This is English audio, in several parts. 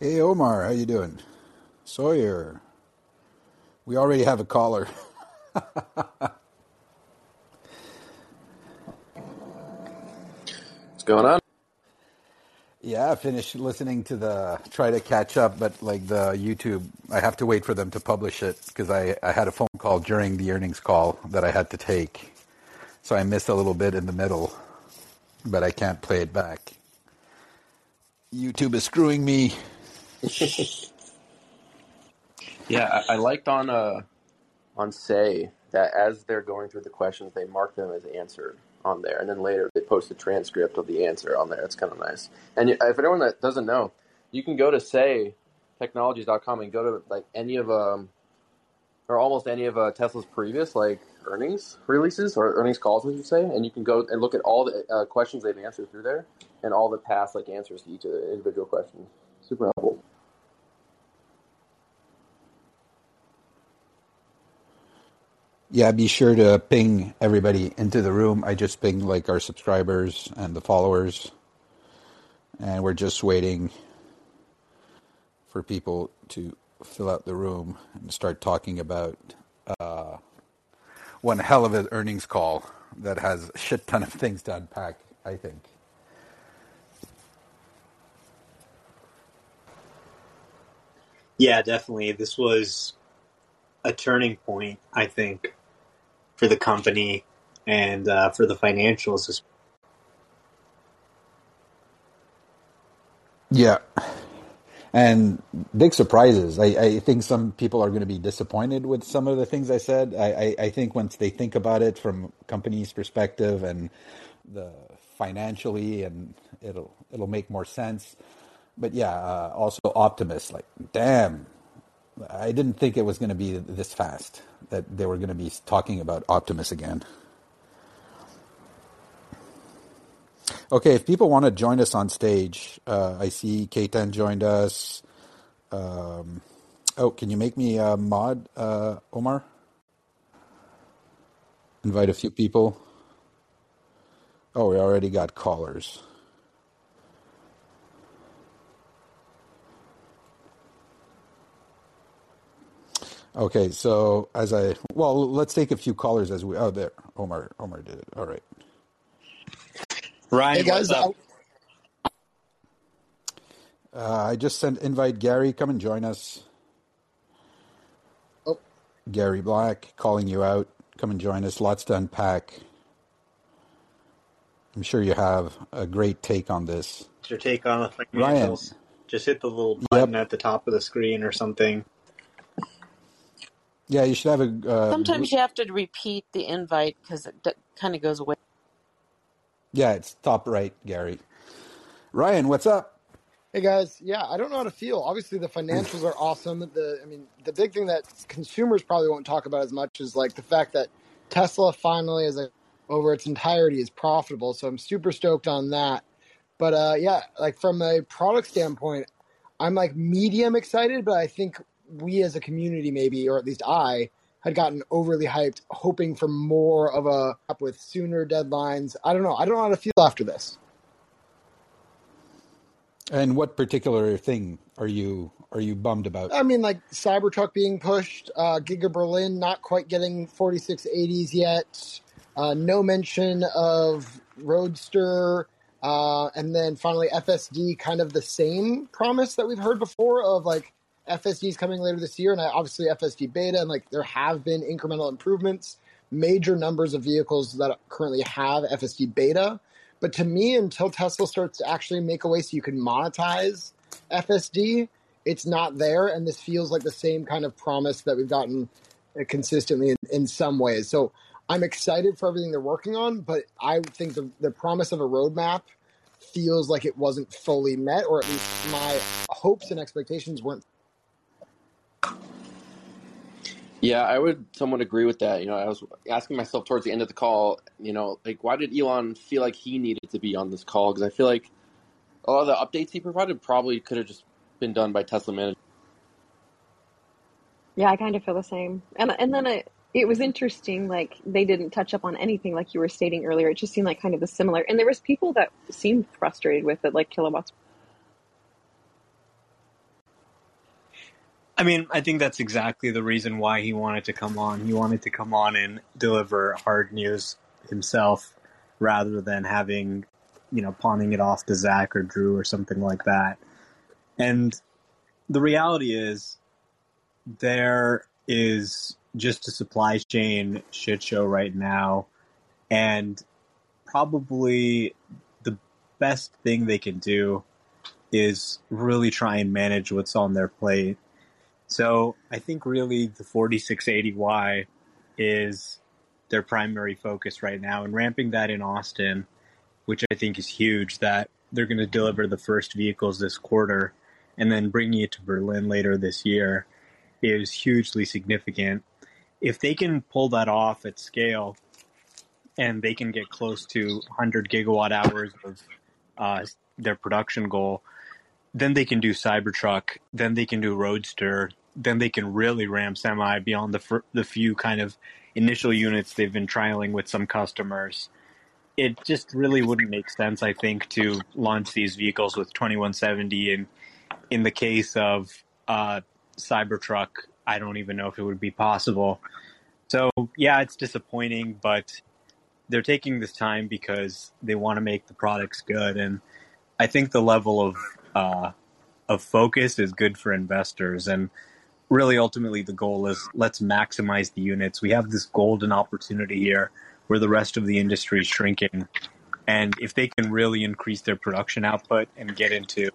Hey Omar, how you doing? Sawyer, we already have a caller. What's going on? Yeah, I finished listening to the try to catch up, but like the YouTube, I have to wait for them to publish it because I, I had a phone call during the earnings call that I had to take. So I missed a little bit in the middle, but I can't play it back. YouTube is screwing me. Yeah, I, I liked on uh on Say that as they're going through the questions, they mark them as answered on there, and then later they post a transcript of the answer on there. It's kind of nice. And if anyone that doesn't know, you can go to Say Technologies.com and go to like any of um or almost any of uh, Tesla's previous like earnings releases or earnings calls, as you say, and you can go and look at all the uh, questions they've answered through there and all the past like answers to each of the individual questions. Super helpful. Yeah, be sure to ping everybody into the room. I just pinged like our subscribers and the followers, and we're just waiting for people to fill out the room and start talking about uh, one hell of an earnings call that has a shit ton of things to unpack, I think. Yeah, definitely. This was a turning point, I think, for the company and uh, for the financials. Yeah. And big surprises. I, I think some people are going to be disappointed with some of the things I said. I, I, I think once they think about it from company's perspective and the financially, and it'll it'll make more sense. But yeah, uh, also Optimus. Like, damn, I didn't think it was going to be this fast that they were going to be talking about Optimus again. Okay, if people want to join us on stage, uh, I see Kaitan joined us. Um, oh, can you make me a mod, uh, Omar? Invite a few people. Oh, we already got callers. Okay, so as I well, let's take a few callers as we. Oh, there, Omar. Omar did it. All right. Hey Ryan, guys, what's I, up? Uh, I just sent invite Gary. Come and join us. oh, Gary Black, calling you out. Come and join us. Lots to unpack. I'm sure you have a great take on this. What's your take on the Ryan. Just hit the little button Yep. at the top of the screen or something. Yeah, you should have a. Uh, Sometimes you have to repeat the invite because it d- kind of goes away. yeah, it's top right, Gary. Ryan, what's up? hey guys, yeah, I don't know how to feel. Obviously, the financials are awesome. The, I mean, the big thing that consumers probably won't talk about as much is like the fact that Tesla finally, is like over its entirety, is profitable. So I'm super stoked on that. But uh, yeah, like from a product standpoint, I'm like medium excited, but I think we as a community, maybe, or at least I, had gotten overly hyped, hoping for more of a up with sooner deadlines. I don't know. I don't know how to feel after this. And what particular thing are you are you bummed about? I mean, like Cybertruck being pushed, uh, Giga Berlin not quite getting 4680s yet, uh, no mention of Roadster, uh, and then finally FSD, kind of the same promise that we've heard before of like FSD is coming later this year, and obviously FSD beta, and like there have been incremental improvements, major numbers of vehicles that currently have FSD beta. But to me, until Tesla starts to actually make a way so you can monetize FSD, it's not there, and this feels like the same kind of promise that we've gotten uh, consistently in, in some ways. So I'm excited for everything they're working on, but I think the, the promise of a roadmap feels like it wasn't fully met, or at least my hopes and expectations weren't. Yeah, I would somewhat agree with that. You know, I was asking myself towards the end of the call, you know, like why did Elon feel like he needed to be on this call? Because I feel like a lot of the updates he provided probably could have just been done by Tesla management. Yeah, I kind of feel the same. And and then it it was interesting. Like they didn't touch up on anything, like you were stating earlier. It just seemed like kind of the similar. And there was people that seemed frustrated with it, like kilowatts. I mean, I think that's exactly the reason why he wanted to come on. He wanted to come on and deliver hard news himself rather than having, you know, pawning it off to Zach or Drew or something like that. And the reality is, there is just a supply chain shit show right now. And probably the best thing they can do is really try and manage what's on their plate. So I think really the 4680Y is their primary focus right now and ramping that in Austin, which I think is huge that they're going to deliver the first vehicles this quarter and then bringing it to Berlin later this year is hugely significant. If they can pull that off at scale and they can get close to 100 gigawatt hours of uh, their production goal, then they can do Cybertruck, then they can do Roadster, then they can really ramp semi beyond the the few kind of initial units they've been trialing with some customers. It just really wouldn't make sense, I think, to launch these vehicles with 2170. And in the case of uh, Cybertruck, I don't even know if it would be possible. So yeah, it's disappointing, but they're taking this time because they want to make the products good, and I think the level of uh, of focus is good for investors. And really, ultimately, the goal is let's maximize the units. We have this golden opportunity here where the rest of the industry is shrinking, and if they can really increase their production output and get into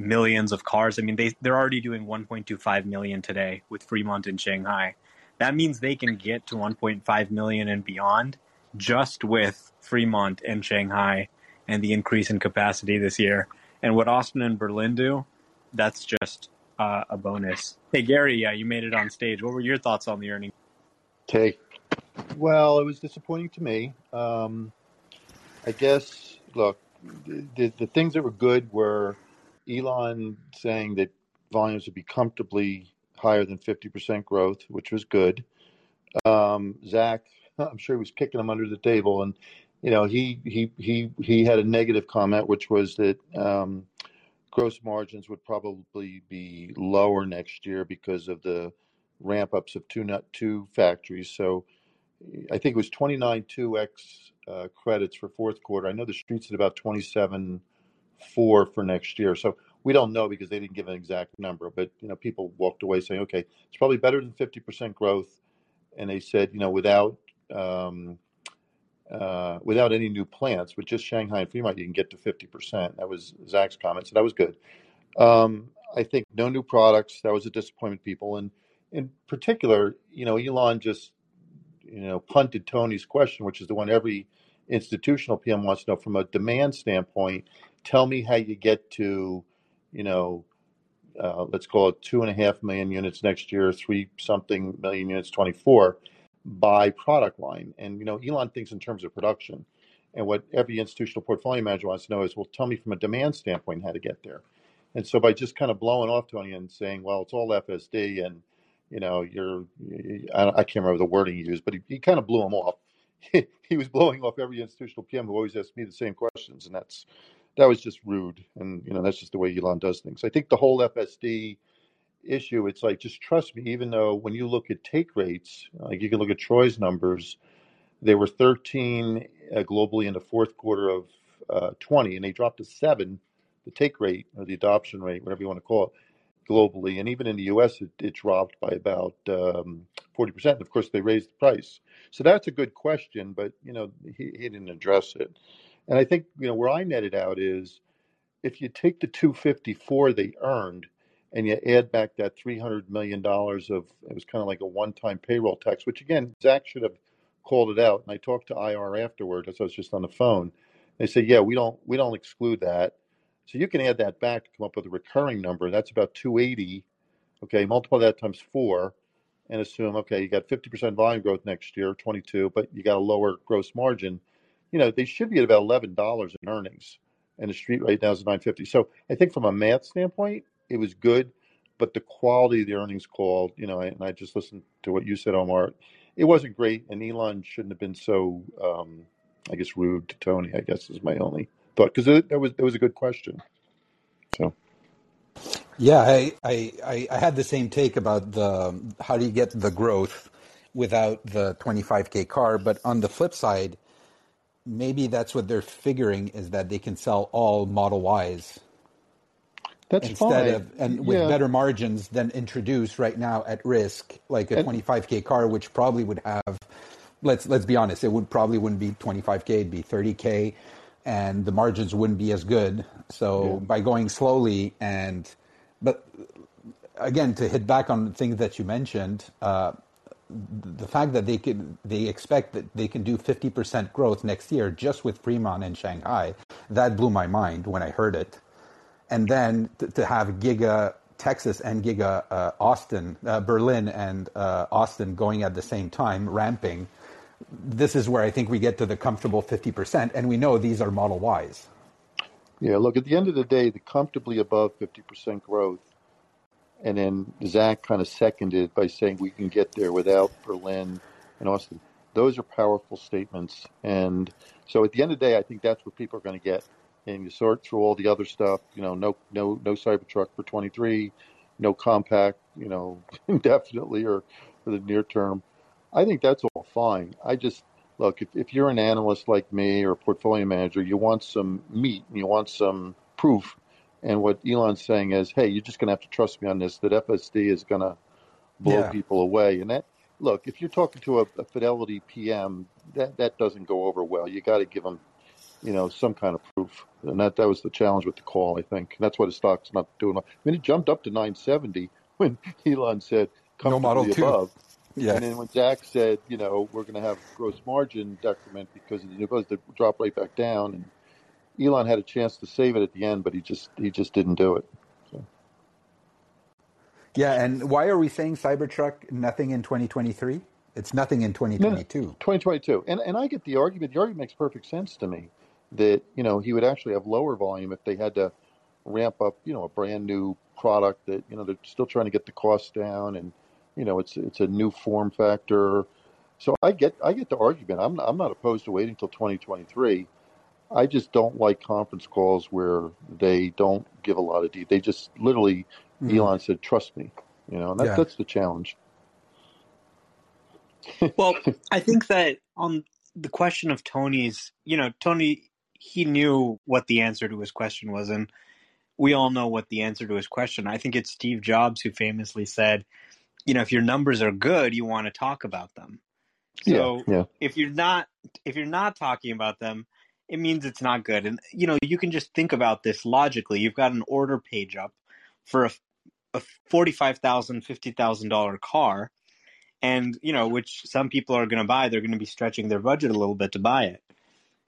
millions of cars. I mean, they they're already doing 1.25 million today with Fremont in Shanghai. That means they can get to 1.5 million and beyond just with Fremont and Shanghai and the increase in capacity this year. And what Austin and Berlin do, that's just uh, a bonus. Hey, Gary, yeah, you made it on stage. What were your thoughts on the earnings? Okay. Well, it was disappointing to me. Um, I guess, look, the, the things that were good were Elon saying that volumes would be comfortably higher than 50% growth, which was good. Um, Zach, I'm sure he was kicking him under the table, and you know he he he he had a negative comment, which was that um, gross margins would probably be lower next year because of the ramp ups of two nut two factories. So I think it was 29 2x uh, credits for fourth quarter. I know the streets at about 27 four for next year. So we don't know because they didn't give an exact number, but you know, people walked away saying, okay, it's probably better than 50% growth. And they said, you know, without um, uh, without any new plants, with just Shanghai and Fremont, you can get to 50%. That was Zach's comment, so that was good. Um, I think no new products. That was a disappointment, people, and in particular, you know, Elon just you know punted Tony's question, which is the one every institutional PM wants to know from a demand standpoint tell me how you get to, you know, uh, let's call it two and a half million units next year, three something million units, 24 by product line. And, you know, Elon thinks in terms of production. And what every institutional portfolio manager wants to know is, well, tell me from a demand standpoint how to get there. And so by just kind of blowing off Tony and saying, well, it's all FSD and, you know, you're, I, I can't remember the wording he used, but he, he kind of blew him off. he was blowing off every institutional PM who always asks me the same questions. And that's, that was just rude. And, you know, that's just the way Elon does things. I think the whole FSD issue, it's like, just trust me, even though when you look at take rates, like you can look at Troy's numbers, they were 13 uh, globally in the fourth quarter of uh, 20, and they dropped to seven, the take rate or the adoption rate, whatever you want to call it, globally. And even in the US, it, it dropped by about um, 40%. And of course, they raised the price. So that's a good question, but, you know, he, he didn't address it. And I think you know where I netted out is if you take the 254 they earned and you add back that 300 million dollars of it was kind of like a one-time payroll tax, which again Zach should have called it out. And I talked to IR afterward as I was just on the phone. They said, yeah, we don't we don't exclude that. So you can add that back to come up with a recurring number. That's about 280. Okay, multiply that times four and assume okay, you got 50% volume growth next year, 22, but you got a lower gross margin you know, they should be at about eleven dollars in earnings, and the street rate now is nine fifty. So I think from a math standpoint, it was good, but the quality of the earnings call, you know, and I just listened to what you said, Omar. It wasn't great, and Elon shouldn't have been so, um, I guess, rude to Tony. I guess is my only thought because that was that was a good question. So. Yeah, I, I, I I had the same take about the how do you get the growth without the 25k car, but on the flip side, maybe that's what they're figuring is that they can sell all Model Ys That's instead fine. of and with Yeah, better margins than introduce right now at risk like a 25k car, which probably would have let's let's be honest, it would probably wouldn't be 25k, it'd be 30k, and the margins wouldn't be as good. yeah, So by going slowly and but again to hit back on the things that you mentioned, uh, the fact that they could they expect that they can do 50% growth next year just with Fremont and Shanghai, that blew my mind when I heard it. And then to, to have Giga Texas and Giga uh, Austin, uh, Berlin and uh, Austin going at the same time, ramping. This is where I think we get to the comfortable 50%, and we know these are Model Ys. yeah. Look, at the end of the day, the comfortably above 50% growth, and then Zach kind of seconded by saying we can get there without Berlin and Austin. Those are powerful statements. And so at the end of the day, I think that's what people are going to get. And you sort through all the other stuff, you know, no, no, no Cybertruck for 23, no compact, you know, indefinitely or for the near term. I think that's all fine. I just look if, if you're an analyst like me or a portfolio manager, you want some meat and you want some proof. And what Elon's saying is, hey, you're just going to have to trust me on this. That FSD is going to blow Yeah. people away. And that look, if you're talking to a, a Fidelity PM, that that doesn't go over well. You got to give them, you know, some kind of proof. And that that was the challenge with the call. I think and that's why the stock's not doing. well. I mean, it jumped up to 970 when Elon said No Model comfortably 2. above. Yeah. And then when Zach said, you know, we're going to have gross margin decrement because it goes to drop right back down, and Elon had a chance to save it at the end, but he just he just didn't do it. So, Yeah, and why are we saying Cybertruck nothing in 2023? It's nothing in no, no, 2022. 2022, and and I get the argument. The argument makes perfect sense to me that you know he would actually have lower volume if they had to ramp up, you know, a brand new product that you know they're still trying to get the costs down, and you know it's it's a new form factor. So I get I get the argument. I'm I'm not opposed to waiting until 2023. I just don't like conference calls where they don't give a lot of detail. They just literally, Mhm. Elon said, "Trust me," you know, and that, Yeah. that's the challenge. Well, I think that on the question of Tony's, you know, Tony, he knew what the answer to his question was, and we all know what the answer to his question. I think it's Steve Jobs who famously said, you know, if your numbers are good, you want to talk about them. Yeah, So yeah, if you're not if you're not talking about them, it means it's not good. And you know, you can just think about this logically. You've got an order page up for a, a forty-five thousand, fifty thousand dollar car, and you know, which some people are going to buy. They're going to be stretching their budget a little bit to buy it.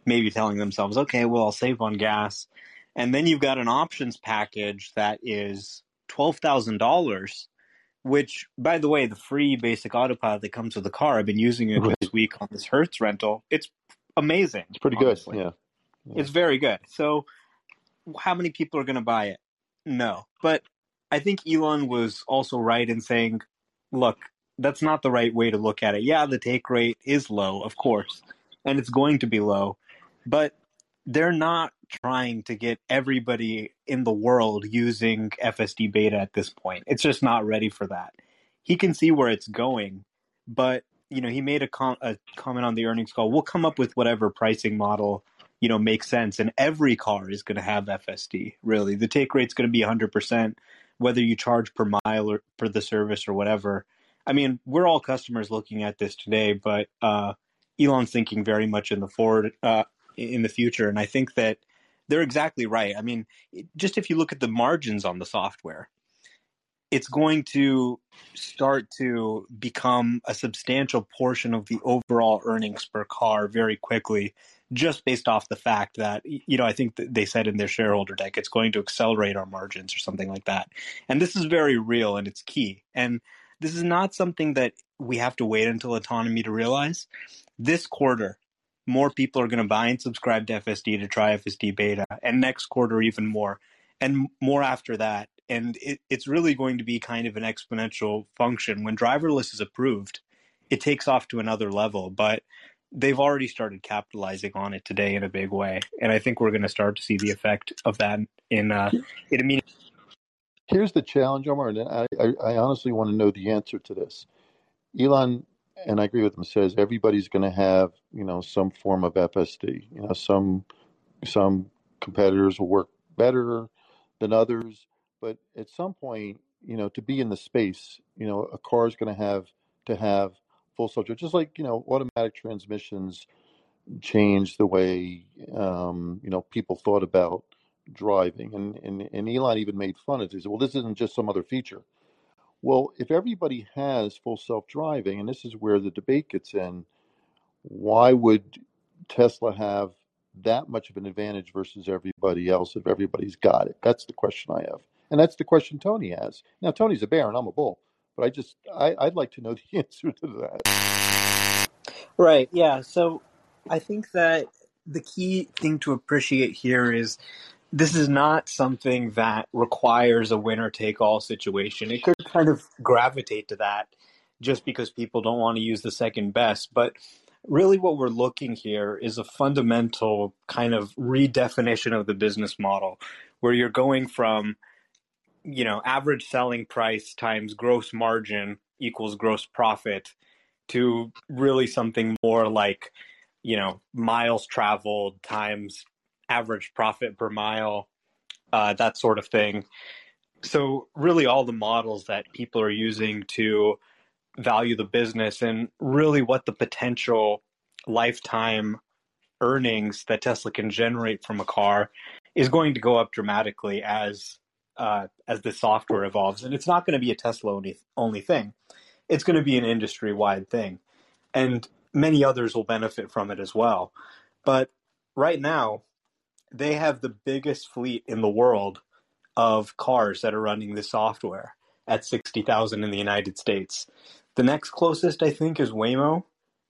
Maybe telling themselves, okay, well, I'll save on gas, and then you've got an options package that is twelve thousand dollars which, by the way, the free basic autopilot that comes with the car, I've been using it right. this week on this Hertz rental. It's amazing, It's pretty good. Yeah, yeah. It's very good. So, how many people are going to buy it? No. But I think Elon was also right in saying, look, that's not the right way to look at it. Yeah, the take rate is low, of course, and it's going to be low, but they're not trying to get everybody in the world using FSD beta at this point. It's just not ready for that. He can see where it's going, but you know, he made a, com- a comment on the earnings call. We'll come up with whatever pricing model you know makes sense, and every car is going to have FSD. Really, the take rate's going to be 100%, whether you charge per mile or for the service or whatever. I mean, we're all customers looking at this today, but uh, Elon's thinking very much in the forward uh, in the future, and I think that they're exactly right. I mean, just if you look at the margins on the software, it's going to start to become a substantial portion of the overall earnings per car very quickly, just based off the fact that, you know, I think they said in their shareholder deck it's going to accelerate our margins or something like that. And this is very real and it's key. And this is not something that we have to wait until autonomy to realize. This quarter, more people are going to buy and subscribe to FSD to try FSD beta, and next quarter, even more, and more after that. And it, it's really going to be kind of an exponential function. When driverless is approved, it takes off to another level, but they've already started capitalizing on it today in a big way. And I think we're going to start to see the effect of that in, uh. Here's the challenge, Omar, and I, I, I honestly want to know the answer to this. Elon, and I agree with him, says everybody's going to have you know some form of FSD. You know, some some competitors will work better than others, but at some point, you know, to be in the space, you know, a car is going to have to have full self-drive, just like you know, automatic transmissions changed the way um, you know people thought about driving, and, and and Elon even made fun of it. He said, "Well, this isn't just some other feature." Well, if everybody has full self-driving, and this is where the debate gets in, why would Tesla have that much of an advantage versus everybody else if everybody's got it? That's the question I have, and that's the question Tony has. Now, Tony's a bear and I'm a bull, but I just I, I'd like to know the answer to that. Right. Yeah. So I think that the key thing to appreciate here is this is not something that requires a winner take all situation. It could kind of gravitate to that just because people don't want to use the second best. But really, what we're looking here is a fundamental kind of redefinition of the business model where you're going from you know average selling price times gross margin equals gross profit to really something more like you know miles traveled times average profit per mile uh, that sort of thing. So really all the models that people are using to value the business and really what the potential lifetime earnings that tesla can generate from a car is going to go up dramatically as uh, as the software evolves. And it's not going to be a tesla only, only thing. It's going to be an industry wide thing. And many others will benefit from it as well. But right now, they have the biggest fleet in the world of cars that are running this software at 60,000 in the United States. The next closest, I think, is Waymo,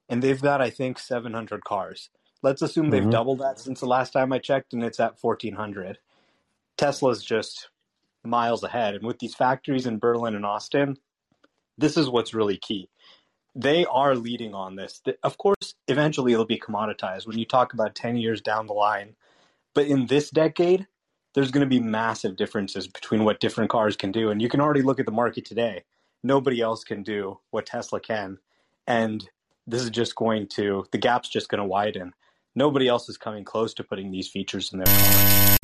and they've got, I think, 700 cars. Let's assume they've hmm doubled that since the last time I checked, and it's at 1,400. Tesla's just miles ahead. And with these factories in Berlin and Austin, this is what's really key they are leading on this. Of course, eventually it'll be commoditized when you talk about 10 years down the line. But in this decade, there's going to be massive differences between what different cars can do. And you can already look at the market today. Nobody else can do what Tesla can. And this is just going to, the gap's just going to widen. Nobody else is coming close to putting these features in their car.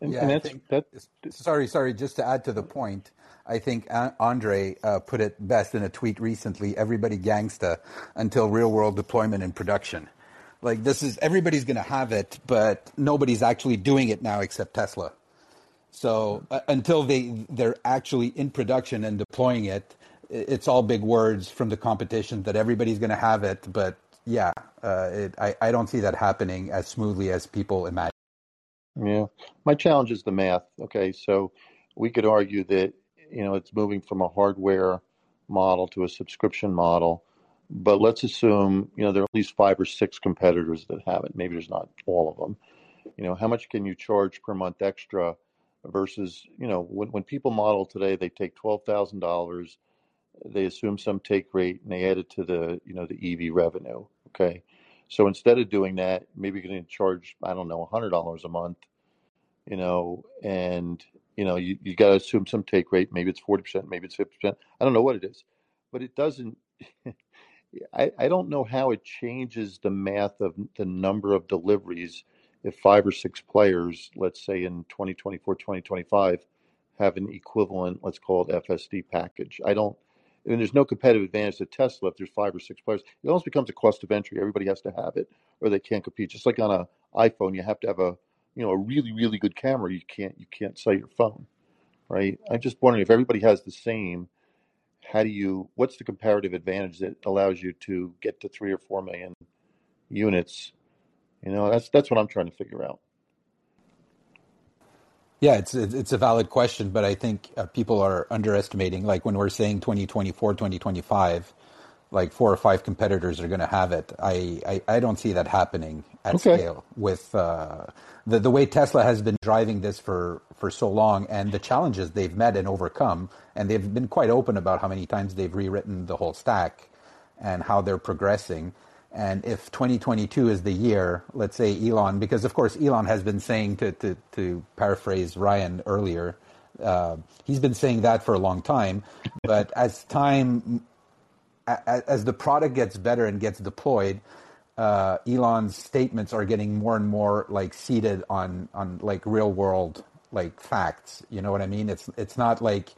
And, Yeah, and I think. that. Sorry, sorry. Just to add to the point, I think Andrej uh, put it best in a tweet recently. Everybody gangsta until real world deployment and production. Like this is everybody's going to have it, but nobody's actually doing it now except Tesla. So uh, until they they're actually in production and deploying it, it's all big words from the competition that everybody's going to have it. But yeah, uh, it, I I don't see that happening as smoothly as people imagine. Yeah, my challenge is the math. Okay, so we could argue that you know it's moving from a hardware model to a subscription model, but let's assume you know there are at least five or six competitors that have it. Maybe there's not all of them. You know, how much can you charge per month extra versus you know when when people model today, they take twelve thousand dollars, they assume some take rate, and they add it to the you know the EV revenue. Okay, so instead of doing that, maybe you're going to charge I don't know hundred dollars a month you know, and you know, you, you got to assume some take rate. Maybe it's forty percent, maybe it's fifty percent. I don't know what it is, but it doesn't. I, I don't know how it changes the math of the number of deliveries if five or six players, let's say in 2024, 2025, have an equivalent, let's call it FSD package. I don't, I mean, there's no competitive advantage to Tesla if there's five or six players. It almost becomes a cost of entry. Everybody has to have it or they can't compete. Just like on a iPhone, you have to have a, you know, a really, really good camera. You can't, you can't sell your phone, right? I'm just wondering if everybody has the same, how do you, what's the comparative advantage that allows you to get to three or four million units? You know, that's, that's what I'm trying to figure out. Yeah, it's it's a valid question, but I think uh, people are underestimating. Like when we're saying 2024, 2025, like four or five competitors are going to have it. I, I, I don't see that happening at Okay. scale with uh, the the way Tesla has been driving this for for so long, and the challenges they've met and overcome, and they've been quite open about how many times they've rewritten the whole stack and how they're progressing. And if 2022 is the year, let's say Elon, because of course Elon has been saying to, to, to paraphrase Ryan earlier, Uh, he's been saying that for a long time, but as time, as the product gets better and gets deployed, uh, Elon's statements are getting more and more like seated on on like real world like facts. You know what I mean? It's it's not like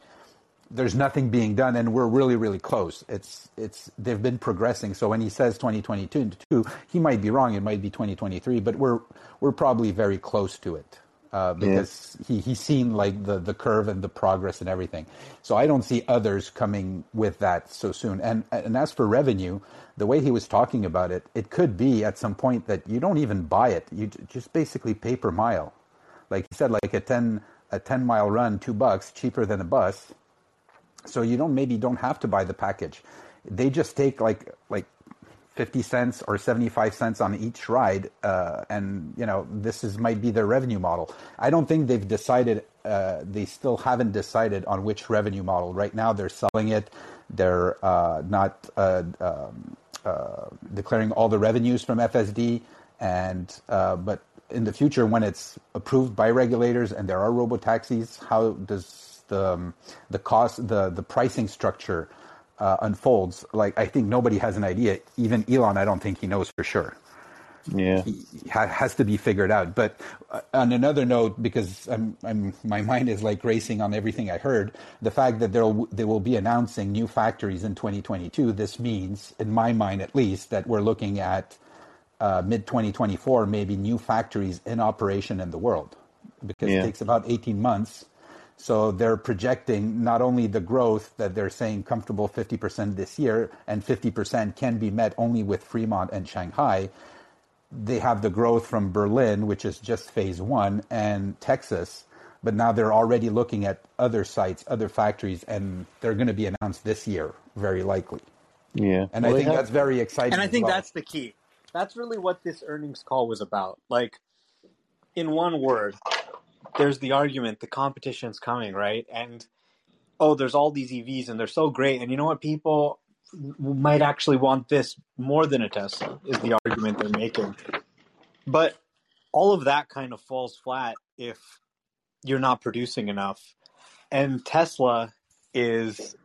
there's nothing being done and we're really really close it's it's they've been progressing so when he says 2022 he might be wrong it might be 2023 but we're we're probably very close to it uh, because yeah. he, he's seen like the, the curve and the progress and everything. So I don't see others coming with that so soon. And and as for revenue, the way he was talking about it, it could be at some point that you don't even buy it. You just basically pay per mile. Like he said, like a ten a ten mile run, two bucks cheaper than a bus so you don't maybe don't have to buy the package. They just take like like 50 cents or 75 cents on each ride uh, and you know this is might be their revenue model. I don't think they've decided uh, they still haven't decided on which revenue model. Right now they're selling it. They're uh, not uh, um, uh, declaring all the revenues from fsd and uh, but in the future when it's approved by regulators and there are robo taxis how does the um, the cost the the pricing structure uh, unfolds, like I think nobody has an idea. Even Elon, I don't think he knows for sure. Yeah, he ha- has to be figured out. But uh, on another note, because I'm, I'm my mind is like racing on everything I heard, the fact that there they will be announcing new factories in 2022. This means, in my mind at least, that we're looking at uh, mid 2024, maybe new factories in operation in the world, because yeah. it takes about 18 months so they're projecting not only the growth that they're saying comfortable 50% this year and 50% can be met only with Fremont and Shanghai. They have the growth from Berlin, which is just phase one, and Texas. But now they're already looking at other sites, other factories, and they're going to be announced this year, very likely. Yeah. And well, I think have, that's very exciting. And I think well. that's the key. That's really what this earnings call was about. Like, in one word, there's the argument the competition's coming, right? And oh, there's all these EVs and they're so great. And you know what? People might actually want this more than a Tesla, is the argument they're making. But all of that kind of falls flat if you're not producing enough. And Tesla is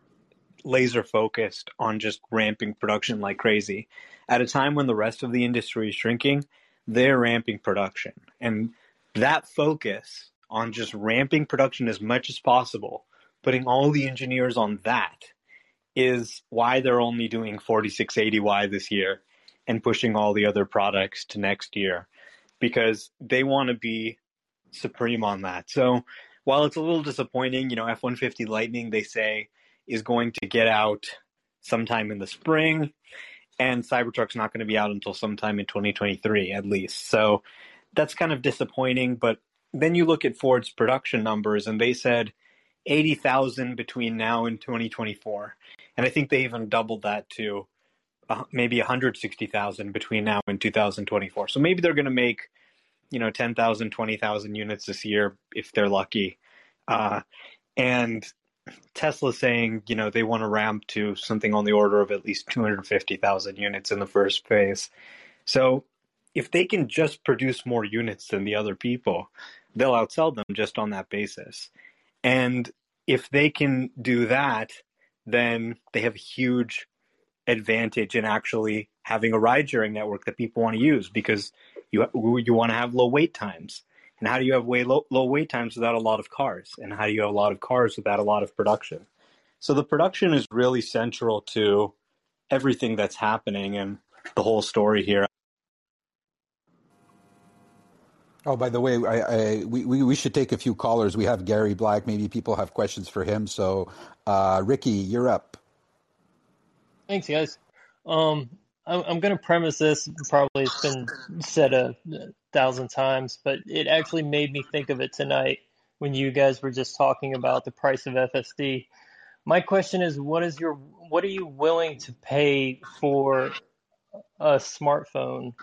laser focused on just ramping production like crazy. At a time when the rest of the industry is shrinking, they're ramping production. And that focus on just ramping production as much as possible, putting all the engineers on that is why they're only doing 4680Y this year and pushing all the other products to next year because they want to be supreme on that. So while it's a little disappointing, you know, F 150 Lightning, they say, is going to get out sometime in the spring, and Cybertruck's not going to be out until sometime in 2023 at least. So that's kind of disappointing, but then you look at Ford's production numbers, and they said 80,000 between now and 2024. And I think they even doubled that to uh, maybe 160,000 between now and 2024. So maybe they're going to make, you know, 10,000, 20,000 units this year if they're lucky. Uh, and Tesla saying, you know, they want to ramp to something on the order of at least 250,000 units in the first phase. So if they can just produce more units than the other people, they'll outsell them just on that basis. And if they can do that, then they have a huge advantage in actually having a ride sharing network that people want to use because you you want to have low wait times. And how do you have way low, low wait times without a lot of cars? And how do you have a lot of cars without a lot of production? So the production is really central to everything that's happening and the whole story here. Oh, by the way, I, I, we, we should take a few callers. We have Gary Black. Maybe people have questions for him. So, uh, Ricky, you're up. Thanks, guys. Um, I'm, I'm going to premise this. Probably it's been said a thousand times, but it actually made me think of it tonight when you guys were just talking about the price of FSD. My question is, what is your what are you willing to pay for a smartphone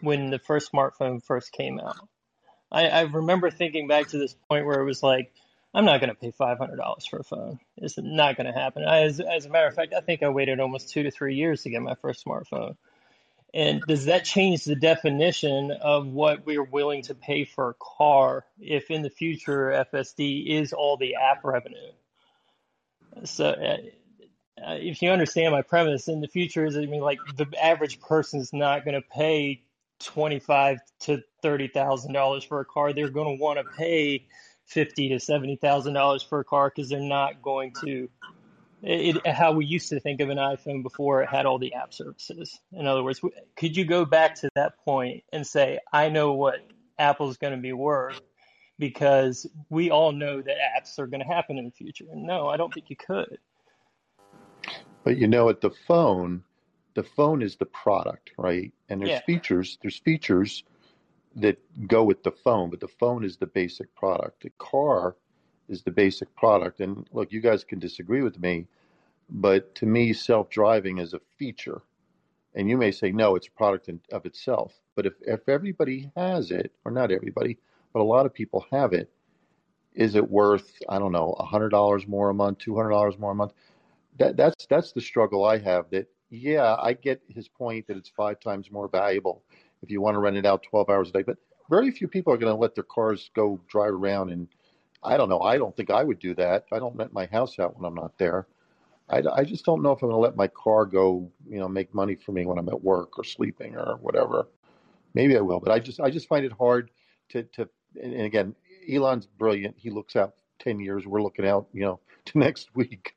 when the first smartphone first came out? I, I remember thinking back to this point where it was like, I'm not going to pay $500 for a phone. It's not going to happen. I, as, as a matter of fact, I think I waited almost two to three years to get my first smartphone. And does that change the definition of what we're willing to pay for a car if in the future FSD is all the app revenue? So, uh, uh, if you understand my premise, in the future, is I mean, like the average person is not going to pay twenty-five to thirty thousand dollars for a car. They're going to want to pay fifty to seventy thousand dollars for a car because they're not going to. It, how we used to think of an iPhone before it had all the app services. In other words, could you go back to that point and say, I know what Apple's going to be worth because we all know that apps are going to happen in the future? And no, I don't think you could. But you know, at the phone, the phone is the product, right? And there's Yeah. features. There's features that go with the phone, but the phone is the basic product. The car is the basic product. And look, you guys can disagree with me, but to me, self-driving is a feature. And you may say, no, it's a product in, of itself. But if, if everybody has it, or not everybody, but a lot of people have it, is it worth, I don't know, $100 more a month, $200 more a month? That, that's, that's the struggle I have that, yeah, I get his point that it's five times more valuable if you want to rent it out 12 hours a day. But very few people are going to let their cars go drive around. And I don't know. I don't think I would do that. I don't rent my house out when I'm not there. I, I just don't know if I'm going to let my car go, you know, make money for me when I'm at work or sleeping or whatever. Maybe I will, but I just I just find it hard to to. And again, Elon's brilliant. He looks out ten years. We're looking out, you know, to next week.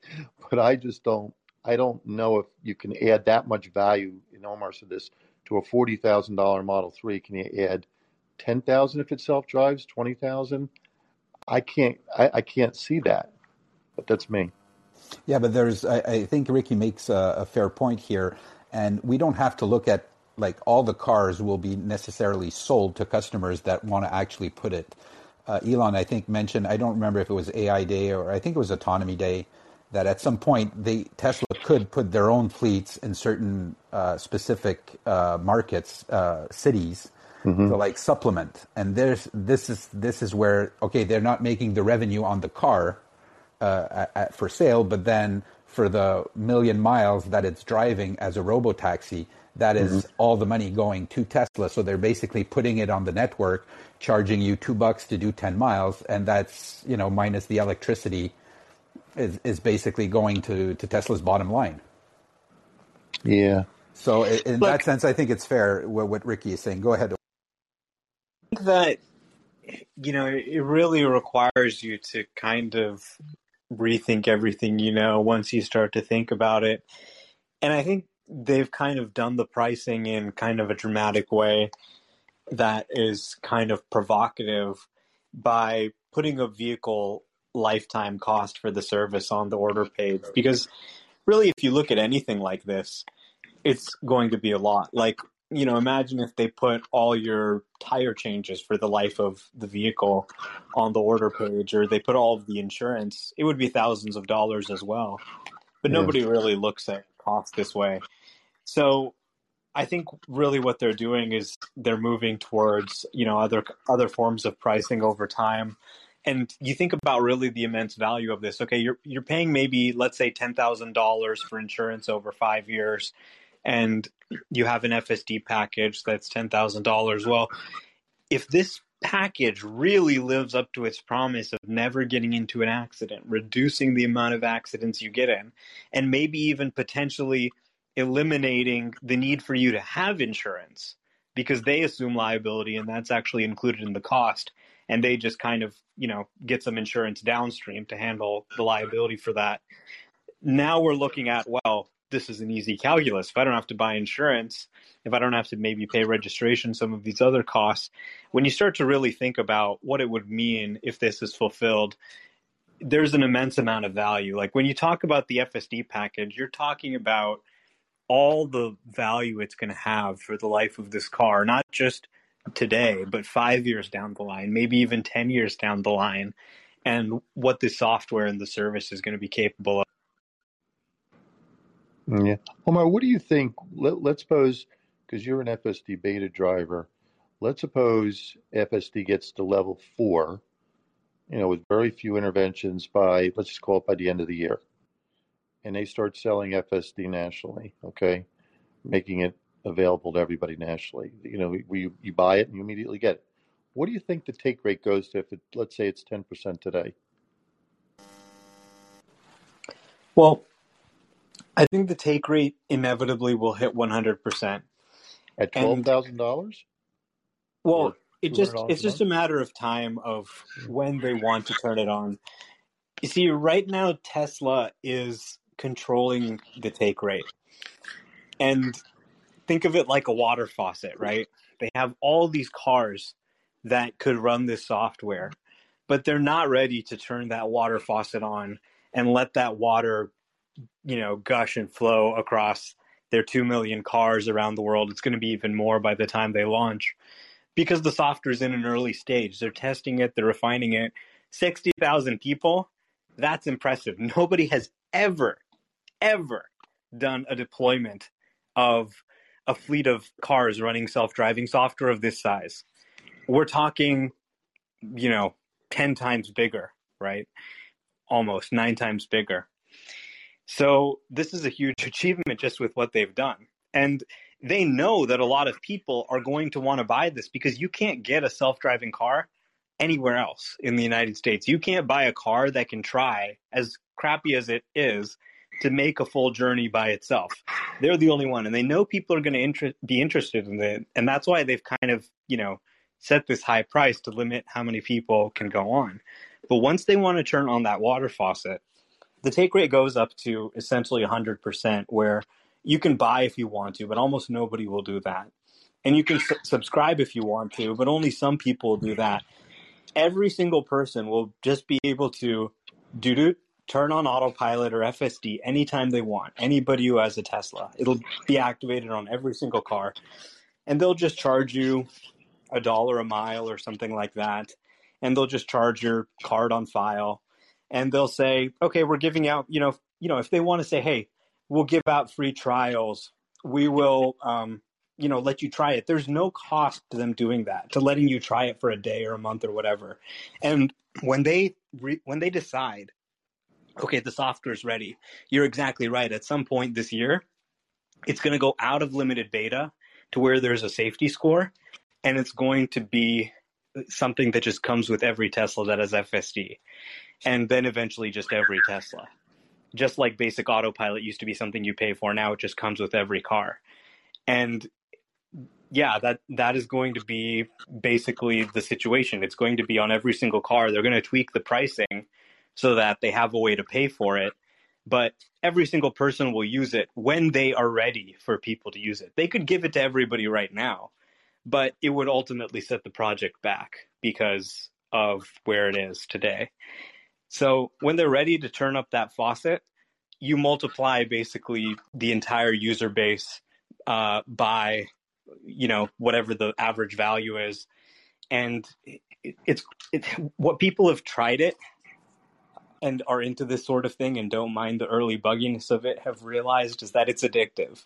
But I just don't. I don't know if you can add that much value. And Omar said this to a forty thousand dollar Model Three. Can you add ten thousand if it self drives? Twenty thousand? I can't. I, I can't see that. But that's me. Yeah, but there's, I, I think Ricky makes a, a fair point here, and we don't have to look at like all the cars will be necessarily sold to customers that want to actually put it. Uh, Elon, I think, mentioned, I don't remember if it was AI Day or I think it was Autonomy Day, that at some point they Tesla could put their own fleets in certain uh, specific uh, markets, uh, cities, hmm to like supplement. And there's this is this is where okay, they're not making the revenue on the car uh, at, at, for sale, but then for the million miles that it's driving as a robo taxi, that hmm all the money going to Tesla. So they're basically putting it on the network, charging you two bucks to do ten miles, and that's you know minus the electricity is is basically going to to Tesla's bottom line. Yeah. So i- in that sense, I think it's fair what, what Ricky is saying. Go ahead. I think that you know it really requires you to kind of rethink everything you know once you start to think about it. And I think they've kind of done the pricing in kind of a dramatic way that is kind of provocative by putting a vehicle lifetime cost for the service on the order page. Because really, if you look at anything like this, it's going to be a lot. Like, you know, imagine if they put all your tire changes for the life of the vehicle on the order page, or they put all of the insurance, it would be thousands of dollars as well. But Yeah. nobody really looks at cost this way. So I think really what they're doing is they're moving towards, you know, other other forms of pricing over time. And you think about really the immense value of this. Okay, you're you're paying maybe let's say ten thousand dollars for insurance over five years, and you have an FSD package that's ten thousand dollars. Well, if this package really lives up to its promise of never getting into an accident, reducing the amount of accidents you get in, and maybe even potentially eliminating the need for you to have insurance because they assume liability and that's actually included in the cost and they just kind of you know get some insurance downstream to handle the liability for that. Now we're looking at well this is an easy calculus. If i don't have to buy insurance if i don't have to maybe pay registration some of these other costs when you start to really think about what it would mean if this is fulfilled there's an immense amount of value. Like when you talk about the fsd package you're talking about all the value it's going to have for the life of this car, not just today, but five years down the line, maybe even 10 years down the line, and what the software and the service is going to be capable of. Mm, yeah. Omar, what do you think? Let, let's suppose, because you're an FSD beta driver, let's suppose FSD gets to level four, you know, with very few interventions by, let's just call it by the end of the year. And they start selling FSD nationally, okay? Making it available to everybody nationally. You know, where you, you buy it and you immediately get it. What do you think the take rate goes to if it, let's say it's 10% today? Well, I think the take rate inevitably will hit 100%. At And $12,000 well, or it just it's just a matter of time of when they want to turn it on. You see, right now Tesla is controlling the take rate. And think of it like a water faucet, right? They have all these cars that could run this software, but they're not ready to turn that water faucet on and let that water, you know, gush and flow across their 2 million cars around the world. It's going to be even more by the time they launch because the software is in an early stage. They're testing it, they're refining it. 60,000 people, that's impressive. Nobody has ever, ever done a deployment of a fleet of cars running self driving software of this size. We're talking, you know, 10 times bigger, right? Almost nine times bigger. So this is a huge achievement just with what they've done. And they know that a lot of people are going to want to buy this because you can't get a self driving car anywhere else in the United States. You can't buy a car that can try, as crappy as it is, to make a full journey by itself. They're the only one, and they know people are going to be interested in it, and that's why they've kind of, you know, set this high price to limit how many people can go on. But once they want to turn on that water faucet, the take rate goes up to essentially 100%, where you can buy if you want to, but almost nobody will do that. And you can su- subscribe if you want to, but only some people will do that. Every single person will just be able to do do turn on autopilot or FSD anytime they want. Anybody who has a Tesla, it'll be activated on every single car, and they'll just charge you a dollar a mile or something like that, and they'll just charge your card on file, and they'll say, okay, we're giving out, you know, you know, if they want to say, hey, we'll give out free trials, we will, um, you know, let you try it. There's no cost to them doing that, to letting you try it for a day or a month or whatever. And when they re- when they decide, okay, the software is ready, you're exactly right. At some point this year, it's going to go out of limited beta to where there's a safety score, and it's going to be something that just comes with every Tesla that has FSD, and then eventually just every Tesla. Just like basic autopilot used to be something you pay for, now it just comes with every car. And yeah, that that is going to be basically the situation. It's going to be on every single car. They're going to tweak the pricing so that they have a way to pay for it, but every single person will use it when they are ready for people to use it. They could give it to everybody right now, but it would ultimately set the project back because of where it is today. So when they're ready to turn up that faucet, you multiply basically the entire user base uh, by you know whatever the average value is, and it, it's it, what people have tried it and are into this sort of thing and don't mind the early bugginess of it have realized is that it's addictive.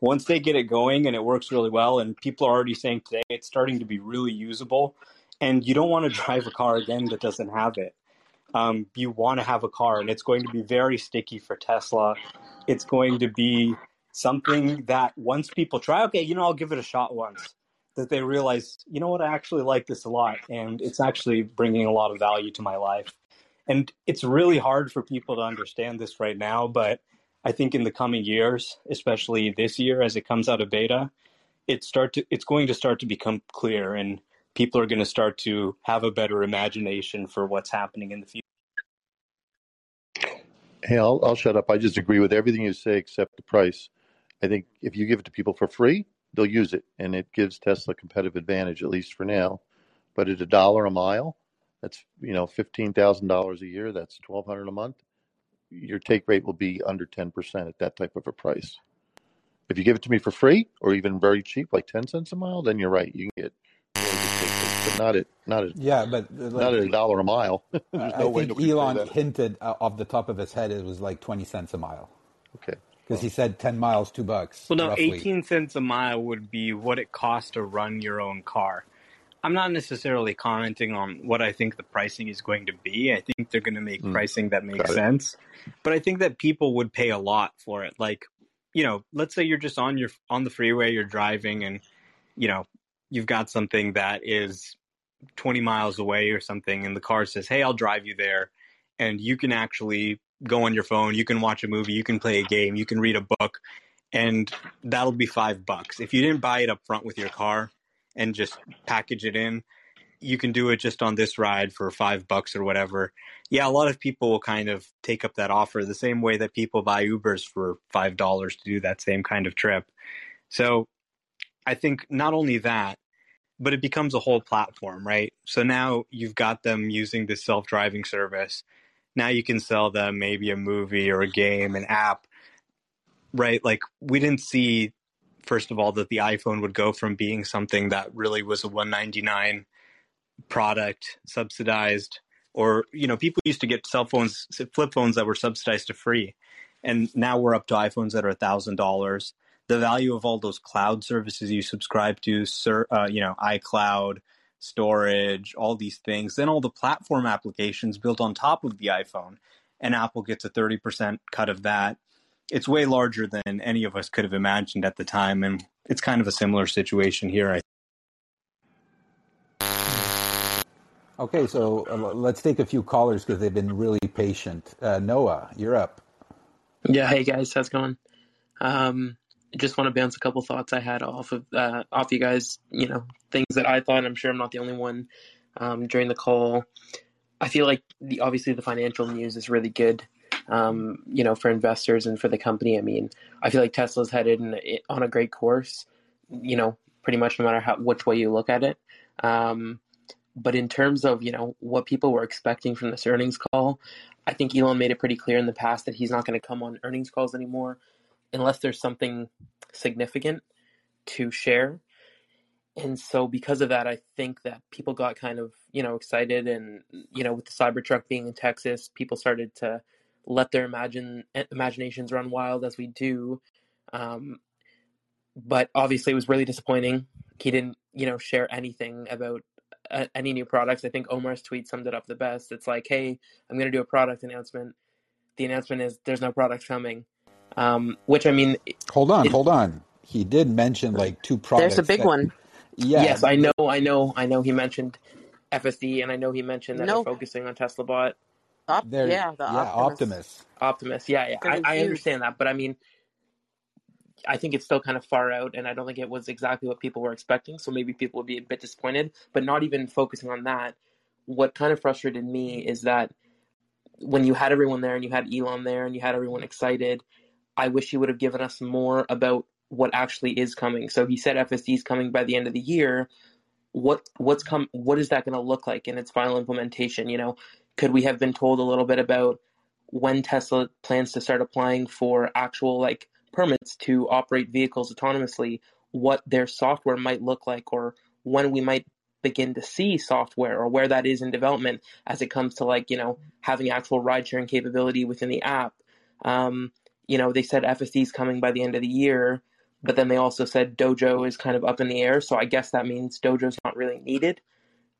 Once they get it going and it works really well, and people are already saying today it's starting to be really usable, and you don't want to drive a car again that doesn't have it um, you want to have a car, and it's going to be very sticky for Tesla. It's going to be something that once people try, okay, you know, I'll give it a shot once, that they realize, you know what, I actually like this a lot, and it's actually bringing a lot of value to my life. And it's really hard for people to understand this right now, but I think in the coming years, especially this year as it comes out of beta, it start to it's going to start to become clear and people are going to start to have a better imagination for what's happening in the future. Hey, I'll, I'll shut up. I just agree with everything you say except the price. I think if you give it to people for free, they'll use it, and it gives Tesla competitive advantage, at least for now. But at a dollar a mile, that's you know fifteen thousand dollars a year. That's twelve hundred a month. Your take rate will be under ten percent at that type of a price. If you give it to me for free or even very cheap, like ten cents a mile, then you're right. You can get really good take rate, but not at not at Yeah, but uh, not at a dollar a mile. There's I no way think nobody Elon hinted uh, off the top of his head it was like twenty cents a mile Okay. because he said ten miles, two bucks, Well, no, roughly. 18 cents a mile would be what it costs to run your own car. I'm not necessarily commenting on what I think the pricing is going to be. I think they're going to make Mm, pricing that makes sense. But I think that people would pay a lot for it. Like, you know, let's say you're just on your on the freeway, you're driving, and you know, you've got something that is 20 miles away or something, and the car says, "Hey, I'll drive you there," and you can actually go on your phone, you can watch a movie, you can play a game, you can read a book, and that'll be five bucks. If you didn't buy it up front with your car and just package it in, you can do it just on this ride for five bucks or whatever. Yeah, a lot of people will kind of take up that offer the same way that people buy Ubers for five dollars to do that same kind of trip. So I think not only that, but it becomes a whole platform, right? So now you've got them using this self driving service. Now you can sell them maybe a movie or a game, an app, right? Like we didn't see, first of all, that the iPhone would go from being something that really was a 199 product subsidized or you know people used to get cell phones flip phones that were subsidized to free and now we're up to iphones that are thousand dollars. The value of all those cloud services you subscribe to uh, you know icloud storage all these things then all the platform applications built on top of the iphone and apple gets a 30% cut of that it's way larger than any of us could have imagined at the time and it's kind of a similar situation here I Okay, so uh, let's take a few callers because they've been really patient. Uh, Noah, you're up. Yeah, hey guys, how's it going? Um, just want to bounce a couple thoughts I had off of uh, off you guys. You know, things that I thought. I'm sure I'm not the only one um, during the call. I feel like the obviously the financial news is really good. Um, you know, for investors and for the company. I mean, I feel like Tesla's headed in, on a great course. You know, pretty much no matter how which way you look at it. Um, but in terms of you know what people were expecting from this earnings call, I think Elon made it pretty clear in the past that he's not going to come on earnings calls anymore unless there's something significant to share. And so because of that, I think that people got kind of, you know, excited and you know, with the Cybertruck being in Texas, people started to let their imagine imaginations run wild as we do. Um, but obviously it was really disappointing. He didn't, you know, share anything about uh, any new products. I think Omar's tweet summed it up the best. It's like, hey, I'm going to do a product announcement. The announcement is there's no products coming. Um, which I mean, hold on, it, hold on. He did mention like two products. There's a big that, one. Yeah. Yes, I know, I know, I know. He mentioned FSD, and I know he mentioned that no. they're focusing on Tesla Bot. Op- yeah, yeah, Optimus. Optimus. Optimus. Yeah, yeah. I, I understand that, but I mean, I think it's still kind of far out, and I don't think it was exactly what people were expecting. So maybe people would be a bit disappointed. But not even focusing on that, what kind of frustrated me is that when you had everyone there and you had Elon there and you had everyone excited, I wish he would have given us more about what actually is coming. So he said FSD is coming by the end of the year. What what's come? What is that going to look like in its final implementation? You know, could we have been told a little bit about when Tesla plans to start applying for actual like permits to operate vehicles autonomously, what their software might look like, or when we might begin to see software, or where that is in development as it comes to like you know having actual ride sharing capability within the app. Um, you know, they said FSD is coming by the end of the year, but then they also said Dojo is kind of up in the air. So I guess that means Dojo's not really needed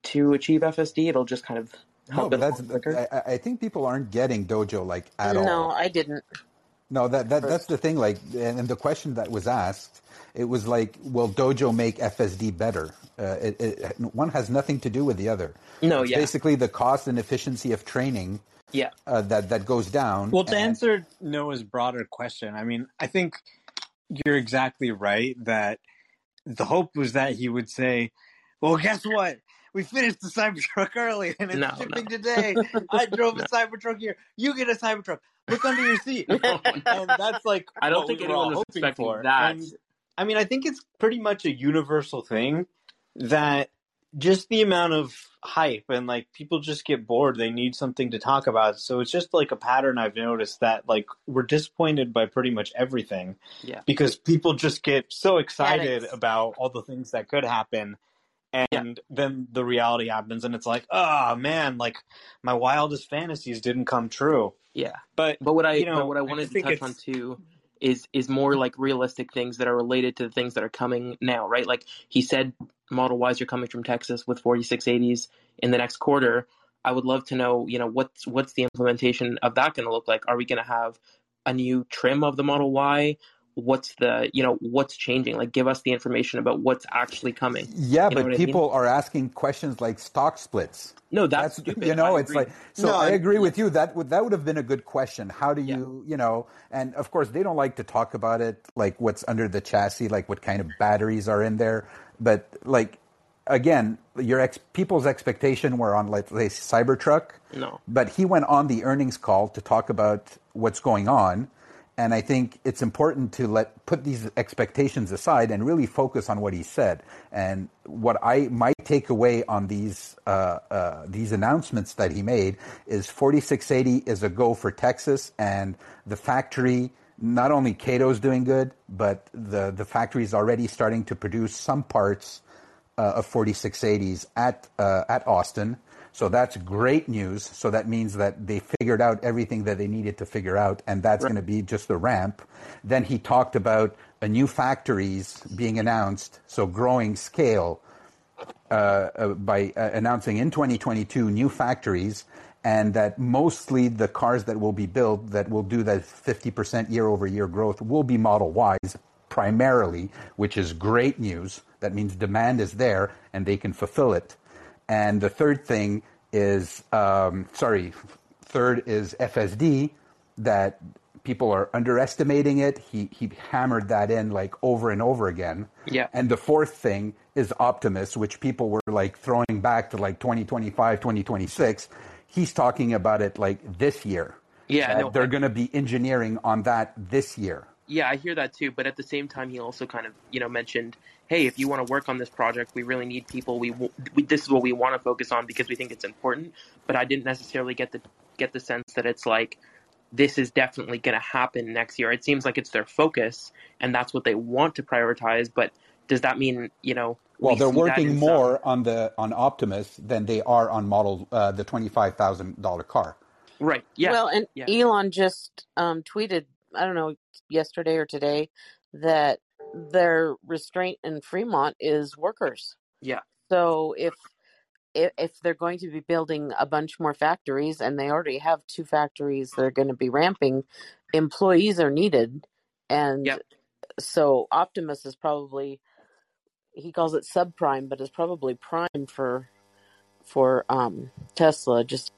to achieve FSD. It'll just kind of no, but that's I, I, think people aren't getting Dojo like at no, all. No, I didn't. No, that, that that's the thing. Like, and the question that was asked, it was like, will Dojo make FSD better? Uh, it, it, one has nothing to do with the other. No, it's yeah. Basically, the cost and efficiency of training. Yeah. Uh, that that goes down. Well, to and, answer Noah's broader question, I mean, I think you're exactly right that the hope was that he would say, "Well, guess what? We finished the Cybertruck early and it's no, shipping no. today. I drove no. a Cybertruck here. You get a Cybertruck. Look under your seat. and that's like I don't think we anyone was expecting for. that. And, I mean, I think it's pretty much a universal thing that just the amount of hype and like people just get bored they need something to talk about so it's just like a pattern i've noticed that like we're disappointed by pretty much everything yeah because people just get so excited about all the things that could happen and yeah. then the reality happens and it's like oh man like my wildest fantasies didn't come true. Yeah. But but what i you know, what i wanted I to touch on too is is more like realistic things that are related to the things that are coming now right? Like he said model ys are coming from texas with 4680s in the next quarter. I would love to know you know what's what's the implementation of that going to look like? Are we going to have a new trim of the model y what's the you know what's changing like give us the information about what's actually coming Yeah, you know but what i mean people are asking questions like stock splits. no that's That's stupid you i know, it's agree like so. No, I I- agree with you. That would that would have been a good question. How do yeah you you know? And of course, they don't like to talk about it, like what's under the chassis, like what kind of batteries are in there. But like again, your ex, people's expectation were on like say Cybertruck, no but he went on the earnings call to talk about what's going on. And I think it's important to let put these expectations aside and really focus on what he said. And what I my takeaway on these uh, uh, these announcements that he made is 4680 is a go for Texas, and the factory not only Kato's doing good, but the the factory is already starting to produce some parts uh, of 4680s at uh, at Austin. So that's great news. So that means that they figured out everything that they needed to figure out, and that's right going to be just the ramp. Then he talked about a new factories being announced, so growing scale uh, uh, by uh, announcing in 2022 new factories, and that mostly the cars that will be built that will do that 50% year over year growth will be Model Ys primarily, which is great news. That means demand is there and they can fulfill it. And the third thing is, um, sorry, third is FSD, that people are underestimating it. He, he hammered that in like over and over again. yeah And the fourth thing is Optimus, which people were like throwing back to like 2025, 2026. He's talking about it like this year. yeah no they're going to be engineering on that this year. yeah i hear that too but at the same time he also kind of you know mentioned hey if you want to work on this project we really need people. We, we this is what we want to focus on because we think it's important. But i didn't necessarily get the get the sense that it's like this is definitely going to happen next year. It seems like it's their focus and that's what they want to prioritize but does that mean you know Well, we they're working in some more on the on Optimus than they are on model uh, the twenty five thousand dollar car. right. Yeah. Well, and yeah. Elon just um, tweeted, I don't know, yesterday or today, that their restraint in Fremont is workers. yeah So if if, they're going to be building a bunch more factories, and they already have two factories that are going to be ramping, employees are needed, and yep so Optimus is probably he calls it subprime, but is probably prime for for um, Tesla. Just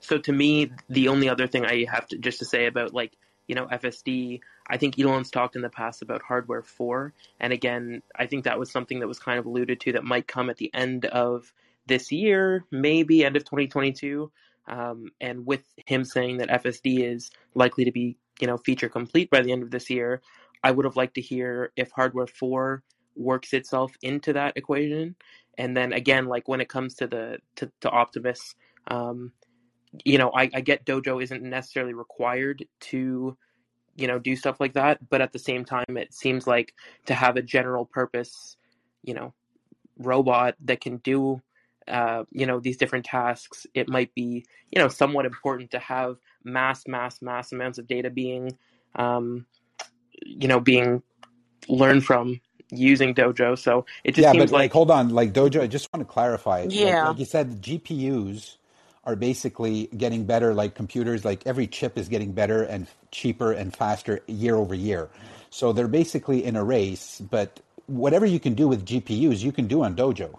So to me, the only other thing I have to just to say about like you know FSD, I think Elon's talked in the past about hardware four, and again, I think that was something that was kind of alluded to that might come at the end of this year, maybe end of 2022. Um, and with him saying that FSD is likely to be you know feature complete by the end of this year, I would have liked to hear if hardware four works itself into that equation. And then again, like when it comes to the to, to Optimus, um, you know, I, I get Dojo isn't necessarily required to, you know, do stuff like that, but at the same time, it seems like to have a general purpose, you know, robot that can do, uh, you know, these different tasks, it might be, you know, somewhat important to have mass, mass, mass amounts of data being, um, you know, being learned from using Dojo. So it just Yeah, seems but like, like, hold on, like Dojo. I just want to clarify. Like, yeah, like you said, GPUs are basically getting better. Like computers, like every chip is getting better and cheaper and faster year over year. So they're basically in a race. But whatever you can do with GPUs, you can do on Dojo.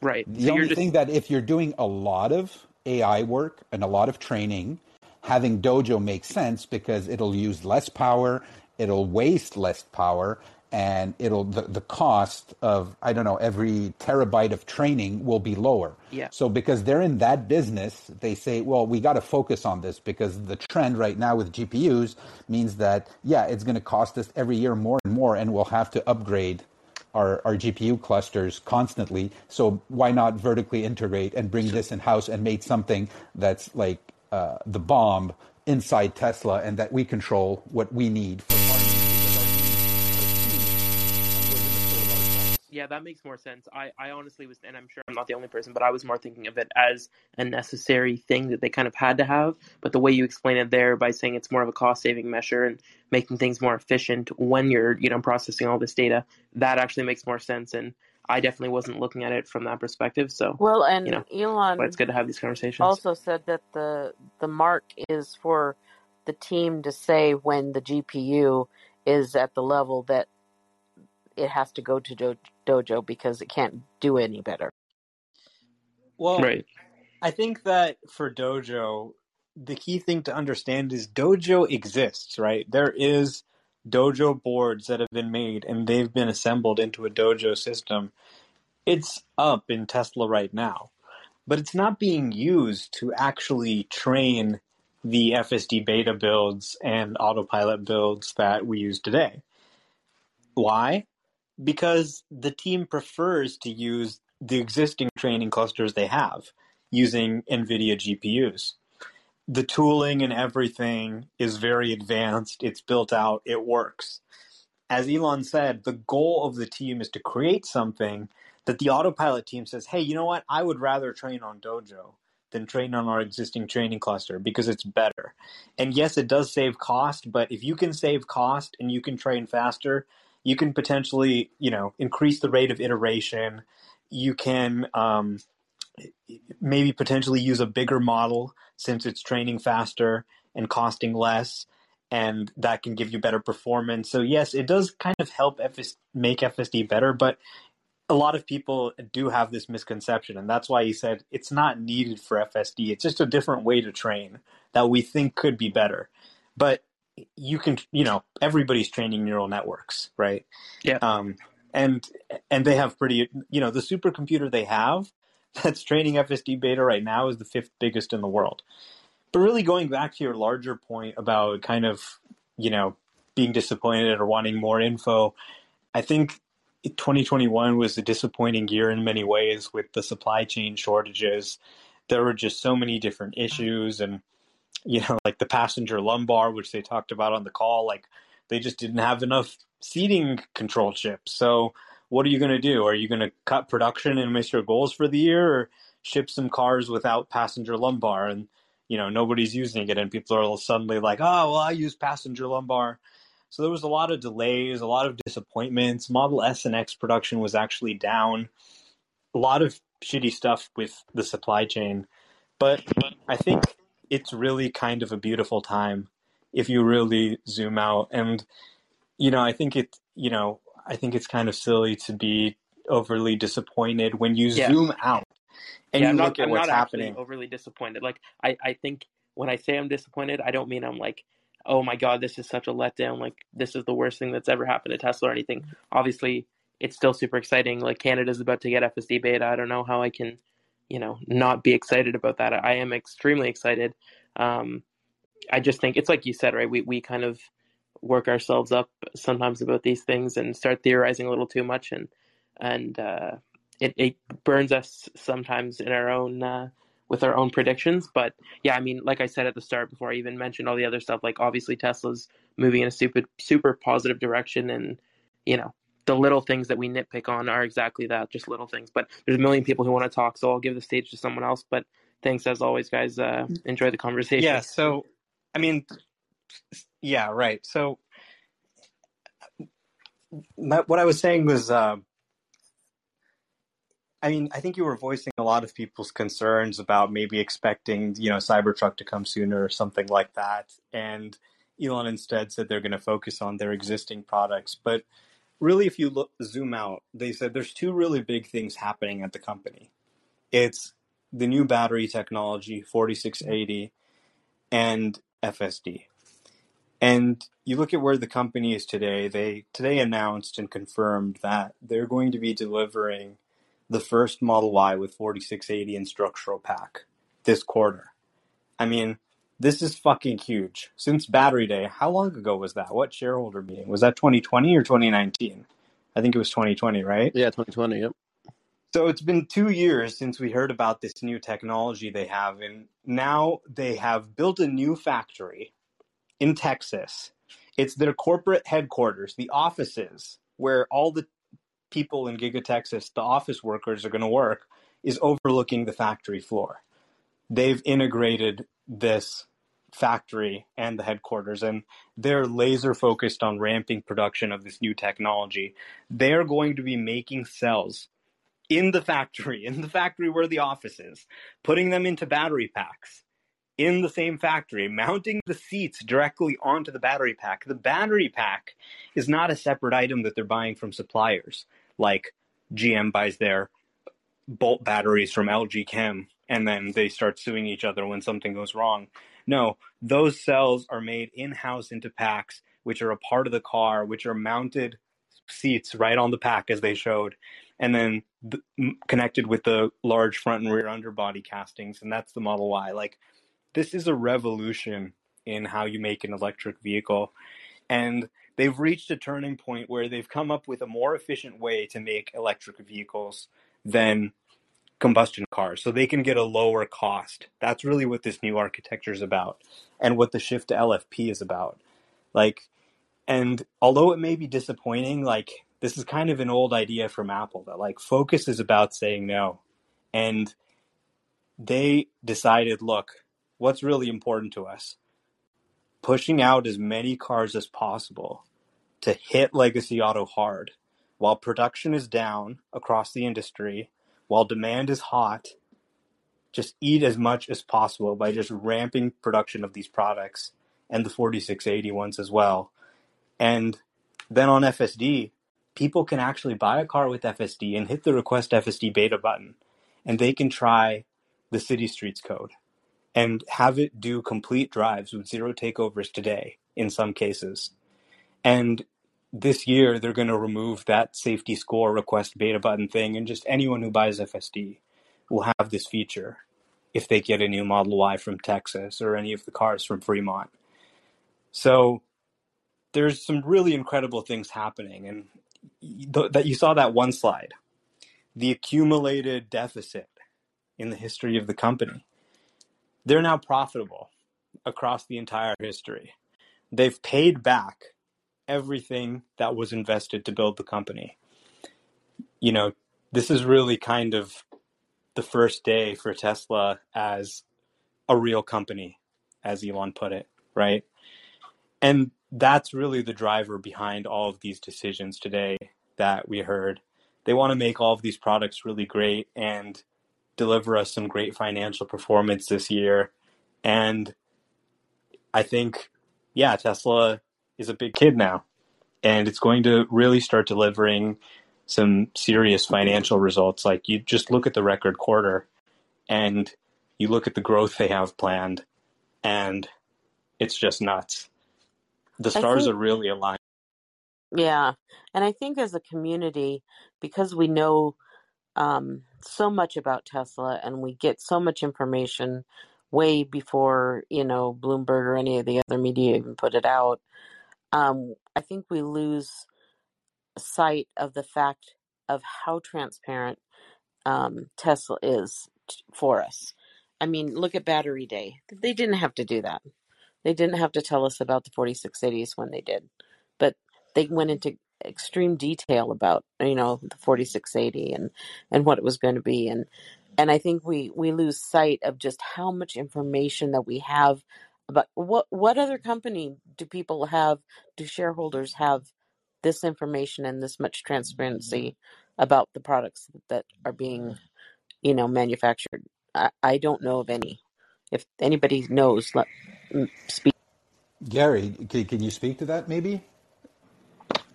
right. The So only just, thing that if you're doing a lot of AI work and a lot of training, having Dojo makes sense because it'll use less power, it'll waste less power, and it'll the, the cost of I don't know every terabyte of training will be lower. yeah. So because they're in that business, they say, well, we got to focus on this because the trend right now with GPUs means that yeah, it's going to cost us every year more and more, and we'll have to upgrade our, our GPU clusters constantly. So why not vertically integrate and bring this in house and make something that's like uh, the bomb inside Tesla and that we control what we need for Yeah, that makes more sense. I, I honestly was, and I'm sure I'm not the only person, but I was more thinking of it as a necessary thing that they kind of had to have. But the way you explain it there by saying it's more of a cost saving measure and making things more efficient when you're, you know, processing all this data, that actually makes more sense. And I definitely wasn't looking at it from that perspective. So, well, and you know, but it's good to have these conversations. also said that the the mark is for the team to say when the GPU is at the level that it has to go to do- dojo because it can't do any better. Well, Right. I think that for Dojo, the key thing to understand is Dojo exists, right? There is Dojo boards that have been made and they've been assembled into a Dojo system. It's up in Tesla right now, but it's not being used to actually train the FSD beta builds and autopilot builds that we use today. Why? Because the team prefers to use the existing training clusters they have using NVIDIA GPUs. The tooling and everything is very advanced, it's built out, it works. As Elon said, the goal of the team is to create something that the autopilot team says, hey, you know what? I would rather train on Dojo than train on our existing training cluster because it's better. And yes, it does save cost, but if you can save cost and you can train faster, you can potentially, you know, increase the rate of iteration. You can um, maybe potentially use a bigger model since it's training faster and costing less and that can give you better performance. So yes it does kind of help FS- make fsd better but a lot of people do have this misconception and that's why he said it's not needed for fsd it's just a different way to train that we think could be better. But you can you know everybody's training neural networks right Yeah. um, and and they have pretty you know the supercomputer they have that's training FSD beta right now is the fifth biggest in the world. But really going back to your larger point about kind of, you know, being disappointed or wanting more info, I think 2021 was a disappointing year in many ways with the supply chain shortages. There were just so many different issues and you know, like the passenger lumbar, which they talked about on the call, like they just didn't have enough seating control chips. So what are you going to do? Are you going to cut production and miss your goals for the year or ship some cars without passenger lumbar and you know nobody's using it and people are all suddenly like, "Oh, well I use passenger lumbar." So there was a lot of delays, a lot of disappointments. Model S and X production was actually down. A lot of shitty stuff with the supply chain. But I think it's really kind of a beautiful time if you really zoom out and you know, I think it, you know, I think it's kind of silly to be overly disappointed when you Yeah. zoom out and yeah, you I'm look not. at I'm what's not happening. overly disappointed. Like I, I think when I say I'm disappointed, I don't mean I'm like, oh my god, this is such a letdown. Like this is the worst thing that's ever happened to Tesla or anything. Obviously, it's still super exciting. Like Canada's about to get FSD beta. I don't know how I can, you know, not be excited about that. I am extremely excited. Um, I just think it's like you said, right? We we kind of work ourselves up sometimes about these things and start theorizing a little too much, and and uh, it it burns us sometimes in our own uh, with our own predictions. But yeah, I mean, like I said at the start, before I even mentioned all the other stuff, like obviously Tesla's moving in a super super positive direction, and you know the little things that we nitpick on are exactly that, just little things. But there's a million people who want to talk, so I'll give the stage to someone else. But thanks as always, guys. Uh, enjoy the conversation. Yeah, so I mean yeah, right. So my, what I was saying was uh, I mean, I think you were voicing a lot of people's concerns about maybe expecting, you know, Cybertruck to come sooner or something like that. And Elon instead said they're going to focus on their existing products. But really, if you look zoom out, they said there's two really big things happening at the company. It's the new battery technology, 4680, and FSD. And you look at where the company is today, they today announced and confirmed that they're going to be delivering the first Model Y with 4680 and structural pack this quarter. I mean, this is fucking huge. Since Battery Day, how long ago was that? What shareholder meeting? Was that 2020 or 2019? I think it was 2020, right? Yeah, 2020. Yep. So it's been two years since we heard about this new technology they have, and now they have built a new factory in Texas. It's their corporate headquarters, the offices where all the people in Giga Texas, the office workers, are going to work, is overlooking the factory floor. They've integrated this factory and the headquarters, and they're laser focused on ramping production of this new technology. They're going to be making cells in the factory, in the factory where the office is, putting them into battery packs. in the same factory, mounting the seats directly onto the battery pack. The battery pack is not a separate item that they're buying from suppliers, like GM buys their bolt batteries from LG Chem and then they start suing each other when something goes wrong. No, those cells are made in house into packs, which are a part of the car, which are mounted seats right on the pack as they showed, and then th- connected with the large front and rear underbody castings, and that's the Model Y. Like, this is a revolution in how you make an electric vehicle. And they've reached a turning point where they've come up with a more efficient way to make electric vehicles than combustion cars so they can get a lower cost. That's really what this new architecture is about and what the shift to LFP is about. Like and although it may be disappointing, like this is kind of an old idea from Apple that like focus is about saying no. And they decided, look, what's really important to us? Pushing out as many cars as possible to hit legacy auto hard while production is down across the industry while demand is hot, just eat as much as possible by just ramping production of these products and the 4680 ones as well. And then on FSD, people can actually buy a car with FSD and hit the request FSD beta button, and they can try the city streets code and have it do complete drives with zero takeovers today in some cases. And this year they're going to remove that safety score request beta button thing, and just anyone who buys FSD will have this feature if they get a new Model Y from Texas or any of the cars from Fremont. So there's some really incredible things happening, and th- that you saw that one slide, the accumulated deficit in the history of the company. They're now profitable across the entire history. They've paid back everything that was invested to build the company. You know, this is really kind of the first day for Tesla as a real company, as Elon put it, right? And that's really the driver behind all of these decisions today that we heard. They want to make all of these products really great and deliver us some great financial performance this year. And I think, yeah, Tesla is a big kid now, and it's going to really start delivering some serious financial results. Like you just look at the record quarter, and you look at the growth they have planned, and it's just nuts. The stars think, are really aligned. Yeah, and I think as a community, because we know um, so much about Tesla and we get so much information way before you know Bloomberg or any of the other media even put it out um, I think we lose sight of the fact of how transparent um, Tesla is t- for us. I mean, look at Battery Day. They didn't have to do that. They didn't have to tell us about the 4680s when they did, but they went into extreme detail about you know the 4680 and and what it was going to be and and I think we we lose sight of just how much information that we have but what what other company do people have? Do shareholders have this information and this much transparency about the products that are being, you know, manufactured? I, I don't know of any. If anybody knows, let mm, speak. Gary, can, can you speak to that maybe?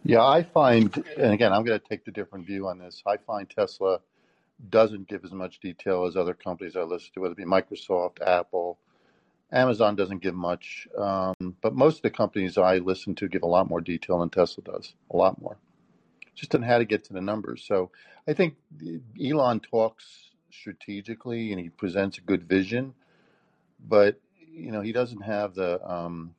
Yeah, I find, and again, I'm going to take the different view on this. I find Tesla doesn't give as much detail as other companies I listen to, whether it be Microsoft, Apple, Amazon doesn't give much, um, but most of the companies I listen to give a lot more detail than Tesla does, a lot more. Just on how to get to the numbers. So I think Elon talks strategically and he presents a good vision, but you know he doesn't have the um,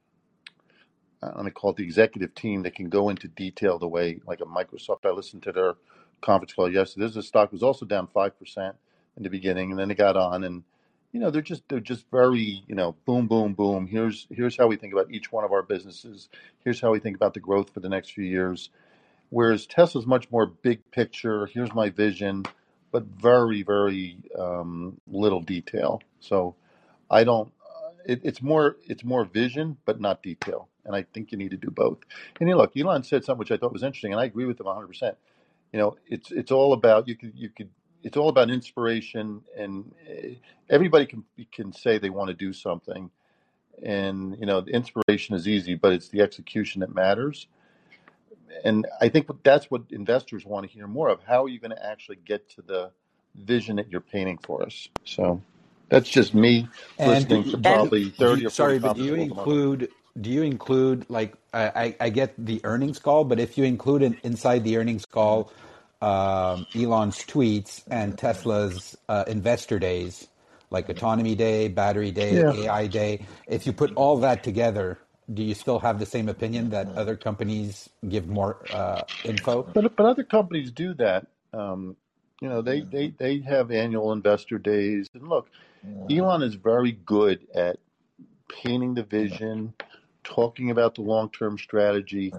let me call it the executive team that can go into detail the way like a Microsoft. I listened to their conference call yesterday. This stock was also down five percent in the beginning, and then it got on and you know they're just they're just very you know boom boom boom. Here's here's how we think about each one of our businesses. Here's how we think about the growth for the next few years. Whereas tesla's much more big picture here's my vision but very very um, little detail. So i don't it, it's more it's more vision but not detail. And i think you need to do both. And you look elon said something which i thought was interesting and i agree with him 100% you know it's it's all about you could you could it's all about inspiration, and eh, everybody can can say they want to do something, and you know, the inspiration is easy, but it's the execution that matters. And I think that's what investors want to hear more of. How are you going to actually get to the vision that you're painting for us? So that's just me And listening to probably thirty or forty sorry, but do you calls a month. include do you include like I, I get the earnings call, but if you include in, inside the earnings call um, Elon's tweets and Tesla's uh, investor days, like Autonomy Day, Battery Day, Yeah, AI Day, if you put all that together, do you still have the same opinion that other companies give more uh, info? but but other companies do that. Um, you know, they, they they have annual investor days, and look, Elon is very good at painting the vision, talking about the long term strategy,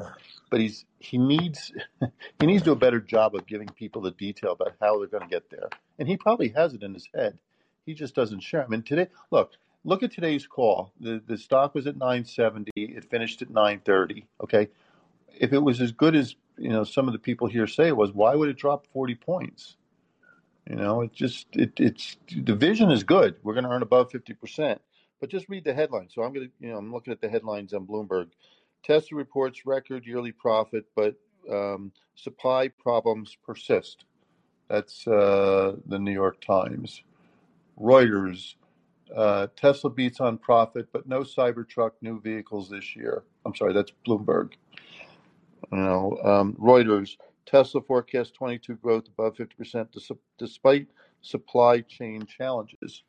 but he's he needs he needs to do a better job of giving people the detail about how they're going to get there. And he probably has it in his head. He just doesn't share. I mean, today, look, look at today's call. The the stock was at 970. It finished at 930. Okay, if it was as good as you know some of the people here say it was, why would it drop 40 points? You know, it just it it's the vision is good. We're going to earn above 50 percent, but just read the headlines. So I'm going to you know I'm looking at the headlines on Bloomberg. Tesla reports record yearly profit, but um, supply problems persist. That's uh, the New York Times. Reuters. Uh, Tesla beats on profit, but no Cybertruck new vehicles this year. I'm sorry, that's Bloomberg. You know, um, Reuters. Tesla forecasts 22 growth above 50% dis- despite supply chain challenges.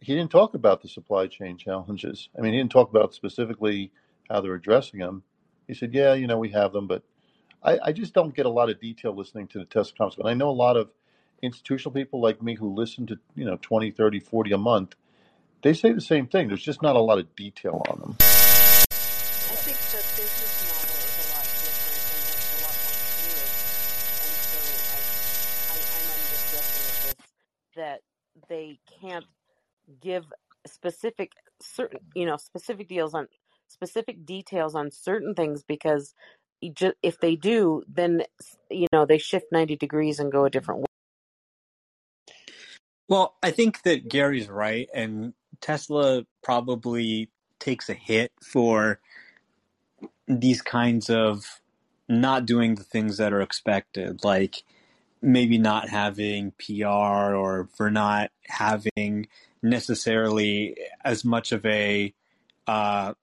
He didn't talk about the supply chain challenges. I mean, he didn't talk about specifically how they're addressing them. He said, "Yeah, you know, we have them, but I, I just don't get a lot of detail listening to the Tesla conference. But I know a lot of institutional people like me who listen to you know 20, 30, 40 a month. They say the same thing. There's just not a lot of detail on them. I think the business model is a lot different and it's a lot more fluid. And so I, I, I'm of this that they can't give specific certain you know specific deals on specific details on certain things because if they do then you know they shift 90 degrees and go a different way Well, I think that Gary's right, and Tesla probably takes a hit for these kinds of not doing the things that are expected, like maybe not having PR or for not having necessarily as much of a uh,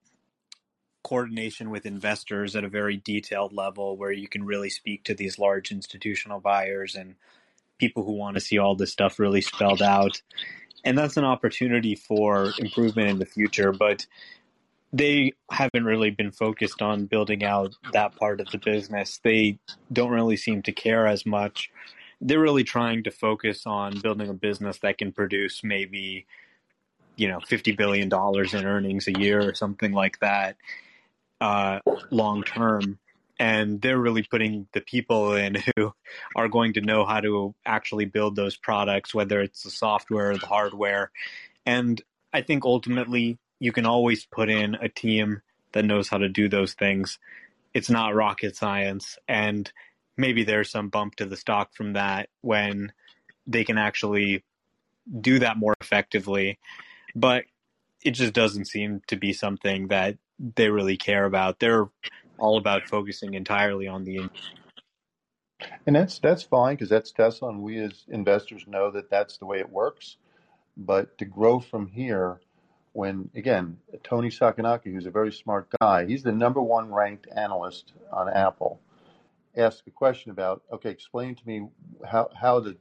coordination with investors at a very detailed level where you can really speak to these large institutional buyers and people who want to see all this stuff really spelled out. And that's an opportunity for improvement in the future, but they haven't really been focused on building out that part of the business. They don't really seem to care as much. They're really trying to focus on building a business that can produce maybe, you know, $50 billion in earnings a year or something like that uh, long term. And they're really putting the people in who are going to know how to actually build those products, whether it's the software or the hardware. And I think ultimately you can always put in a team that knows how to do those things. It's not rocket science. And maybe there's some bump to the stock from that when they can actually do that more effectively. But it just doesn't seem to be something that they really care about. They're all about focusing entirely on the And that's that's fine because that's Tesla, and we as investors know that that's the way it works. But to grow from here, when again Toni Sacconaghi, who's a very smart guy, he's the number one ranked analyst on Apple, asked a question about okay, explain to me how how the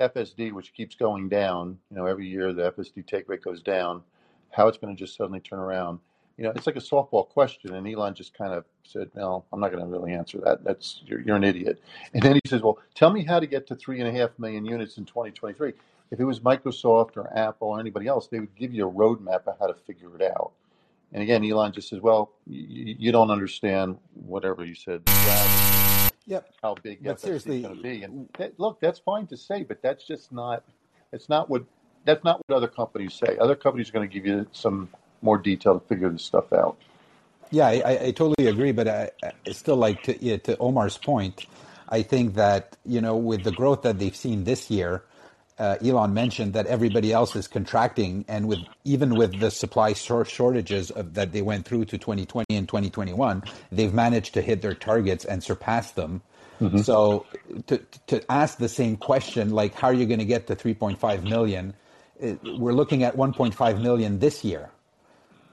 FSD, which keeps going down, you know, every year the FSD take rate goes down, how it's going to just suddenly turn around. You know, it's like a softball question, and Elon just kind of said, "No, I'm not going to really answer that. That's you're, you're an idiot." And then he says, "Well, tell me how to get to three and a half million units in 2023." If it was Microsoft or Apple or anybody else, they would give you a roadmap of how to figure it out. And again, Elon just says, "Well, you, you don't understand whatever you said. Yep. How big But FSD is going to be?" And that, look, that's fine to say, but that's just not. It's not what. That's not what other companies say. Other companies are going to give you some more detail to figure this stuff out. Yeah, I, I I totally agree, but I, I still like to yeah, to Omar's point. I think that you know with the growth that they've seen this year, uh, Elon mentioned that everybody else is contracting, and with even with the supply shortages of, that they went through to 2020 and 2021, they've managed to hit their targets and surpass them. Mm-hmm. So to to ask the same question, like how are you going to get to 3.5 million? It, we're looking at 1.5 million this year,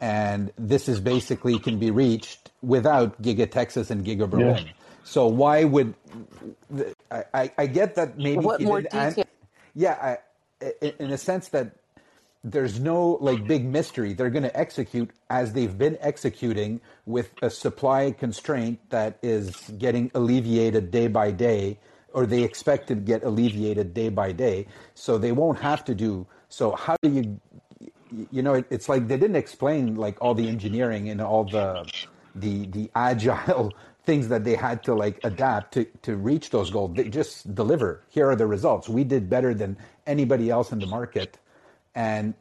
and this is basically can be reached without Giga Texas and Giga Berlin. Yeah. So why would I, I, get that maybe what more detail? Yeah, I, in a sense that there's no like big mystery. They're going to execute as they've been executing with a supply constraint that is getting alleviated day by day, or they expect to get alleviated day by day. So they won't have to do. So how do you, you know, it, it's like they didn't explain like all the engineering and all the the the agile things that they had to like adapt to to reach those goals. They just deliver. Here are the results. We did better than anybody else in the market, and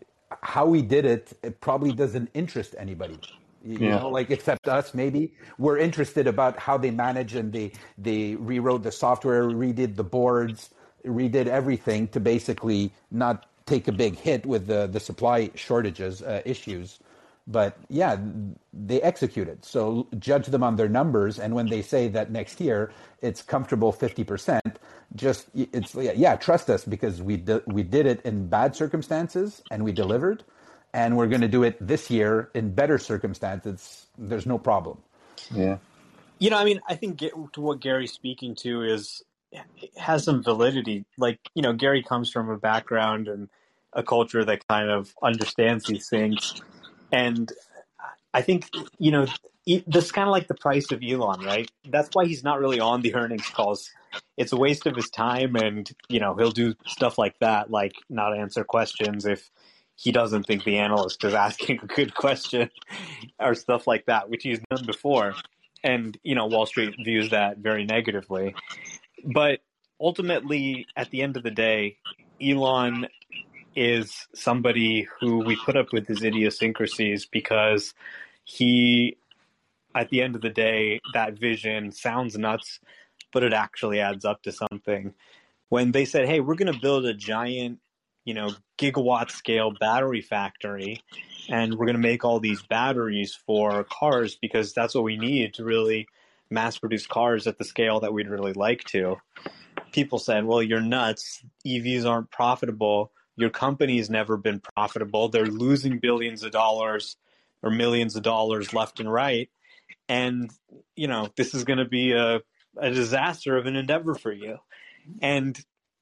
how we did it, it probably doesn't interest anybody. You yeah. know, like except us, maybe we're interested about how they manage and they they rewrote the software, redid the boards, redid everything to basically not take a big hit with the the supply shortages uh, issues but yeah, they executed. So judge them on their numbers, and when they say that next year it's comfortable fifty percent, just it's yeah, trust us because we di- we did it in bad circumstances and we delivered, and we're going to do it this year in better circumstances. There's no problem. Yeah, you know, I mean, I think to what Gary's speaking to is has some validity. Like you know, Gary comes from a background and a culture that kind of understands these things and I think, you know, this kind of like the price of Elon, right? That's why he's not really on the earnings calls. It's a waste of his time, and you know he'll do stuff like that, like not answer questions if he doesn't think the analyst is asking a good question, or stuff like that, which he's done before. And you know, Wall Street views that very negatively. But ultimately, at the end of the day, Elon is somebody who we put up with his idiosyncrasies because he, at the end of the day, that vision sounds nuts, but it actually adds up to something. When they said, hey, we're going to build a giant, you know, gigawatt scale battery factory and we're going to make all these batteries for cars because that's what we need to really mass produce cars at the scale that we'd really like to. People said, well, you're nuts. EVs aren't profitable your company's never been profitable. They're losing billions of dollars or millions of dollars left and right. And, you know, this is going to be a, a disaster of an endeavor for you. And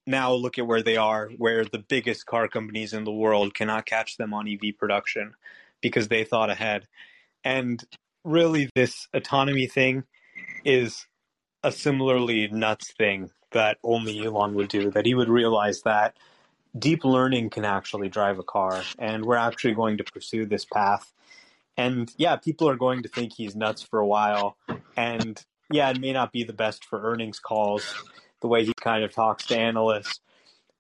now look at where they are, where the biggest car companies in the world cannot catch them on EV production because they thought ahead. And really, this autonomy thing is a similarly nuts thing that only Elon would do, that he would realize that deep learning can actually drive a car, and we're actually going to pursue this path. And yeah, people are going to think he's nuts for a while, and yeah, it may not be the best for earnings calls, the way he kind of talks to analysts.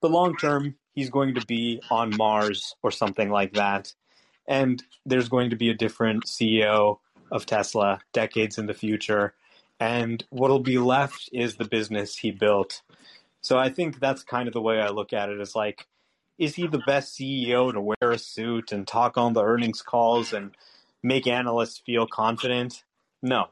But long term, he's going to be on Mars or something like that. And there's going to be a different CEO of Tesla decades in the future. And what'll be left is the business he built. So I think that's kind of the way I look at it is like, is he the best CEO to wear a suit and talk on the earnings calls and make analysts feel confident? No.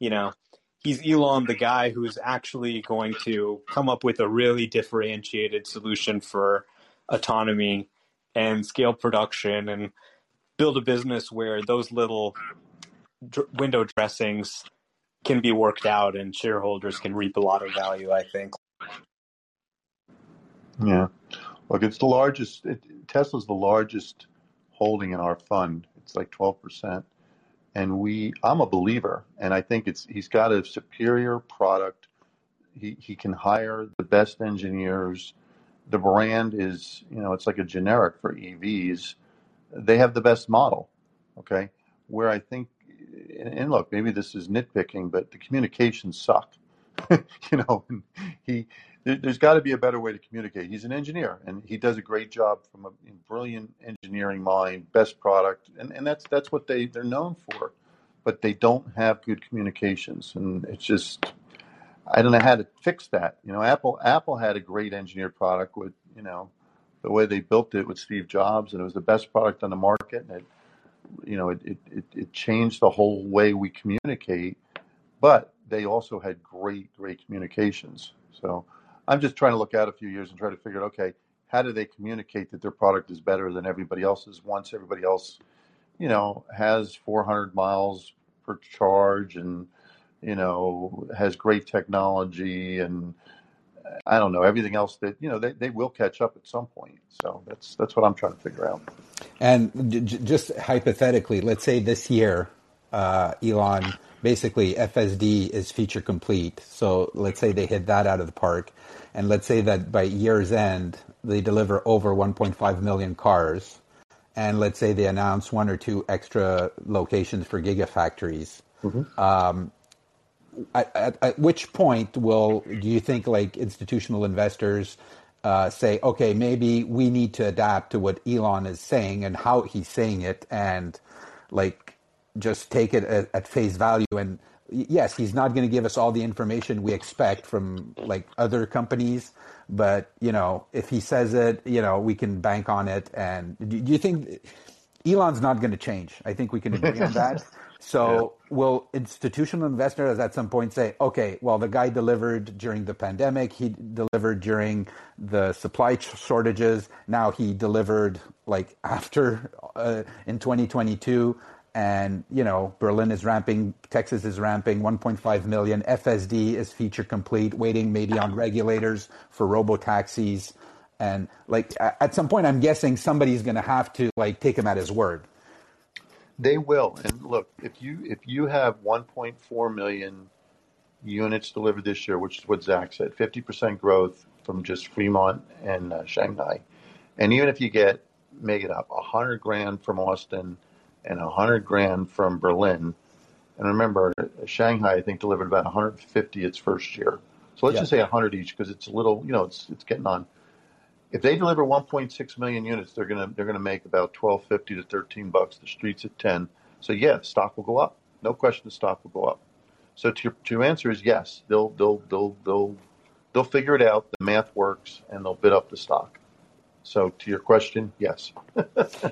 You know, he's Elon, the guy who's actually going to come up with a really differentiated solution for autonomy and scale production and build a business where those little window dressings can be worked out and shareholders can reap a lot of value, I think. Yeah. Look, it's the largest, it, Tesla's the largest holding in our fund. It's like 12%. And we, I'm a believer, and I think it's, he's got a superior product. He, he can hire the best engineers. The brand is, you know, it's like a generic for EVs. They have the best model. Okay. Where I think, and look, maybe this is nitpicking, but the communications suck. you know, he there, has got to be a better way to communicate. He's an engineer, and he does a great job from a brilliant engineering mind, best product, and, and that's that's what they they're known for. But they don't have good communications, and it's just I don't know how to fix that. You know, Apple Apple had a great engineered product with you know the way they built it with Steve Jobs, and it was the best product on the market, and it you know it it, it, it changed the whole way we communicate. But they also had great great communications. So I'm just trying to look out a few years and try to figure out okay how do they communicate that their product is better than everybody else's once everybody else you know has 400 miles per charge and you know has great technology and I don't know everything else that you know they, they will catch up at some point. So that's that's what I'm trying to figure out. And j- just hypothetically, let's say this year, uh, Elon basically FSD is feature complete. So let's say they hit that out of the park, and let's say that by year's end they deliver over 1.5 million cars, and let's say they announce one or two extra locations for gigafactories. Um, at, at, at which point will do you think like institutional investors uh, say, okay, maybe we need to adapt to what Elon is saying and how he's saying it, and like just take it at, at face value? And yes, he's not going to give us all the information we expect from like other companies, but you know, if he says it, you know, we can bank on it. And do, do you think? Elon's not going to change. I think we can agree on that. So, will institutional investors at some point say, okay, well, the guy delivered during the pandemic, he delivered during the supply shortages, now he delivered like after uh, in 2022. And, you know, Berlin is ramping, Texas is ramping 1.5 million. FSD is feature complete, waiting maybe on regulators for robo taxis. And like at some point, I'm guessing somebody's going to have to like take him at his word. They will. And look, if you if you have 1.4 million units delivered this year, which is what Zach said, 50% growth from just Fremont and uh, Shanghai, and even if you get make it up 100 grand from Austin and 100 grand from Berlin, and remember Shanghai I think delivered about 150 its first year. So let's Yeah. just say 100 each because it's a little, you know, it's it's getting on. If they deliver 1.6 million units, they're gonna they're gonna make about 12.50 to 13 bucks. The streets at 10. So yeah, stock will go up. No question, the stock will go up. So to your, to your answer is yes. They'll they'll they'll they'll they'll figure it out. The math works, and they'll bid up the stock. So to your question, yes.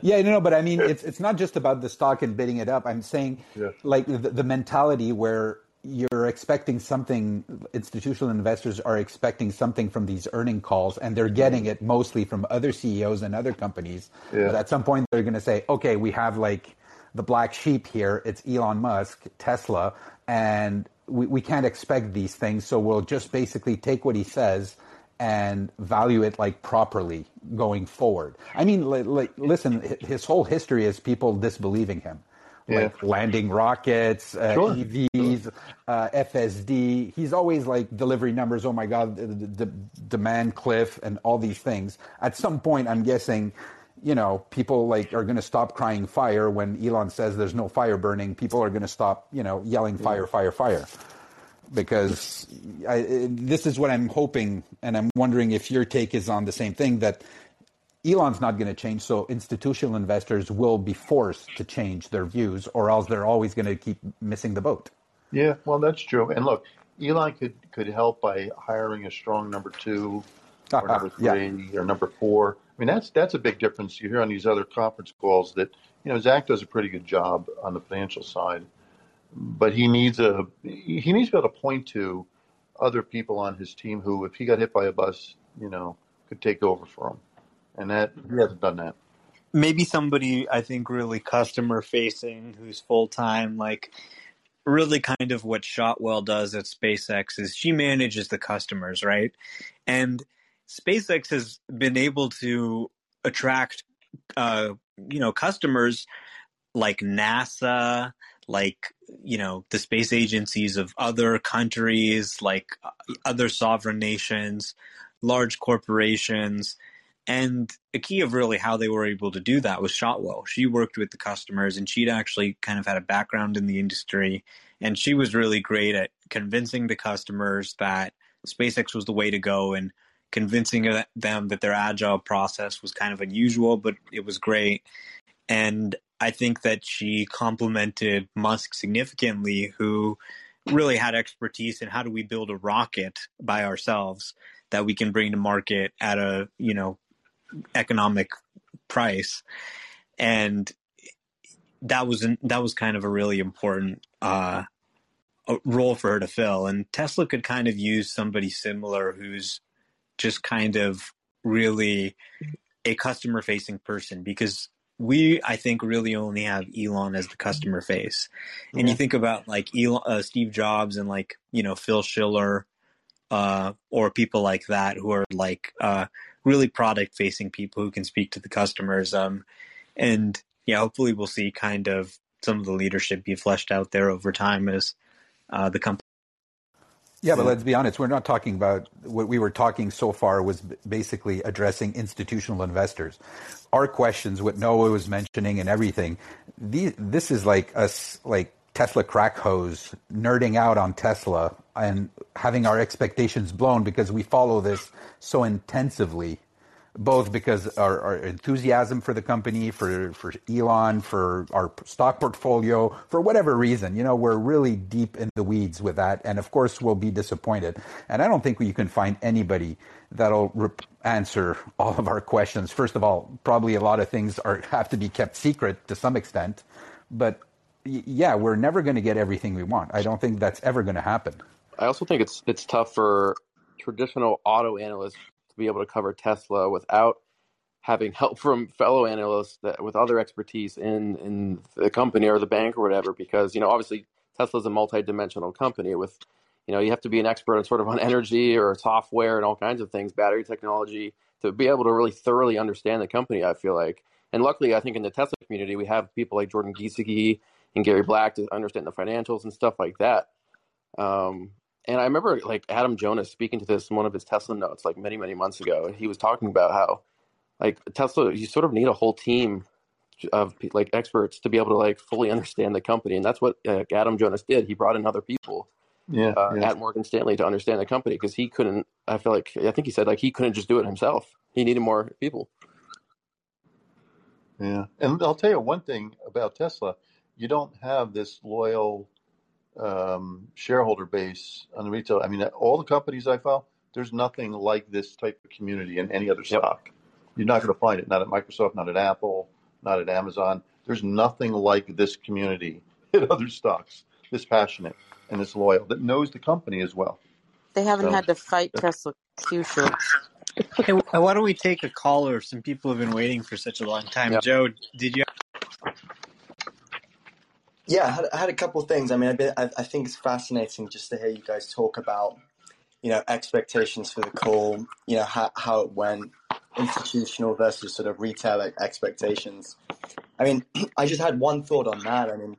Yeah, no, no, but I mean, it's it's not just about the stock and bidding it up. I'm saying, Yeah. like the, the mentality where you're expecting something. Institutional investors are expecting something from these earning calls, and they're getting mm-hmm. it mostly from other CEOs and other companies. Yeah. But at some point, they're going to say, okay, we have like the black sheep here. It's Elon Musk, Tesla, and we, we can't expect these things. So we'll just basically take what he says and value it like properly going forward. I mean, like, like listen, his whole history is people disbelieving him. Yeah. Like landing rockets, uh, Sure. EVs, uh, FSD. He's always like delivery numbers. Oh my God, the, the, the demand cliff and all these things. At some point, I'm guessing, you know, people like are going to stop crying fire when Elon says there's no fire burning. People are going to stop, you know, yelling fire, fire, fire because I, this is what I'm hoping, and I'm wondering if your take is on the same thing that Elon's not going to change, so institutional investors will be forced to change their views, or else they're always going to keep missing the boat. Yeah, well, that's true. And look, Elon could could help by hiring a strong number two ah, or ah, number Yeah. or number four. I mean, that's that's a big difference. You hear on these other conference calls that you know Zach does a pretty good job on the financial side, but he needs a he needs to be able to point to other people on his team who, if he got hit by a bus, you know, could take over for him, and that he hasn't done that. maybe somebody I think really customer facing who's full time, like really kind of what Shotwell does at SpaceX is she manages the customers, right? And SpaceX has been able to attract, uh, you know, customers like NASA, like you know the space agencies of other countries, like uh, other sovereign nations, large corporations. And a key of really how they were able to do that was Shotwell. She worked with the customers and she'd actually kind of had a background in the industry. And she was really great at convincing the customers that SpaceX was the way to go and convincing them that their agile process was kind of unusual, but it was great. And I think that she complemented Musk significantly, who really had expertise in how do we build a rocket by ourselves that we can bring to market at a you know economic price. And that was that was kind of a really important uh, role for her to fill. And tesla could kind of use somebody similar who's just kind of really a customer facing person because we I think really only have Elon as the customer face, and you think about like Elon, uh, Steve Jobs and like you know Phil Schiller, uh, or people like that who are like uh, really product facing people who can speak to the customers. Um, and yeah, hopefully we'll see kind of some of the leadership be fleshed out there over time as uh, the company yeah, but let's be honest. We're not talking about what we were talking so far was basically addressing institutional investors. Our questions, what Noah was mentioning, and everything. this is like us, like Tesla crack hose, nerding out on Tesla and having our expectations blown because we follow this so intensively both because our, our, enthusiasm for the company, for for Elon, for our stock portfolio, for whatever reason, you know, we're really deep in the weeds with that, and of course, we'll be disappointed. And I don't think you can find anybody that'll rep- answer all of our questions. First of all, probably a lot of things are have to be kept secret to some extent, but yeah, we're never going to get everything we want. I don't think that's ever going to happen. I also think it's it's tough for traditional auto analysts to be able to cover Tesla without having help from fellow analysts that with other expertise in in the company or the bank or whatever because you know obviously Tesla's a multi-dimensional company with you know you have to be an expert on sort of on energy or software and all kinds of things battery technology to be able to really thoroughly understand the company I feel like. And luckily I think in the Tesla community we have people like Jordan Giesecke and Gary Black to understand the financials and stuff like that. Um, and I remember like Adam Jonas speaking to this in one of his Tesla notes like many, many months ago. And he was talking about how like Tesla, you sort of need a whole team of like experts to be able to like fully understand the company. And that's what uh, Adam Jonas did. He brought in other people yeah, uh, yeah. at Morgan Stanley to understand the company because he couldn't, I feel like, I think he said like he couldn't just do it himself. He needed more people. Yeah. And I'll tell you one thing about Tesla. You don't have this loyal um, shareholder base on the retail. I mean, all the companies I follow, there's nothing like this type of community in any other Yep. stock. You're not going to find it. Not at Microsoft, not at Apple, not at Amazon. There's nothing like this community in other stocks. This passionate and this loyal that knows the company as well. They haven't So had to fight Tesla Q shorts. Hey, why don't we take a caller? Some people have been waiting for such a long time. Yeah. Joe, did you? Yeah, I had, I had a couple things. I mean, I've been, I, I think it's fascinating just to hear you guys talk about, you know, expectations for the call, you know, how, how it went, institutional versus sort of retail expectations. I mean, I just had one thought on that. I mean,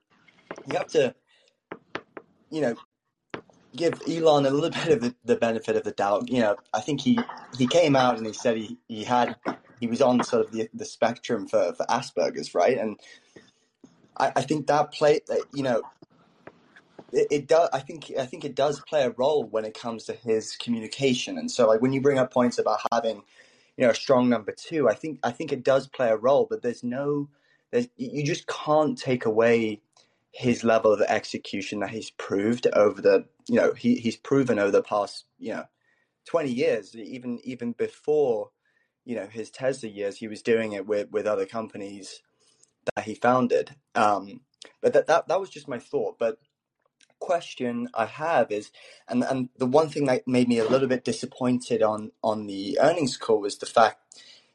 you have to, you know, give Elon a little bit of the, the benefit of the doubt. You know, I think he, he came out and he said he, he had, he was on sort of the, the spectrum for, for Asperger's, right? And I, I think that play, that, you know, it, it does. I think I think it does play a role when it comes to his communication. And so, like when you bring up points about having, you know, a strong number two, I think I think it does play a role. But there's no, there's you just can't take away his level of execution that he's proved over the, you know, he he's proven over the past, you know, twenty years, even even before, you know, his Tesla years, he was doing it with with other companies that he founded. Um, but that, that that was just my thought. But question I have is, and and the one thing that made me a little bit disappointed on on the earnings call was the fact,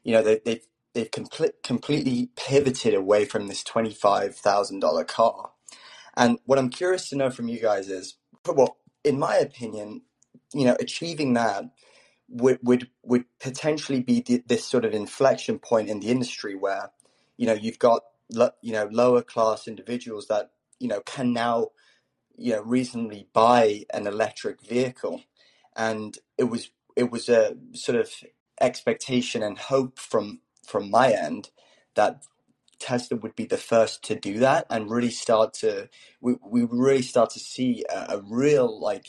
you know, they, they've they've complete, completely pivoted away from this twenty five thousand dollar car. And what I'm curious to know from you guys is, well, in my opinion, you know, achieving that would would would potentially be this sort of inflection point in the industry where, you know, you've got you know lower class individuals that you know can now you know reasonably buy an electric vehicle. And it was it was a sort of expectation and hope from from my end that Tesla would be the first to do that and really start to we, we really start to see a, a real like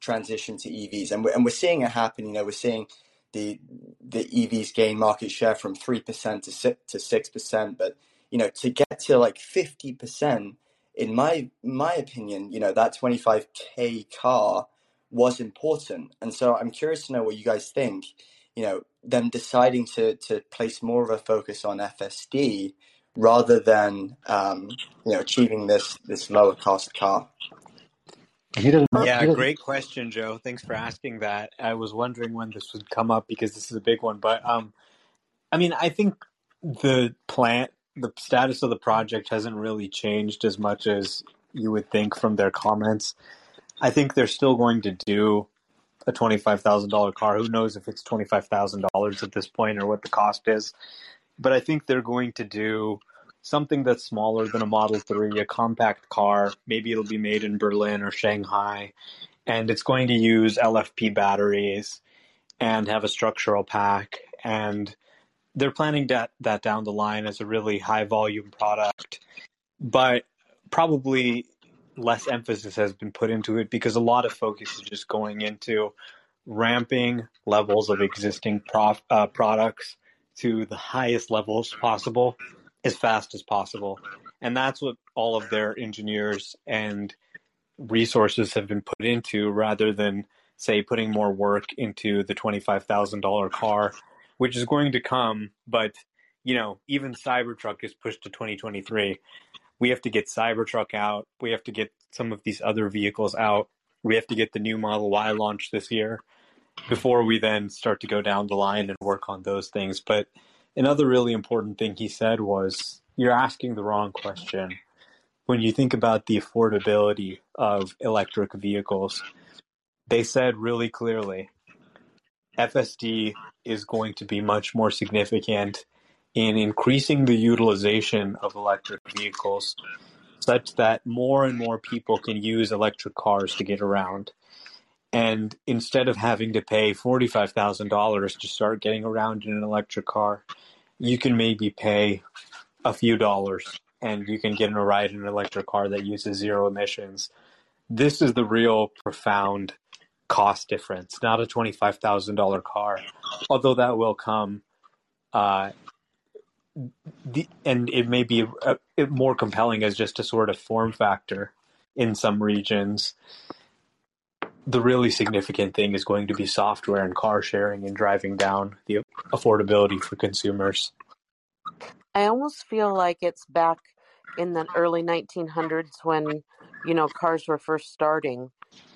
transition to EVs and we're, and we're seeing it happen you know we're seeing the the EVs gain market share from 3% to 6 to 6% but you know to get to like 50% in my my opinion, you know, that 25k car was important. And so I'm curious to know what you guys think. You know, them deciding to to place more of a focus on FSD rather than um, you know achieving this this lower cost car. He doesn't. He Yeah, great question, Joe. Thanks for asking that. I was wondering when this would come up because this is a big one. But um, I mean, I think the plant, the status of the project hasn't really changed as much as you would think from their comments. I think they're still going to do a twenty-five thousand dollar car. Who knows if it's twenty-five thousand dollars at this point or what the cost is? But I think they're going to do something that's smaller than a Model Three, a compact car. Maybe it'll be made in Berlin or Shanghai, and it's going to use LFP batteries and have a structural pack and they're planning that that down the line as a really high volume product, but probably less emphasis has been put into it because a lot of focus is just going into ramping levels of existing prof, uh, products to the highest levels possible as fast as possible. And that's what all of their engineers and resources have been put into rather than, say, putting more work into the $25,000 car which is going to come. But you know, even Cybertruck is pushed to 2023. We have to get Cybertruck out. We have to get some of these other vehicles out. We have to get the new Model Y launched this year before we then start to go down the line and work on those things. But another really important thing he said was you're asking the wrong question. When you think about the affordability of electric vehicles, they said really clearly FSD is going to be much more significant in increasing the utilization of electric vehicles such that more and more people can use electric cars to get around. And instead of having to pay $45,000 to start getting around in an electric car, you can maybe pay a few dollars and you can get in a ride in an electric car that uses zero emissions. This is the real profound cost difference, not a $25,000 car, although that will come. Uh, the, and it may be a, a, more compelling as just a sort of form factor in some regions. The really significant thing is going to be software and car sharing and driving down the affordability for consumers. I almost feel like it's back in the early 1900s when, you know, cars were first starting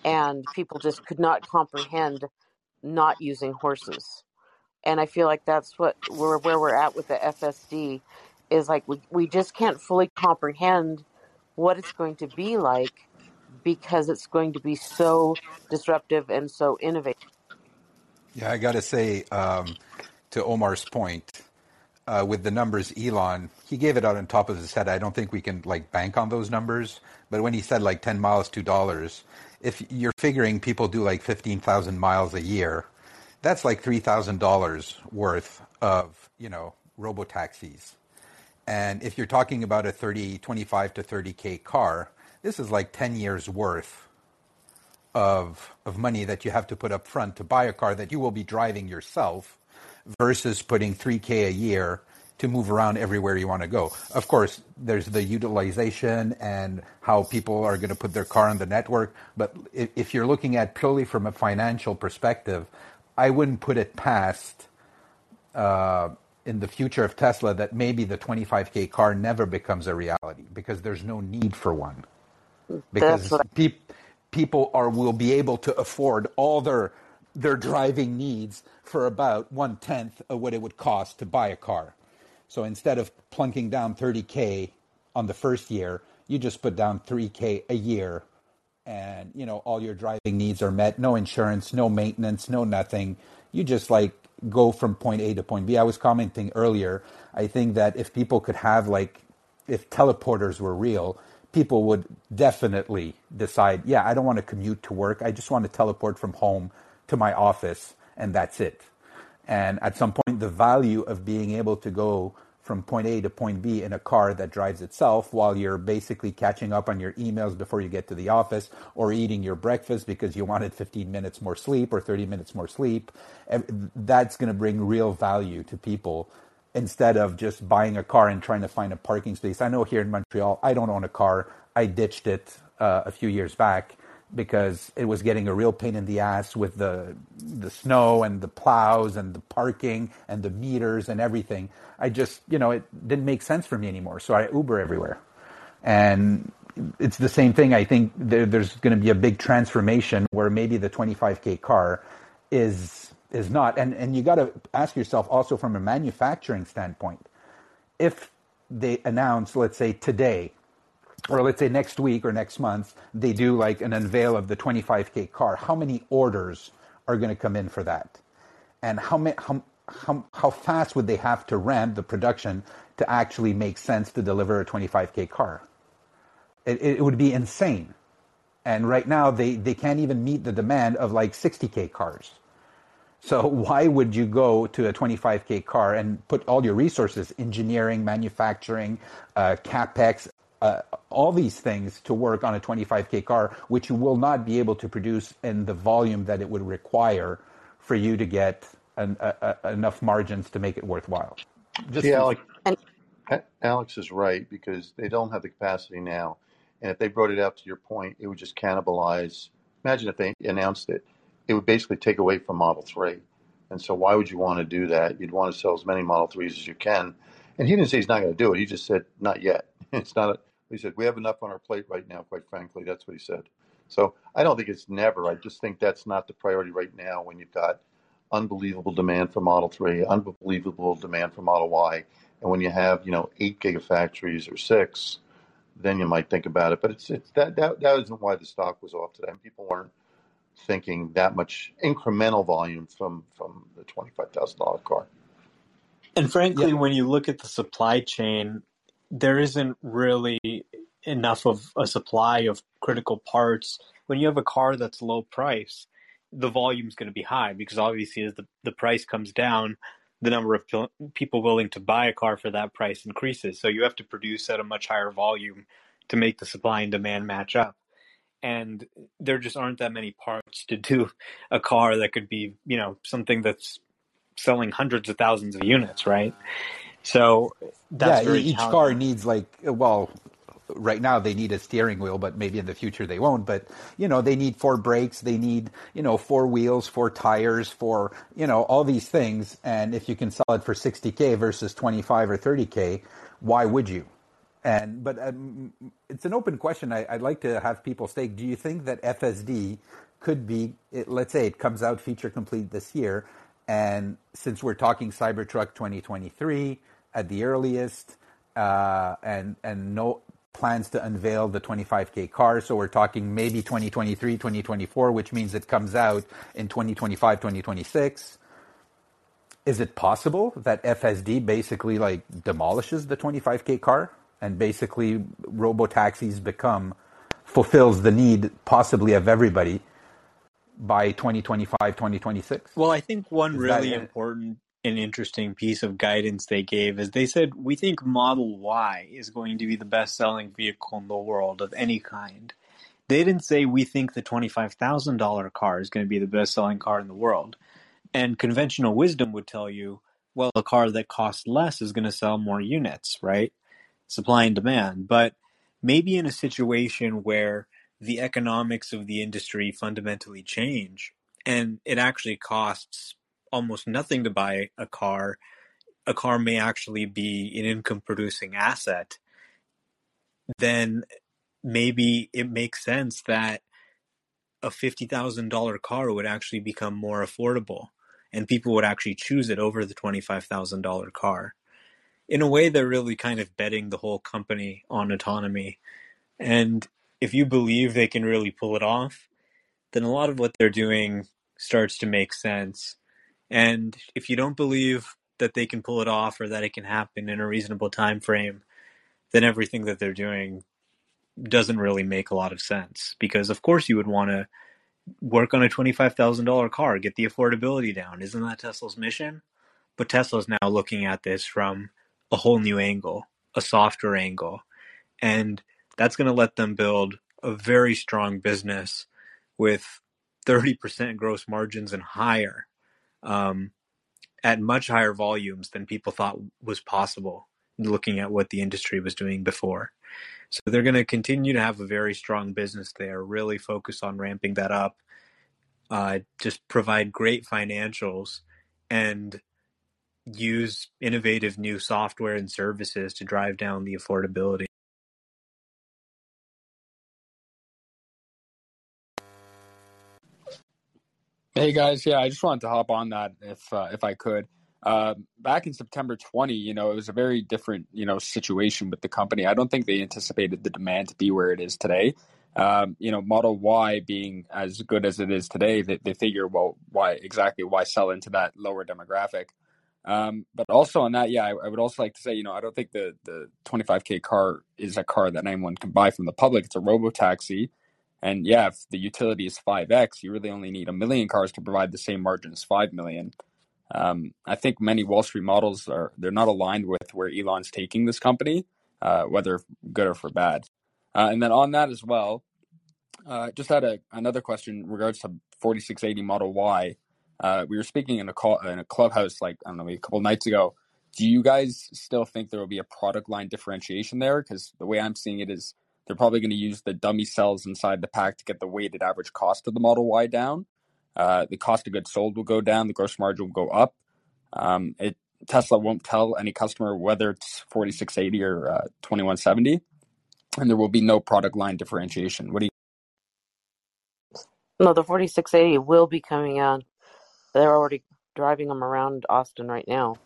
and people just could not comprehend not using horses. And I feel like that's what we're where we're at with the FSD is like we, we just can't fully comprehend what it's going to be like because it's going to be so disruptive and so innovative. Yeah, I got to say, um, to Omar's point, uh, with the numbers Elon, he gave it out on top of his head. I don't think we can like bank on those numbers. But when he said like 10 miles, $2, if you're figuring people do like 15,000 miles a year, that's like $3,000 worth of, you know, robo taxis. And if you're talking about a 30, 25 to 30K car, this is like 10 years worth of, of money that you have to put up front to buy a car that you will be driving yourself versus putting 3K a year to move around everywhere you want to go. Of course, there's the utilization and how people are going to put their car on the network. But if you're looking at purely from a financial perspective, I wouldn't put it past uh, in the future of Tesla that maybe the 25k car never becomes a reality because there's no need for one because pe- people are will be able to afford all their their driving needs for about one tenth of what it would cost to buy a car. So instead of plunking down 30k on the first year, you just put down 3k a year and you know all your driving needs are met, no insurance, no maintenance, no nothing. You just like go from point A to point B. I was commenting earlier, I think that if people could have like if teleporters were real, people would definitely decide, yeah, I don't want to commute to work. I just want to teleport from home to my office and that's it. And at some point, the value of being able to go from point A to point B in a car that drives itself while you're basically catching up on your emails before you get to the office or eating your breakfast because you wanted 15 minutes more sleep or 30 minutes more sleep. That's going to bring real value to people instead of just buying a car and trying to find a parking space. I know here in Montreal, I don't own a car. I ditched it uh, a few years back because it was getting a real pain in the ass with the the snow and the plows and the parking and the meters and everything. I just, you know, it didn't make sense for me anymore. So I Uber everywhere. And it's the same thing. I think there, there's going to be a big transformation where maybe the 25k car is is not. And and you got to ask yourself also from a manufacturing standpoint, if they announce, let's say today, or let's say next week or next month, they do like an unveil of the 25k car, how many orders are going to come in for that? And how how how, how fast would they have to ramp the production to actually make sense to deliver a 25k car? It, it would be insane. And right now, they, they can't even meet the demand of like 60k cars. So why would you go to a 25k car and put all your resources, engineering, manufacturing, uh, capex, uh, all these things to work on a 25k car, which you will not be able to produce in the volume that it would require for you to get an, enough margins to make it worthwhile. Just yeah, Alex, Alex is right because they don't have the capacity now, and if they brought it out to your point, it would just cannibalize. Imagine if they announced it, it would basically take away from Model Three, and so why would you want to do that? You'd want to sell as many Model Threes as you can. And he didn't say he's not going to do it. He just said not yet. It's not. A, he said we have enough on our plate right now. Quite frankly, that's what he said. So I don't think it's never. I just think that's not the priority right now when you've got unbelievable demand for Model 3, unbelievable demand for Model Y. And when you have, you know, eight gigafactories or six, then you might think about it. But it's, it's that, that, that isn't why the stock was off today. People weren't thinking that much incremental volume from, from the $25,000 car. And frankly, yeah. when you look at the supply chain, there isn't really enough of a supply of critical parts. When you have a car that's low price, the volume is going to be high because obviously as the, the price comes down, the number of people willing to buy a car for that price increases. So you have to produce at a much higher volume to make the supply and demand match up. And there just aren't that many parts to do a car that could be, you know, something that's selling hundreds of thousands of units, right? So yeah, each car needs like well, right now they need a steering wheel, but maybe in the future they won't. But you know, they need four brakes, they need you know four wheels, four tires, for you know all these things. And if you can sell it for 60k versus 25 or 30k, why would you? And but um, it's an open question. I, would like to have people stake. Do you think that FSD could be? It, let's say it comes out feature complete this year, and since we're talking Cybertruck 2023 at the earliest, uh, and and no plans to unveil the 25k car. So we're talking maybe 2023, 2024, which means it comes out in 2025, 2026. Is it possible that FSD basically like demolishes the 25k car and basically robo taxis become fulfills the need possibly of everybody by 2025, 2026? Well, I think one is really important an interesting piece of guidance they gave is they said we think Model Y is going to be the best selling vehicle in the world of any kind. They didn't say we think the $25,000 car is going to be the best selling car in the world. And conventional wisdom would tell you, well, a car that costs less is going to sell more units, right? Supply and demand. But maybe in a situation where the economics of the industry fundamentally change and it actually costs almost nothing to buy a car, a car may actually be an income producing asset, then maybe it makes sense that a $50,000 car would actually become more affordable and people would actually choose it over the $25,000 car. In a way, they're really kind of betting the whole company on autonomy. And if you believe they can really pull it off, then a lot of what they're doing starts to make sense. And if you don't believe that they can pull it off or that it can happen in a reasonable time frame, then everything that they're doing doesn't really make a lot of sense. Because of course you would want to work on a $25,000 car, get the affordability down. Isn't that Tesla's mission? But Tesla's now looking at this from a whole new angle, a softer angle. And that's going to let them build a very strong business with 30% gross margins and higher um, at much higher volumes than people thought was possible looking at what the industry was doing before. So they're going to continue to have a very strong business there, really focus on ramping that up, uh, just provide great financials and use innovative new software and services to drive down the affordability. Hey guys, yeah, I just wanted to hop on that if uh, if I could. Uh, back in September 20, you know, it was a very different, you know, situation with the company. I don't think they anticipated the demand to be where it is today. Um, you know, Model Y being as good as it is today, they, they figure, well, why exactly why sell into that lower demographic? Um, but also on that, yeah, I, I, would also like to say, you know, I don't think the the 25k car is a car that anyone can buy from the public. It's a robo taxi and yeah, if the utility is 5x, you really only need a million cars to provide the same margin as 5 million. Um, I think many Wall Street models are they're not aligned with where Elon's taking this company, uh, whether good or for bad. Uh, and then on that as well, uh, just had a, another question in regards to 4680 Model Y. Uh, we were speaking in a call in a clubhouse like I don't know a couple nights ago. Do you guys still think there will be a product line differentiation there? Because the way I'm seeing it is they're probably going to use the dummy cells inside the pack to get the weighted average cost of the Model Y down. Uh, the cost of goods sold will go down, the gross margin will go up. Um, it, Tesla won't tell any customer whether it's 4680 or uh, 2170, and there will be no product line differentiation. What do you? No, the 4680 will be coming out. They're already driving them around Austin right now.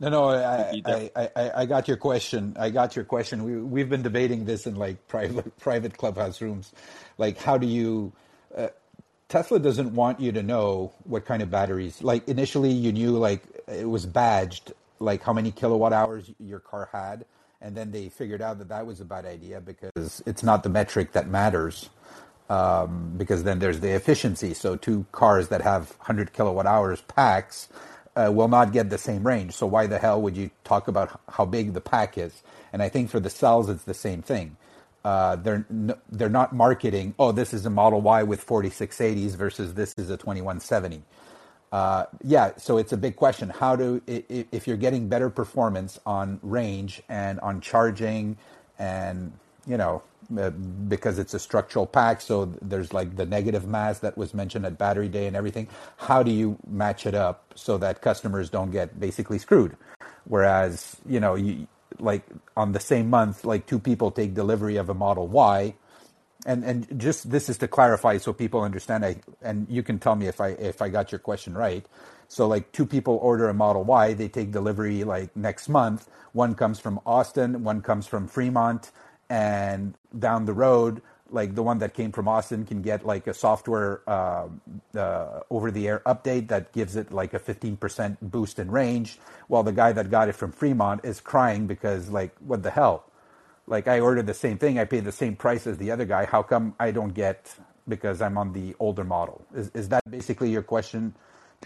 No, no, I, I, I, I got your question. I got your question. We we've been debating this in like private private clubhouse rooms. Like, how do you? Uh, Tesla doesn't want you to know what kind of batteries. Like initially, you knew like it was badged, like how many kilowatt hours your car had, and then they figured out that that was a bad idea because it's not the metric that matters. Um, because then there's the efficiency. So two cars that have 100 kilowatt hours packs uh, will not get the same range. So why the hell would you talk about how big the pack is? And I think for the cells, it's the same thing. Uh, they're n- they're not marketing. Oh, this is a Model Y with 4680s versus this is a 2170. Uh, yeah, so it's a big question. How do if you're getting better performance on range and on charging, and you know uh, because it's a structural pack. So there's like the negative mass that was mentioned at Battery Day and everything. How do you match it up so that customers don't get basically screwed? Whereas you know, you, like on the same month, like two people take delivery of a Model Y, and and just this is to clarify so people understand. I and you can tell me if I if I got your question right. So like two people order a Model Y, they take delivery like next month. One comes from Austin, one comes from Fremont and down the road like the one that came from austin can get like a software uh, uh, over the air update that gives it like a 15% boost in range while the guy that got it from fremont is crying because like what the hell like i ordered the same thing i paid the same price as the other guy how come i don't get because i'm on the older model is, is that basically your question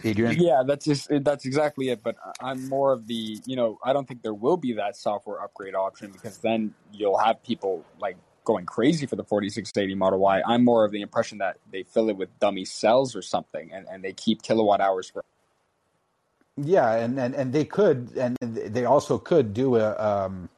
Adrian? Yeah, that's just that's exactly it. But I'm more of the you know I don't think there will be that software upgrade option because then you'll have people like going crazy for the 4680 Model Y. I'm more of the impression that they fill it with dummy cells or something, and, and they keep kilowatt hours for. Yeah, and, and, and they could, and they also could do a um,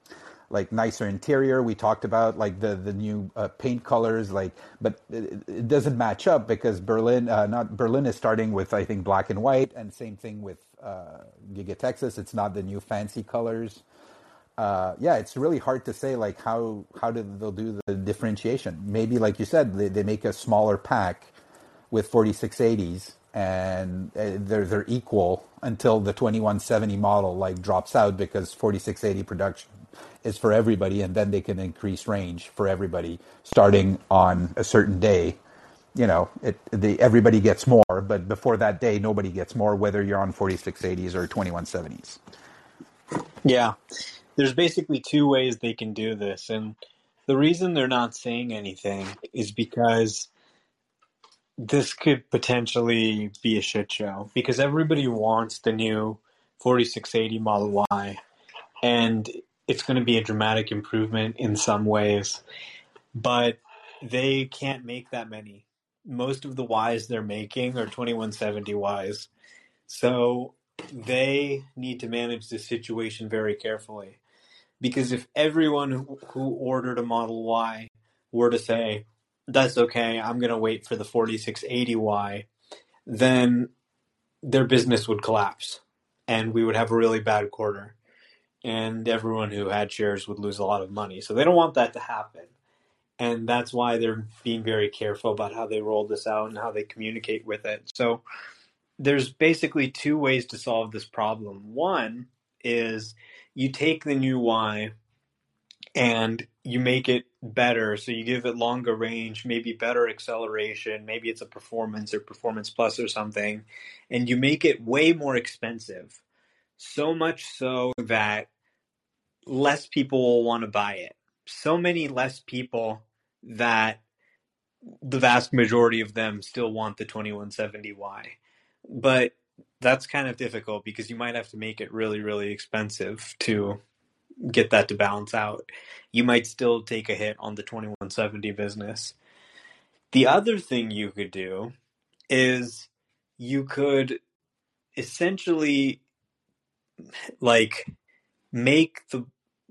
like nicer interior. We talked about like the the new uh, paint colors, like, but it, it, doesn't match up because Berlin, uh, not Berlin, is starting with I think black and white, and same thing with uh, Giga Texas. It's not the new fancy colors. Uh, yeah, it's really hard to say like how how do they'll do the differentiation. Maybe like you said, they, they make a smaller pack with 4680s and uh, they're they're equal until the 2170 model like drops out because 4680 production is for everybody, and then they can increase range for everybody starting on a certain day. You know, it the everybody gets more, but before that day, nobody gets more, whether you're on 4680s or 2170s. Yeah, there's basically two ways they can do this, and the reason they're not saying anything is because this could potentially be a shit show because everybody wants the new 4680 Model Y, and it's going to be a dramatic improvement in some ways, but they can't make that many. Most of the Ys they're making are 2170 Ys. So they need to manage this situation very carefully because if everyone who ordered a Model Y were to say, "That's okay, I'm going to wait for the 4680Y," then their business would collapse, and we would have a really bad quarter, and everyone who had shares would lose a lot of money. So they don't want that to happen. And that's why they're being very careful about how they roll this out and how they communicate with it. So there's basically two ways to solve this problem. One is you take the new Y and you make it better. So you give it longer range, maybe better acceleration, maybe it's a performance or performance plus or something, and you make it way more expensive. So much so that less people will want to buy it. So many less people that the vast majority of them still want the 2170Y. But that's kind of difficult because you might have to make it really, really expensive to get that to balance out. You might still take a hit on the 2170 business. The other thing you could do is you could essentially like make the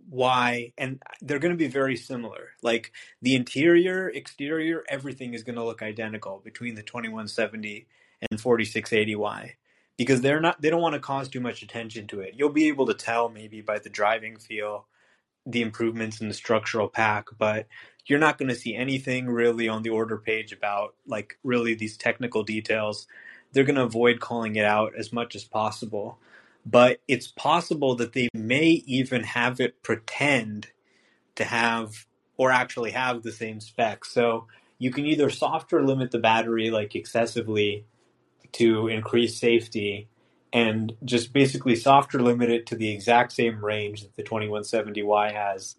Y and they're going to be very similar. Like the interior, exterior, everything is going to look identical between the 2170 and 4680Y because they're not they don't want to cause too much attention to it. You'll be able to tell maybe by the driving feel the improvements in the structural pack, but you're not going to see anything really on the order page about like really these technical details. They're going to avoid calling it out as much as possible. But it's possible that they may even have it pretend to have or actually have the same specs. So you can either soft or limit the battery like excessively to increase safety and just basically softer limit it to the exact same range that the 2170Y has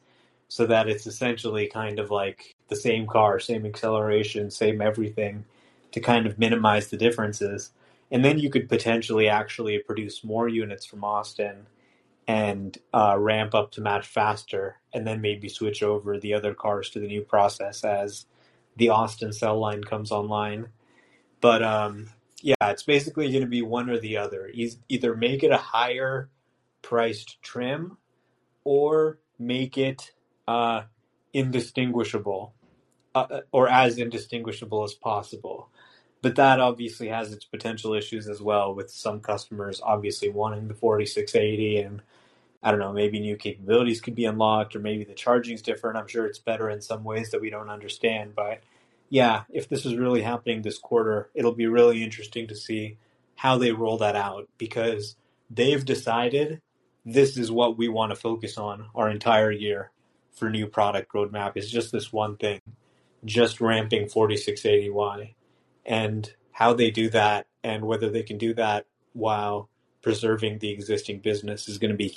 so that it's essentially kind of like the same car, same acceleration, same everything to kind of minimize the differences. And then you could potentially actually produce more units from Austin and uh, ramp up to match faster, and then maybe switch over the other cars to the new process as the Austin cell line comes online. But um, yeah, it's basically going to be one or the other. Either make it a higher priced trim or make it uh, indistinguishable uh, uh, or as indistinguishable as possible. But that obviously has its potential issues as well, with some customers obviously wanting the 4680 and I don't know, maybe new capabilities could be unlocked or maybe the charging's different. I'm sure it's better in some ways that we don't understand, but yeah, if this is really happening this quarter, it'll be really interesting to see how they roll that out because they've decided this is what we want to focus on our entire year for new product roadmap. Is just this one thing, just ramping 4680Y and how they do that and whether they can do that while preserving the existing business is going to be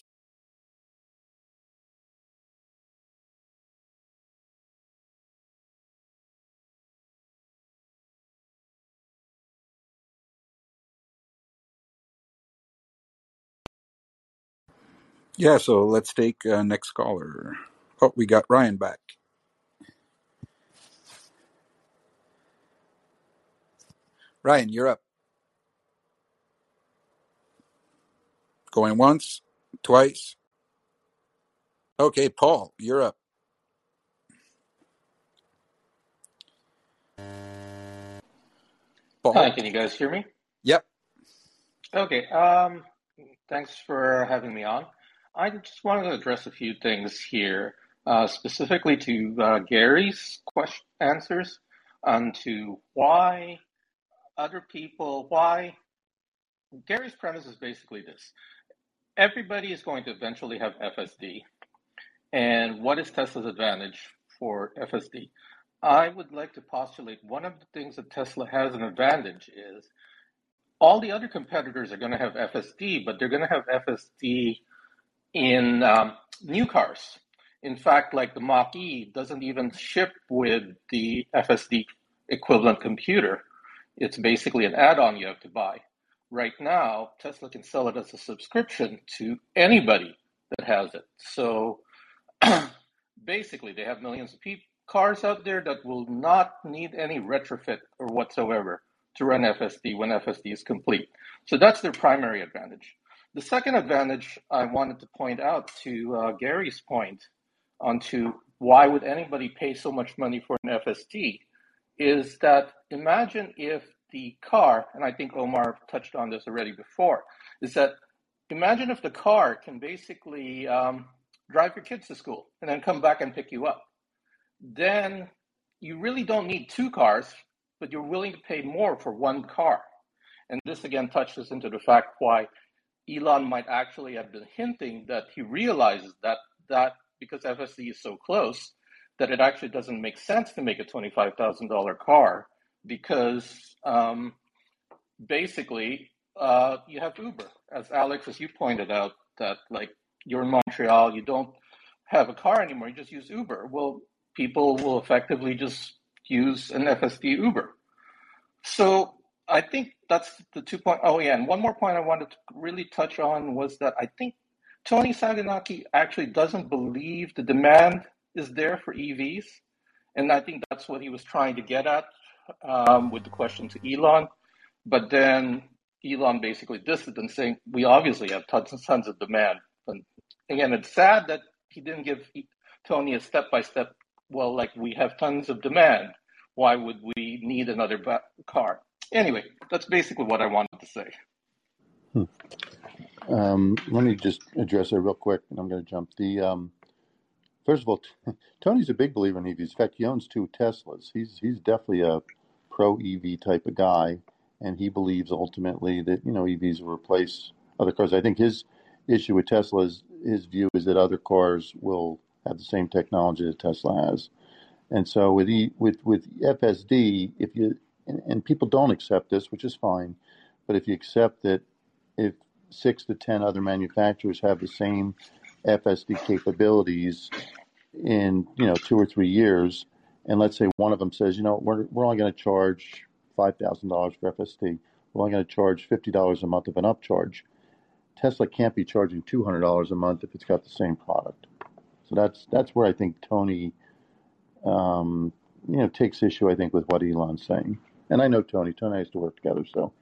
Yeah, so let's take uh, next caller. Oh, we got Ryan back. Ryan, you're up. Going once, twice. Okay, Paul, you're up. Hi, Paul. can you guys hear me? Yep. Okay, um, thanks for having me on. I just wanted to address a few things here, uh, specifically to uh, Gary's question answers on to why other people, why Gary's premise is basically this. Everybody is going to eventually have FSD. And what is Tesla's advantage for FSD? I would like to postulate one of the things that Tesla has an advantage is all the other competitors are going to have FSD, but they're going to have FSD in um, new cars. In fact, like the Mach E doesn't even ship with the FSD equivalent computer. It's basically an add on you have to buy. Right now, Tesla can sell it as a subscription to anybody that has it. So basically, they have millions of cars out there that will not need any retrofit or whatsoever to run FSD when FSD is complete. So that's their primary advantage. The second advantage I wanted to point out to uh, Gary's point onto why would anybody pay so much money for an FSD is that imagine if the car, and I think Omar touched on this already before, is that imagine if the car can basically um, drive your kids to school and then come back and pick you up. Then you really don't need two cars, but you're willing to pay more for one car. And this again touches into the fact why Elon might actually have been hinting that he realizes that that because FSD is so close, that it actually doesn't make sense to make a $25,000 car because um, basically uh, you have Uber. As Alex, as you pointed out, that like you're in Montreal, you don't have a car anymore, you just use Uber. Well, people will effectively just use an FSD Uber. So I think that's the two point. Oh yeah, and one more point I wanted to really touch on was that I think Toni Sacconaghi actually doesn't believe the demand is there for EVs, and I think that's what he was trying to get at um, with the question to Elon. But then Elon basically dissed and saying we obviously have tons and tons of demand. And again, it's sad that he didn't give Toni a step by step. Well, like we have tons of demand. Why would we need another car? Anyway, that's basically what I wanted to say. Hmm. Um, let me just address it real quick, and I'm going to jump. The um, first of all, Toni's a big believer in EVs. In fact, he owns two Teslas. He's he's definitely a pro EV type of guy, and he believes ultimately that you know EVs will replace other cars. I think his issue with Tesla is his view is that other cars will have the same technology that Tesla has, and so with e, with with FSD, if you and, and people don't accept this, which is fine, but if you accept that if six to ten other manufacturers have the same FSD capabilities in you know two or three years, and let's say one of them says, you know, we're we're only going to charge five thousand dollars for FSD, we're only going to charge fifty dollars a month of an upcharge. Tesla can't be charging two hundred dollars a month if it's got the same product. So that's that's where I think Toni, um, you know, takes issue. I think with what Elon's saying, and I know Toni. Toni and I used to work together, so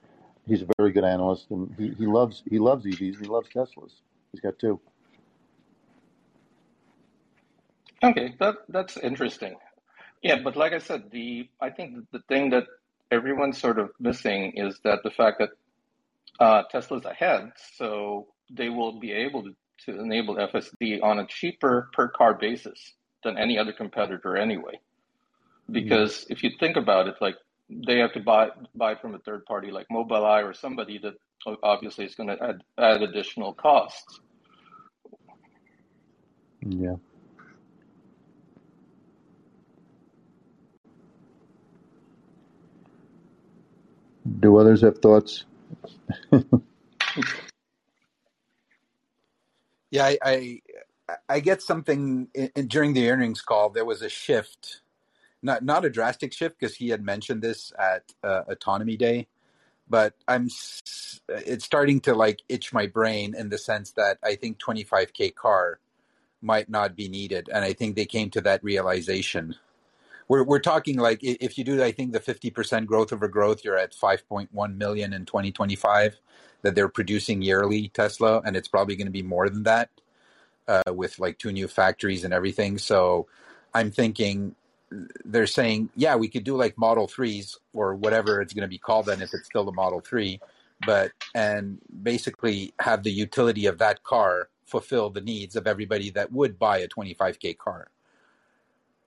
he's a very good analyst, and he, he loves he loves EVs and he loves Teslas. He's got two. Okay, that that's interesting. Yeah, but like I said, the I think the thing that everyone's sort of missing is that the fact that uh, Tesla's ahead, so they will be able to, to enable FSD on a cheaper per car basis than any other competitor anyway. Because mm-hmm. if you think about it, like they have to buy buy from a third party like Mobileye or somebody that obviously is going to add, add additional costs. Yeah. Do others have thoughts? yeah, I, I, I get something in, in, during the earnings call. There was a shift not not a drastic shift because he had mentioned this at uh, Autonomy Day, but I'm it's starting to like itch my brain in the sense that I think 25k car might not be needed, and I think they came to that realization. We're we're talking like if you do, I think the 50% growth over growth, you're at 5.1 million in 2025 that they're producing yearly Tesla, and it's probably going to be more than that uh, with like two new factories and everything. So I'm thinking they're saying, yeah, we could do like Model 3s or whatever it's going to be called then if it's still the Model 3, but and basically have the utility of that car fulfill the needs of everybody that would buy a 25k car.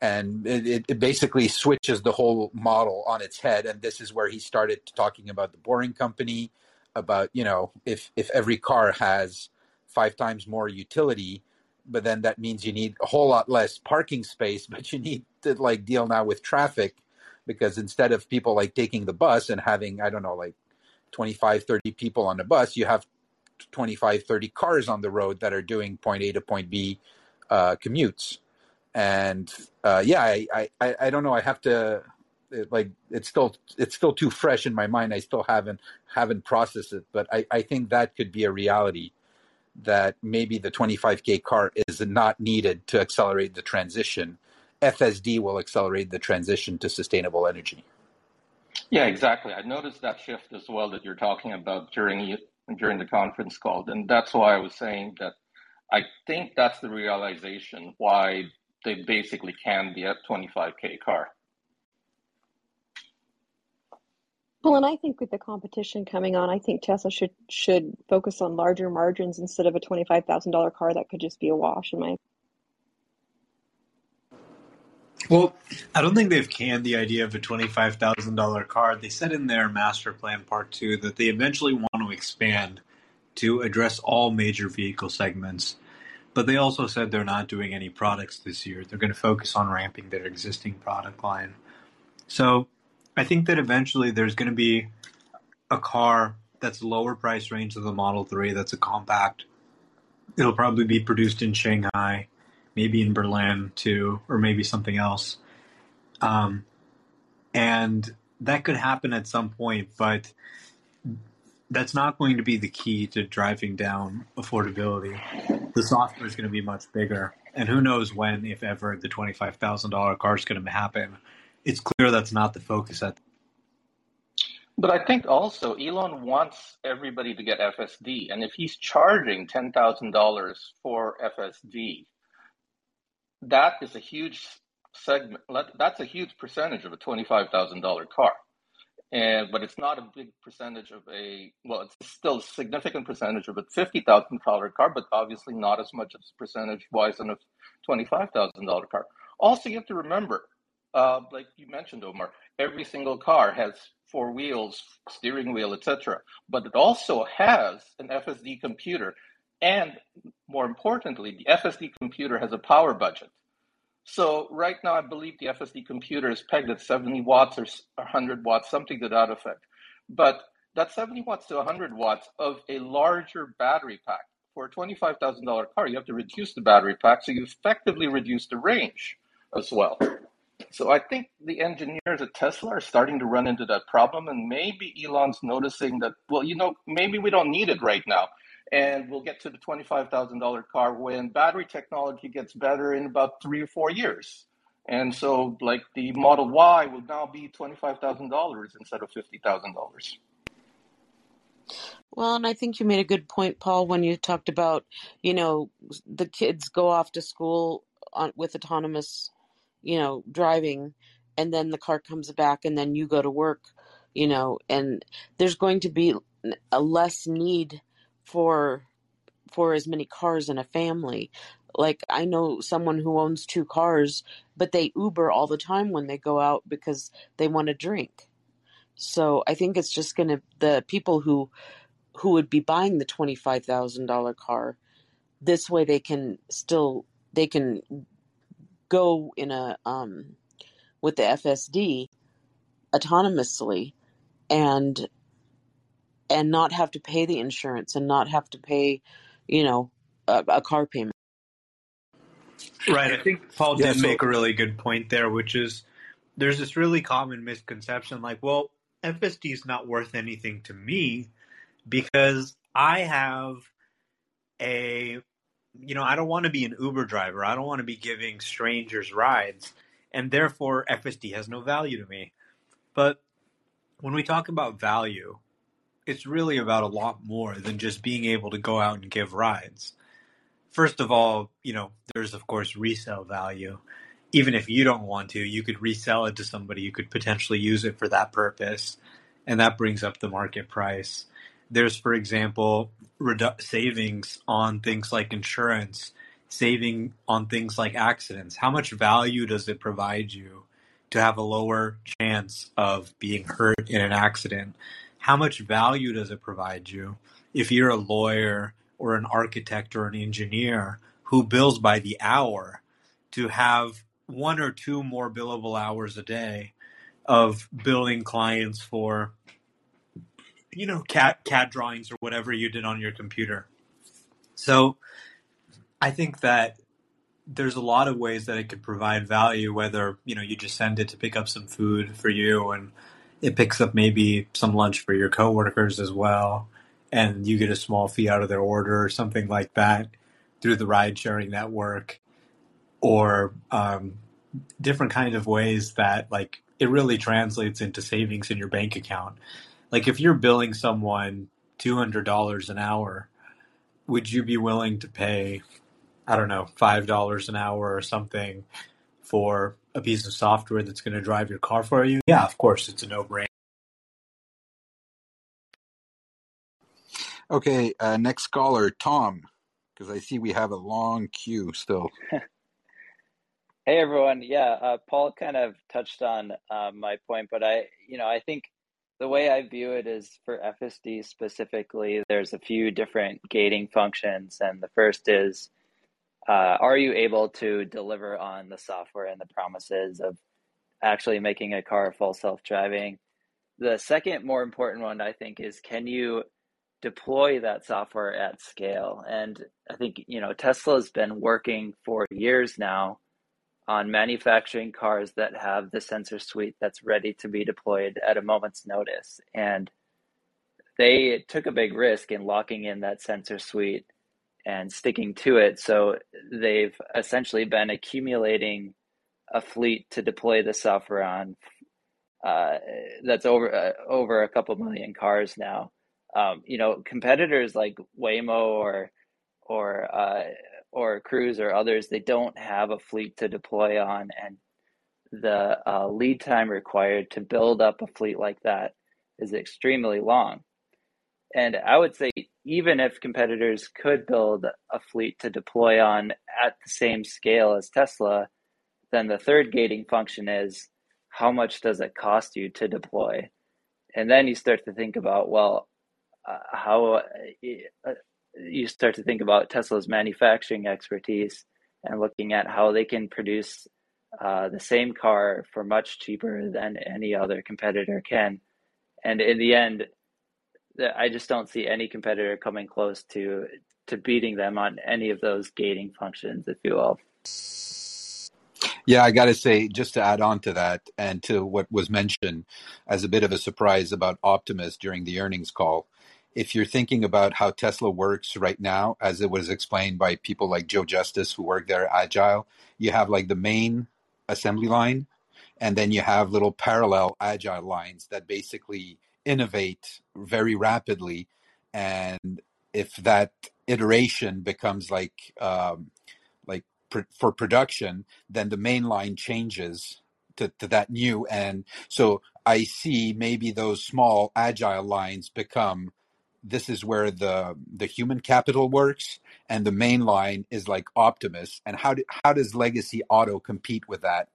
And it, it basically switches the whole model on its head. And this is where he started talking about the Boring Company, about you know if if every car has five times more utility, but then that means you need a whole lot less parking space, but you need to like deal now with traffic because instead of people like taking the bus and having, I don't know, like 25, 30 people on the bus, you have 25, 30 cars on the road that are doing point A to point B uh, commutes. And uh, yeah, I, I, I don't know. I have to it, like it's still it's still too fresh in my mind. I still haven't haven't processed it, but I, I think that could be a reality that maybe the 25k car is not needed to accelerate the transition. FSD will accelerate the transition to sustainable energy. Yeah, exactly. I noticed that shift as well that you're talking about during during the conference call, and that's why I was saying that I think that's the realization why they basically can be a 25k car. Well, and I think with the competition coming on, I think Tesla should should focus on larger margins instead of a twenty five thousand dollar car that could just be a wash. In my Well, I don't think they've canned the idea of a twenty-five thousand dollar car. They said in their master plan part two that they eventually want to expand to address all major vehicle segments. But they also said they're not doing any products this year. They're going to focus on ramping their existing product line. So I think that eventually there's going to be a car that's lower price range than the Model 3 that's a compact. It'll probably be produced in Shanghai, maybe in Berlin too, or maybe something else. Um, and that could happen at some point, but that's not going to be the key to driving down affordability. The software is going to be much bigger, and who knows when, if ever, the twenty-five thousand dollar car is going to happen. It's clear that's not the focus at. But I think also Elon wants everybody to get FSD, and if he's charging ten thousand dollars for FSD, that is a huge segment. That's a huge percentage of a twenty-five thousand dollar car and but it's not a big percentage of a well it's still a significant percentage of a $50000 car but obviously not as much as percentage wise on a $25000 car also you have to remember uh, like you mentioned omar every single car has four wheels steering wheel etc but it also has an fsd computer and more importantly the fsd computer has a power budget so right now, I believe the FSD computer is pegged at 70 watts or 100 watts, something to that effect. But that's 70 watts to 100 watts of a larger battery pack. For a $25,000 car, you have to reduce the battery pack, so you effectively reduce the range as well. So I think the engineers at Tesla are starting to run into that problem, and maybe Elon's noticing that, well, you know, maybe we don't need it right now and we'll get to the $25,000 car when battery technology gets better in about three or four years. And so, like the Model Y will now be $25,000 instead of $50,000. Well, and I think you made a good point, Paul, when you talked about, you know, the kids go off to school on, with autonomous, you know, driving, and then the car comes back, and then you go to work, you know, and there's going to be a less need for for as many cars in a family. Like I know someone who owns two cars, but they Uber all the time when they go out because they want to drink. So I think it's just going to the people who who would be buying the $25,000 car this way they can still they can go in a um with the FSD autonomously and and not have to pay the insurance and not have to pay, you know, a, a car payment. Right. I think Paul Yeah, did so make a really good point there, which is there's this really common misconception like, well, FSD is not worth anything to me because I have a, you know, I don't want to be an Uber driver. I don't want to be giving strangers rides. And therefore, FSD has no value to me. But when we talk about value, it's really about a lot more than just being able to go out and give rides. First of all, you know, there's of course resale value. Even if you don't want to, you could resell it to somebody who could potentially use it for that purpose, and that brings up the market price. There's, for example, redu- savings on things like insurance, saving on things like accidents. How much value does it provide you to have a lower chance of being hurt in an accident? how much value does it provide you if you're a lawyer or an architect or an engineer who bills by the hour to have one or two more billable hours a day of billing clients for you know CAD CAD drawings or whatever you did on your computer so i think that there's a lot of ways that it could provide value whether you know you just send it to pick up some food for you and it picks up maybe some lunch for your coworkers as well, and you get a small fee out of their order or something like that through the ride sharing network, or um, different kind of ways that like it really translates into savings in your bank account. Like if you're billing someone two hundred dollars an hour, would you be willing to pay, I don't know, five dollars an hour or something for a piece of software that's going to drive your car for you? Yeah, of course, it's a no brainer. Okay, uh, next caller, Tom, because I see we have a long queue still. Hey everyone, yeah, uh, Paul kind of touched on uh, my point, but I, you know, I think the way I view it is for FSD specifically, there's a few different gating functions, and the first is, uh, are you able to deliver on the software and the promises of actually making a car full self-driving? The second more important one, I think, is can you deploy that software at scale? And I think, you know, Tesla's been working for years now on manufacturing cars that have the sensor suite that's ready to be deployed at a moment's notice. And they took a big risk in locking in that sensor suite and sticking to it. So they've essentially been accumulating a fleet to deploy the software on uh, that's over uh, over a couple million cars now. Um, you know, competitors like Waymo or or uh, or Cruise or others, they don't have a fleet to deploy on, and the uh, lead time required to build up a fleet like that is extremely long. And I would say, even if competitors could build a fleet to deploy on at the same scale as Tesla, then the third gating function is how much does it cost you to deploy? And then you start to think about, well, uh, how uh, you start to think about Tesla's manufacturing expertise and looking at how they can produce uh, the same car for much cheaper than any other competitor can. And in the end, I just don't see any competitor coming close to to beating them on any of those gating functions, if you will. Yeah, I got to say, just to add on to that and to what was mentioned as a bit of a surprise about Optimus during the earnings call, if you're thinking about how Tesla works right now, as it was explained by people like Joe Justice who work there at agile, you have like the main assembly line, and then you have little parallel agile lines that basically innovate very rapidly. And if that iteration becomes like um, like pr- for production, then the main line changes to, to that new. And so I see maybe those small agile lines become this is where the the human capital works and the main line is like optimus. And how do, how does legacy auto compete with that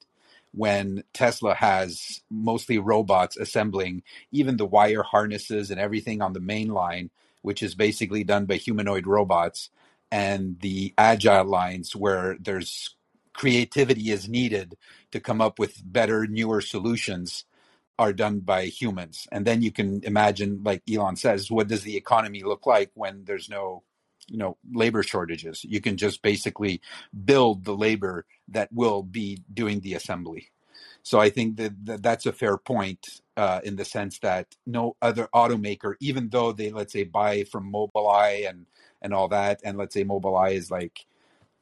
when tesla has mostly robots assembling even the wire harnesses and everything on the main line which is basically done by humanoid robots and the agile lines where there's creativity is needed to come up with better newer solutions are done by humans. And then you can imagine, like Elon says, what does the economy look like when there's no, you know, labor shortages? You can just basically build the labor that will be doing the assembly. So I think that, that that's a fair point uh, in the sense that no other automaker, even though they let's say buy from Mobileye and and all that, and let's say Mobileye is like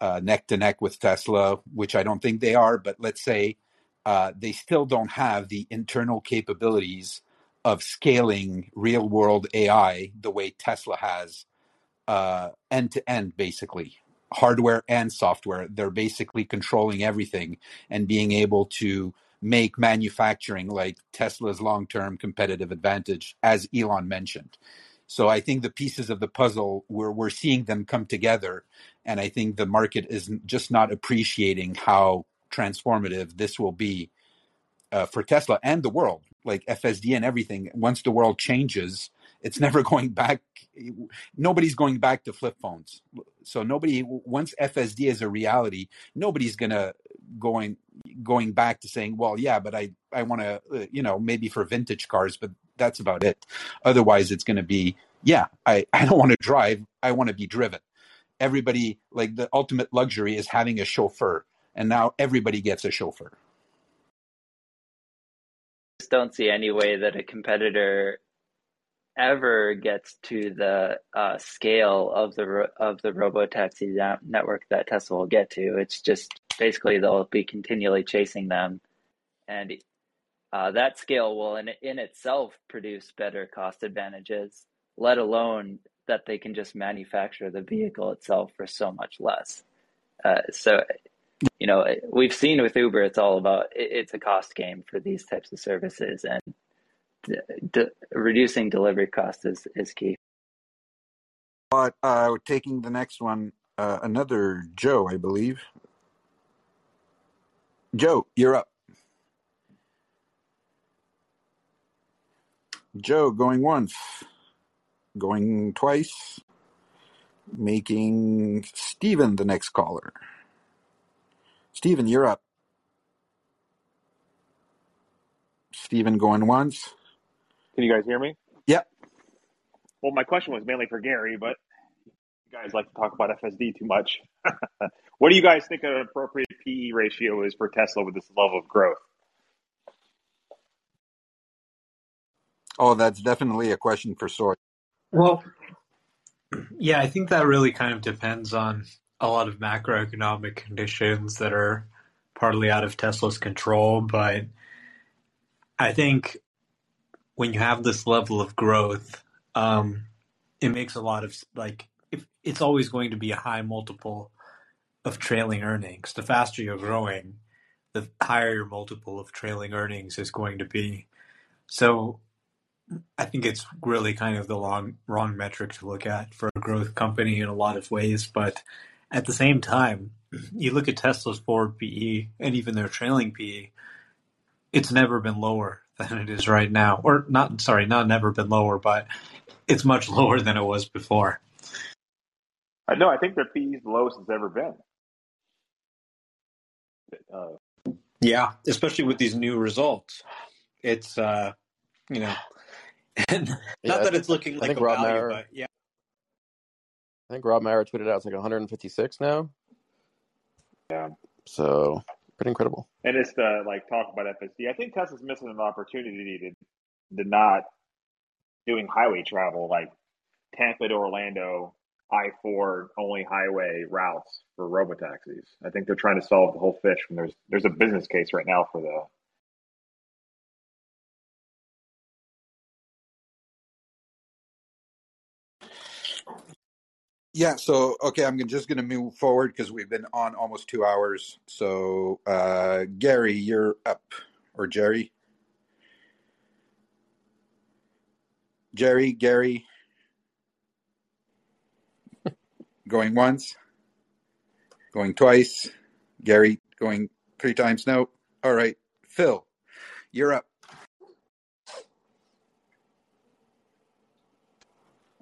uh, neck to neck with Tesla, which I don't think they are, but let's say uh, they still don't have the internal capabilities of scaling real world AI the way Tesla has end to end, basically hardware and software. They're basically controlling everything and being able to make manufacturing like Tesla's long term competitive advantage, as Elon mentioned. So I think the pieces of the puzzle we're we're seeing them come together, and I think the market is just not appreciating how transformative this will be uh, for Tesla and the world, like FSD and everything. Once the world changes, it's never going back. Nobody's going back to flip phones. So nobody, once FSD is a reality, nobody's gonna going going back to saying, well, yeah, but I I want to, uh, you know, maybe for vintage cars, but that's about it. Otherwise, it's going to be, yeah, I I don't want to drive. I want to be driven. Everybody like the ultimate luxury is having a chauffeur and now everybody gets a chauffeur. I Just don't see any way that a competitor ever gets to the uh, scale of the of the robotaxi network that Tesla will get to. It's just basically they'll be continually chasing them, and uh, that scale will in in itself produce better cost advantages. let alone that they can just manufacture the vehicle itself for so much less. Uh, so, you know, we've seen with Uber, it's all about it's a cost game for these types of services, and reducing delivery costs is, is key. But uh, taking the next one, uh, another Joe, I believe. Joe, you're up. Joe going once, going twice, making Stephen the next caller. Stephen, you're up. Stephen going once. Can you guys hear me? Yep. Well, my question was mainly for Gary, but you guys like to talk about FSD too much. what do you guys think an appropriate PE ratio is for Tesla with this level of growth? Oh, that's definitely a question for Soy. Well, yeah, I think that really kind of depends on a lot of macroeconomic conditions that are partly out of Tesla's control. But I think when you have this level of growth, um, it makes a lot of like if it's always going to be a high multiple of trailing earnings. The faster you're growing, the higher your multiple of trailing earnings is going to be. So I think it's really kind of the long, wrong metric to look at for a growth company in a lot of ways. But at the same time, you look at Tesla's forward PE and even their trailing PE, it's never been lower than it is right now. Or not, sorry, not never been lower, but it's much lower than it was before. Uh, no, I think their PE is the lowest it's ever been. Uh, yeah, especially with these new results. It's, uh, you know, and Yeah, not I that it's looking I like a Rob value, Maurer but yeah. I think Rob Maurer tweeted out it's like 156 now. yeah. So pretty incredible. And it's the like talk about FSD. I think Tesla's missing an opportunity to, to not doing highway travel like Tampa to Orlando, I four only highway routes for robotaxis. I think they're trying to solve the whole fish when there's there's a business case right now for the Yeah, so okay, I'm just going to move forward because we've been on almost two hours. So, uh, Gary, you're up, or Jerry, Jerry, Gary, going once, going twice, Gary going three times. No, all right, Phil, you're up.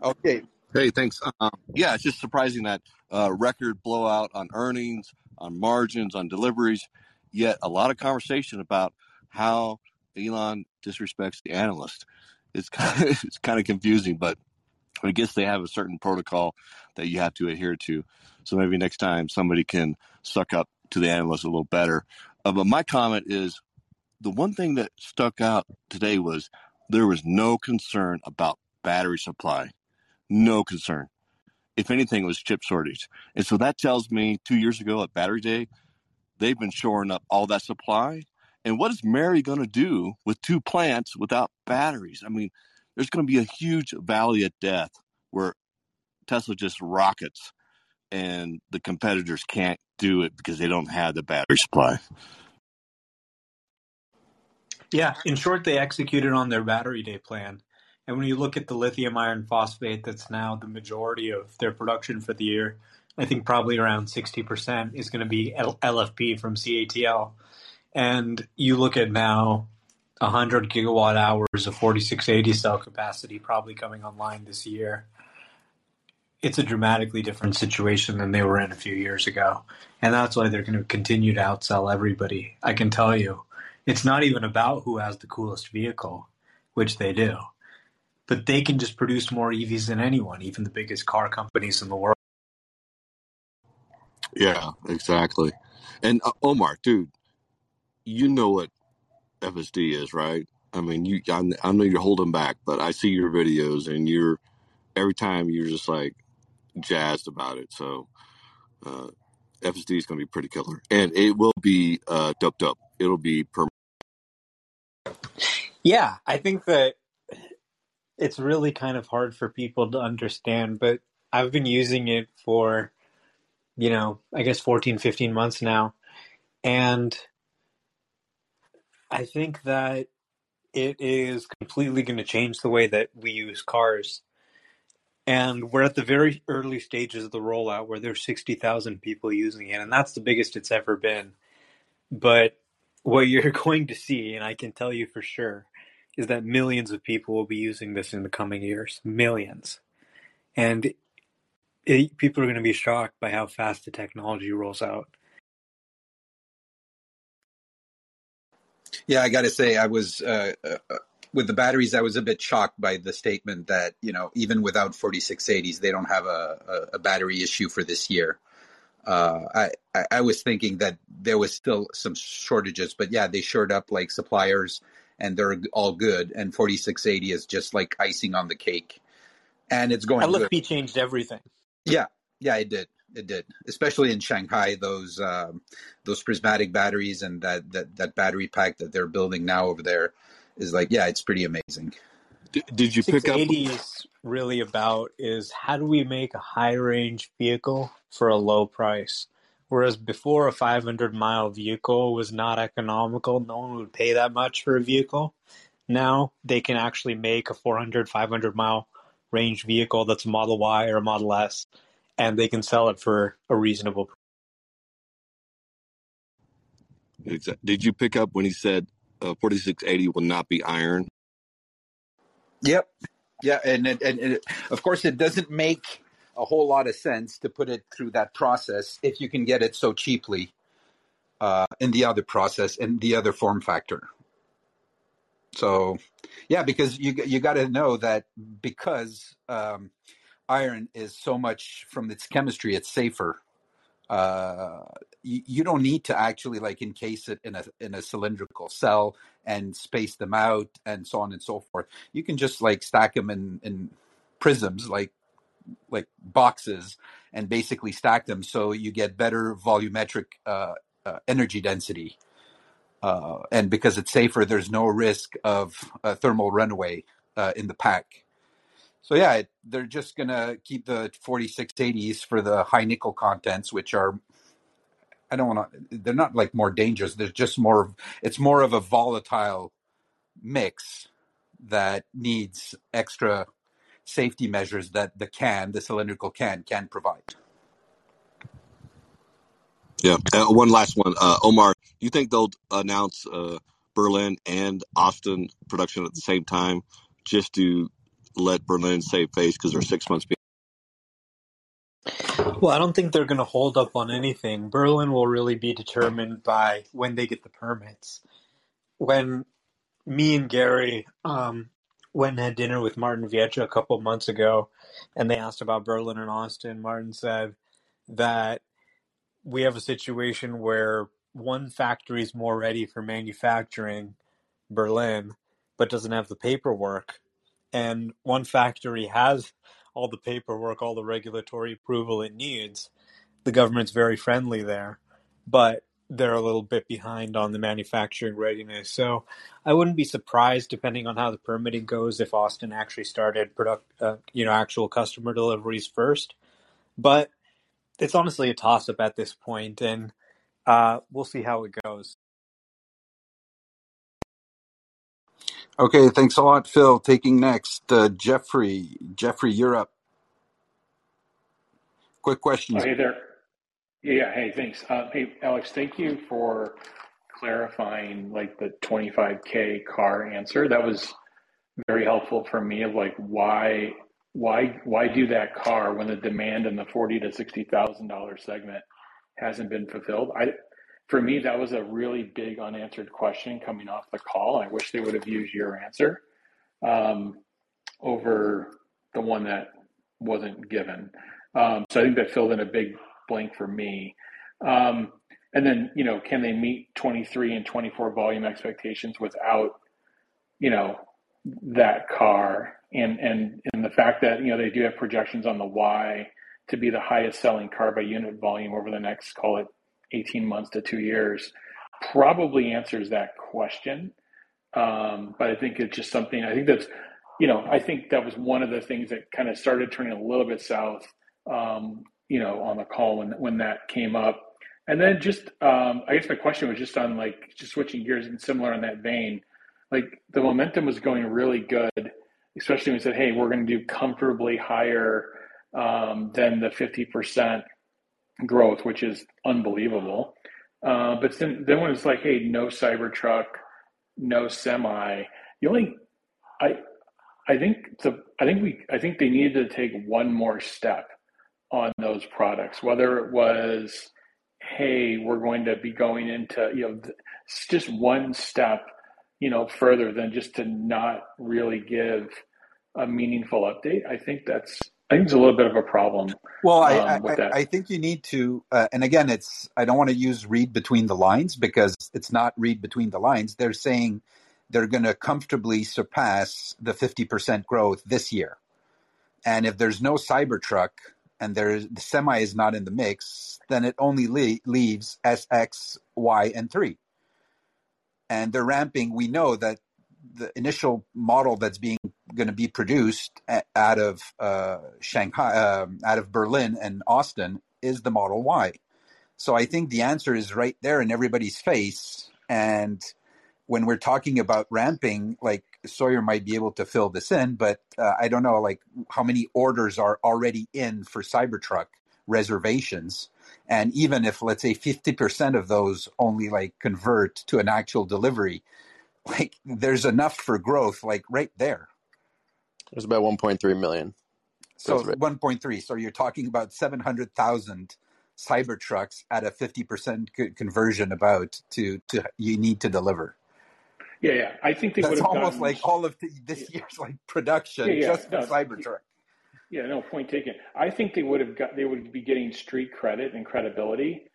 Okay, Hey, thanks. Um, yeah, it's just surprising that uh, record blowout on earnings, on margins, on deliveries, yet a lot of conversation about how Elon disrespects the analyst. It's kind of, it's kind of confusing, but I guess they have a certain protocol that you have to adhere to. So maybe next time somebody can suck up to the analyst a little better. Uh, but my comment is the one thing that stuck out today was there was no concern about battery supply. No concern. If anything, it was chip shortage. And so that tells me two years ago at Battery Day, they've been shoring up all that supply. And what is Mary going to do with two plants without batteries? I mean, there's going to be a huge valley of death where Tesla just rockets and the competitors can't do it because they don't have the battery supply. Yeah, in short, they executed on their battery day plan. And when you look at the lithium iron phosphate, that's now the majority of their production for the year. I think probably around 60% is going to be LFP from CATL. And you look at now 100 gigawatt hours of 4680 cell capacity probably coming online this year. It's a dramatically different situation than they were in a few years ago. And that's why they're going to continue to outsell everybody. I can tell you, it's not even about who has the coolest vehicle, which they do but they can just produce more EVs than anyone, even the biggest car companies in the world. Yeah, exactly. And uh, Omar, dude, you know what FSD is, right? I mean, you I, I know you're holding back, but I see your videos and you're every time you're just like jazzed about it. So uh, FSD is going to be pretty killer, and it will be uh, doped up. It'll be per. Yeah, I think that it's really kind of hard for people to understand, but I've been using it for, you know, I guess 14, 15 months now. And I think that it is completely going to change the way that we use cars. And we're at the very early stages of the rollout where there's 60,000 people using it, and that's the biggest it's ever been. But what you're going to see, and I can tell you for sure, is that millions of people will be using this in the coming years. Millions. And it, people are going to be shocked by how fast the technology rolls out. Yeah, I got to say, I was uh, uh, with the batteries. I was a bit shocked by the statement that you know even without 4680s, they don't have a, a, a battery issue for this year. Uh, I, I was thinking that there was still some shortages, but yeah, they shored up like suppliers and they're all good. And 4680 is just like icing on the cake, and it's going LFP good. changed everything. Yeah, yeah, it did. It did, especially in Shanghai. Those um, those prismatic batteries and that, that that battery pack that they're building now over there is like, yeah, it's pretty amazing. Did, did you pick up? 680 is really about is how do we make a high range vehicle for a low price? Whereas before a 500 mile vehicle was not economical, no one would pay that much for a vehicle. Now they can actually make a 400, 500 mile range vehicle that's a Model Y or a Model S, and they can sell it for a reasonable price. Did you pick up when he said uh, 4680 will not be iron? Yep. Yeah, and it, and it, of course, it doesn't make a whole lot of sense to put it through that process if you can get it so cheaply uh, in the other process in the other form factor. So, yeah, because you you got to know that because um, iron is so much from its chemistry, it's safer. Uh, you, you don't need to actually like encase it in a in a cylindrical cell and space them out and so on and so forth. You can just like stack them in in prisms like like boxes and basically stack them so you get better volumetric uh, uh, energy density. Uh, and because it's safer, there's no risk of thermal runaway uh, in the pack. So yeah, it, they're just gonna keep the 4680s for the high nickel contents, which are I don't want to. They're not like more dangerous. There's just more. It's more of a volatile mix that needs extra safety measures that the can, the cylindrical can, can provide. Yeah. Uh, one last one, uh, Omar. Do you think they'll announce uh, Berlin and Austin production at the same time, just to let Berlin save face because they're six months behind? Well, I don't think they're going to hold up on anything. Berlin will really be determined by when they get the permits. When me and Gary um, went and had dinner with Martin Viecha a couple months ago, and they asked about Berlin and Austin, Martin said that we have a situation where one factory is more ready for manufacturing Berlin, but doesn't have the paperwork, and one factory has all the paperwork, all the regulatory approval it needs. The government's very friendly there, but they're a little bit behind on the manufacturing readiness. So I wouldn't be surprised, depending on how the permitting goes, if Austin actually started product, uh, you know, actual customer deliveries first. But it's honestly a toss up at this point, and uh, we'll see how it goes. Okay, thanks a lot, Phil. Taking next, uh, Jeffrey. Jeffrey, you're up. Quick Oh, hey there. Yeah, hey, thanks. Uh, hey, Alex, thank you for clarifying like the 25K car answer. That was very helpful for me of like why why why do that car when the demand in the forty to sixty thousand dollar segment hasn't been fulfilled? I for me that was a really big unanswered question coming off the call. I wish they would have used your answer um, over the one that wasn't given. Um, so I think that filled in a big blank for me. Um, and then, you know, can they meet 23 and 24 volume expectations without, you know, that car and and and the fact that you know they do have projections on the Y to be the highest selling car by unit volume over the next call it 18 months to two years probably answers that question um, but I think it's just something I think that's you know, I think that was one of the things that kind of started turning a little bit south, um, you know, on the call when when that came up. And then just, um, I guess my question was just on like just switching gears and similar in that vein, like the momentum was going really good, especially when we said, hey, we're going to do comfortably higher um, than the fifty percent growth, which is unbelievable. Uh, but then, then when it's like, hey, no Cybertruck, no semi, the only I I think the I think we I think they needed to take one more step on those products, whether it was, hey, we're going to be going into you know just one step, you know, further than just to not really give a meaningful update. I think that's I think it's a little bit of a problem. Well, I, um, with I, that. I think you need to, uh, and again, it's I don't want to use read between the lines because it's not read between the lines. They're saying they're going to comfortably surpass the 50% growth this year. And if there's no Cybertruck and there's the semi is not in the mix, then it only le- leaves SX, Y, and 3. And they're ramping. We know that the initial model that's being going to be produced a- out of uh, Shanghai, um out of Berlin and Austin is the Model Y. So I think the answer is right there in everybody's face. And when we're talking about ramping, like Sawyer might be able to fill this in, but uh, I don't know like how many orders are already in for Cybertruck reservations. And even if let's say 50% of those only like convert to an actual delivery, like there's enough for growth like right there. There's about 1.3 million. So right. 1.3. So you're talking about 700,000 Cybertrucks at a 50% conversion about to, to you need to deliver. Yeah, yeah. I think they would That's have almost gotten like all of the, this year's like production yeah, yeah. just for No, Cybertruck. Yeah, no point taken. I think they would have got they would be getting street credit and credibility,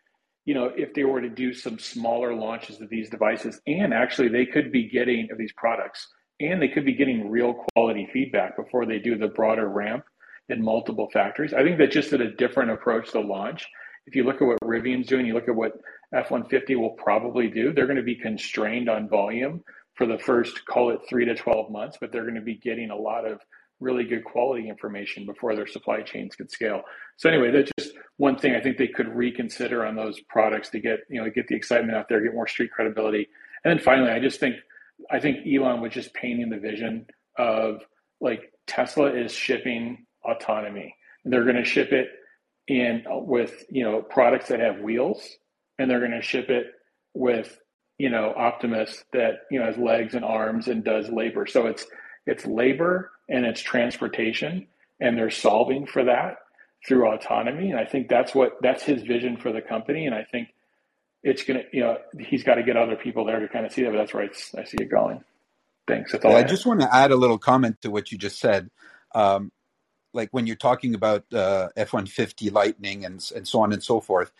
you know, if they were to do some smaller launches of these devices, and actually they could be getting of these products, and they could be getting real quality feedback before they do the broader ramp in multiple factories. I think that just at a different approach to launch. If you look at what Rivian's doing, you look at what F-150 will probably do, they're going to be constrained on volume for the first, call it three to 12 months, but they're going to be getting a lot of really good quality information before their supply chains could scale. So anyway, that's just one thing I think they could reconsider on those products to get, you know, get the excitement out there, get more street credibility. And then finally, I just think I think Elon was just painting the vision of like Tesla is shipping autonomy. They're going to ship it in with, you know, products that have wheels and they're going to ship it with, you know, Optimus that, you know, has legs and arms and does labor. So it's it's labor and it's transportation and they're solving for that through autonomy. And i think that's what that's his vision for the company. And i think it's gonna you know he's got to get other people there to kind of see that. But that's where i see it going. Thanks. That's all Yeah, i I just want to add a little comment to what you just said. Um, like when you're talking about uh, F-150 Lightning and and so on and so forth,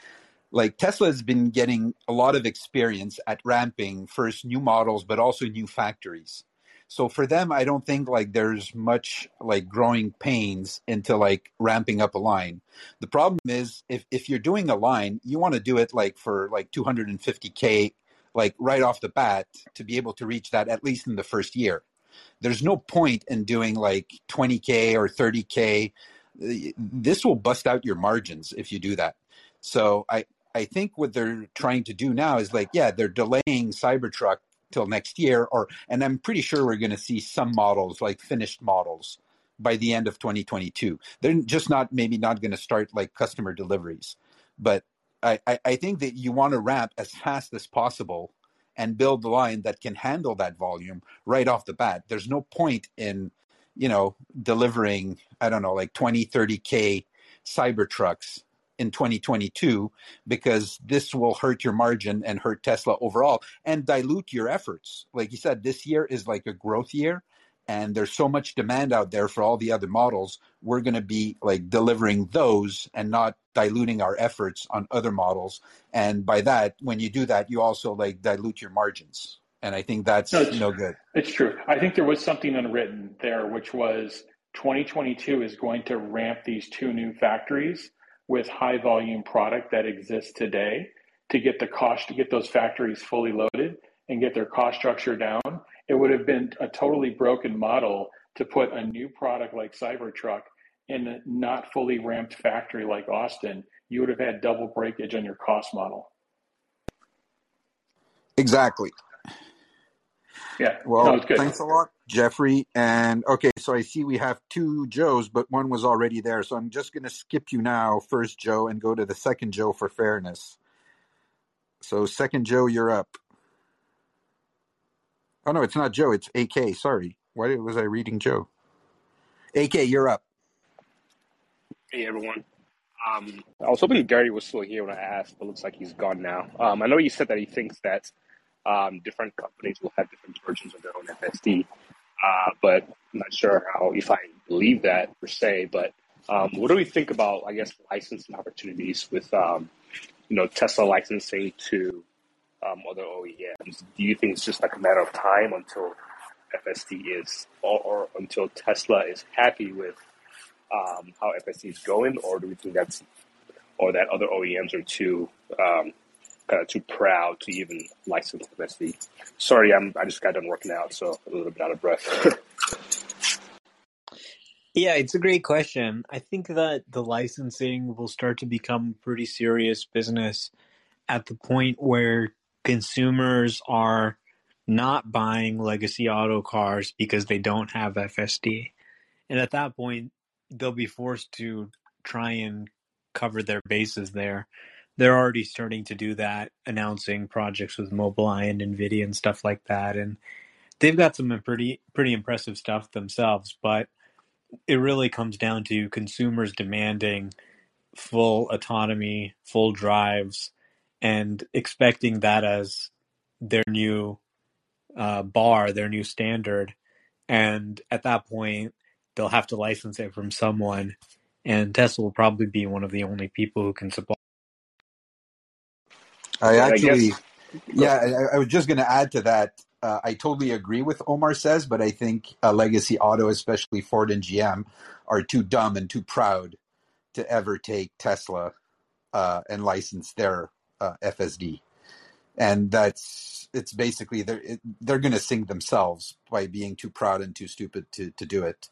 like Tesla has been getting a lot of experience at ramping first new models, but also new factories. So for them, I don't think like there's much like growing pains into like ramping up a line. The problem is if if you're doing a line, you want to do it like for like 250k, like right off the bat to be able to reach that at least in the first year there's no point in doing like 20k or 30k this will bust out your margins if you do that. So i i think what they're trying to do now is like yeah they're delaying cybertruck till next year or and i'm pretty sure we're going to see some models like finished models by the end of 2022 they're just not maybe not going to start like customer deliveries. But I, I i think that you want to ramp as fast as possible and build the line that can handle that volume right off the bat. There's no point in, you know, delivering, I don't know, like 20, 30K Cybertrucks in 2022 because this will hurt your margin and hurt Tesla overall and dilute your efforts. Like you said, this year is like a growth year and there's so much demand out there for all the other models. We're going to be like delivering those and not diluting our efforts on other models. And by that, when you do that, you also like dilute your margins. And I think that's no no good. it's true i think there was something unwritten there which was 2022 is going to ramp these two new factories with high volume product that exists today to get the cost to get those factories fully loaded and get their cost structure down it would have been a totally broken model to put a new product like Cybertruck in a not fully ramped factory like Austin, you would have had double breakage on your cost model. Exactly. Yeah, Well, good. thanks a lot, Jeffrey. And okay, so I see we have two Joes, but one was already there. So I'm just going to skip you now, first Joe, and go to the second Joe for fairness. So, second Joe, you're up. Oh, no, it's not Joe. It's AK. Sorry. Why was I reading Joe? AK, you're up. Hey everyone. Um, I was hoping Gary was still here when I asked, but looks like he's gone now. Um, I know you said that he thinks that um, different companies will have different versions of their own FSD, uh, but I'm not sure how if I believe that per se. But um, what do we think about, I guess, licensing opportunities with, um, you know, Tesla licensing to um, other OEMs? Do you think it's just like a matter of time until FSD is, or, or until Tesla is happy with um, how FSD is going, or do we think that's, or that other OEMs are too um, kind of too proud to even license FSD? Sorry, I'm I just got done working out, so a little bit out of breath. Yeah, it's a great question. I think that the licensing will start to become pretty serious business at the point where consumers are not buying legacy auto cars because they don't have FSD. And at that point, they'll be forced to try and cover their bases there. They're already starting to do that, announcing projects with Mobileye and Nvidia and stuff like that. And they've got some pretty pretty impressive stuff themselves, but it really comes down to consumers demanding full autonomy, full drives, and expecting that as their new uh, bar, their new standard. And at that point, they'll have to license it from someone, and Tesla will probably be one of the only people who can supply. I But I actually, guess yeah, I, I was just going to add to that. Uh, I totally agree with Omar says, but I think uh, Legacy Auto, especially Ford and GM, are too dumb and too proud to ever take Tesla uh, and license their uh, FSD. And that's it's basically they're it, they're going to sink themselves by being too proud and too stupid to to do it.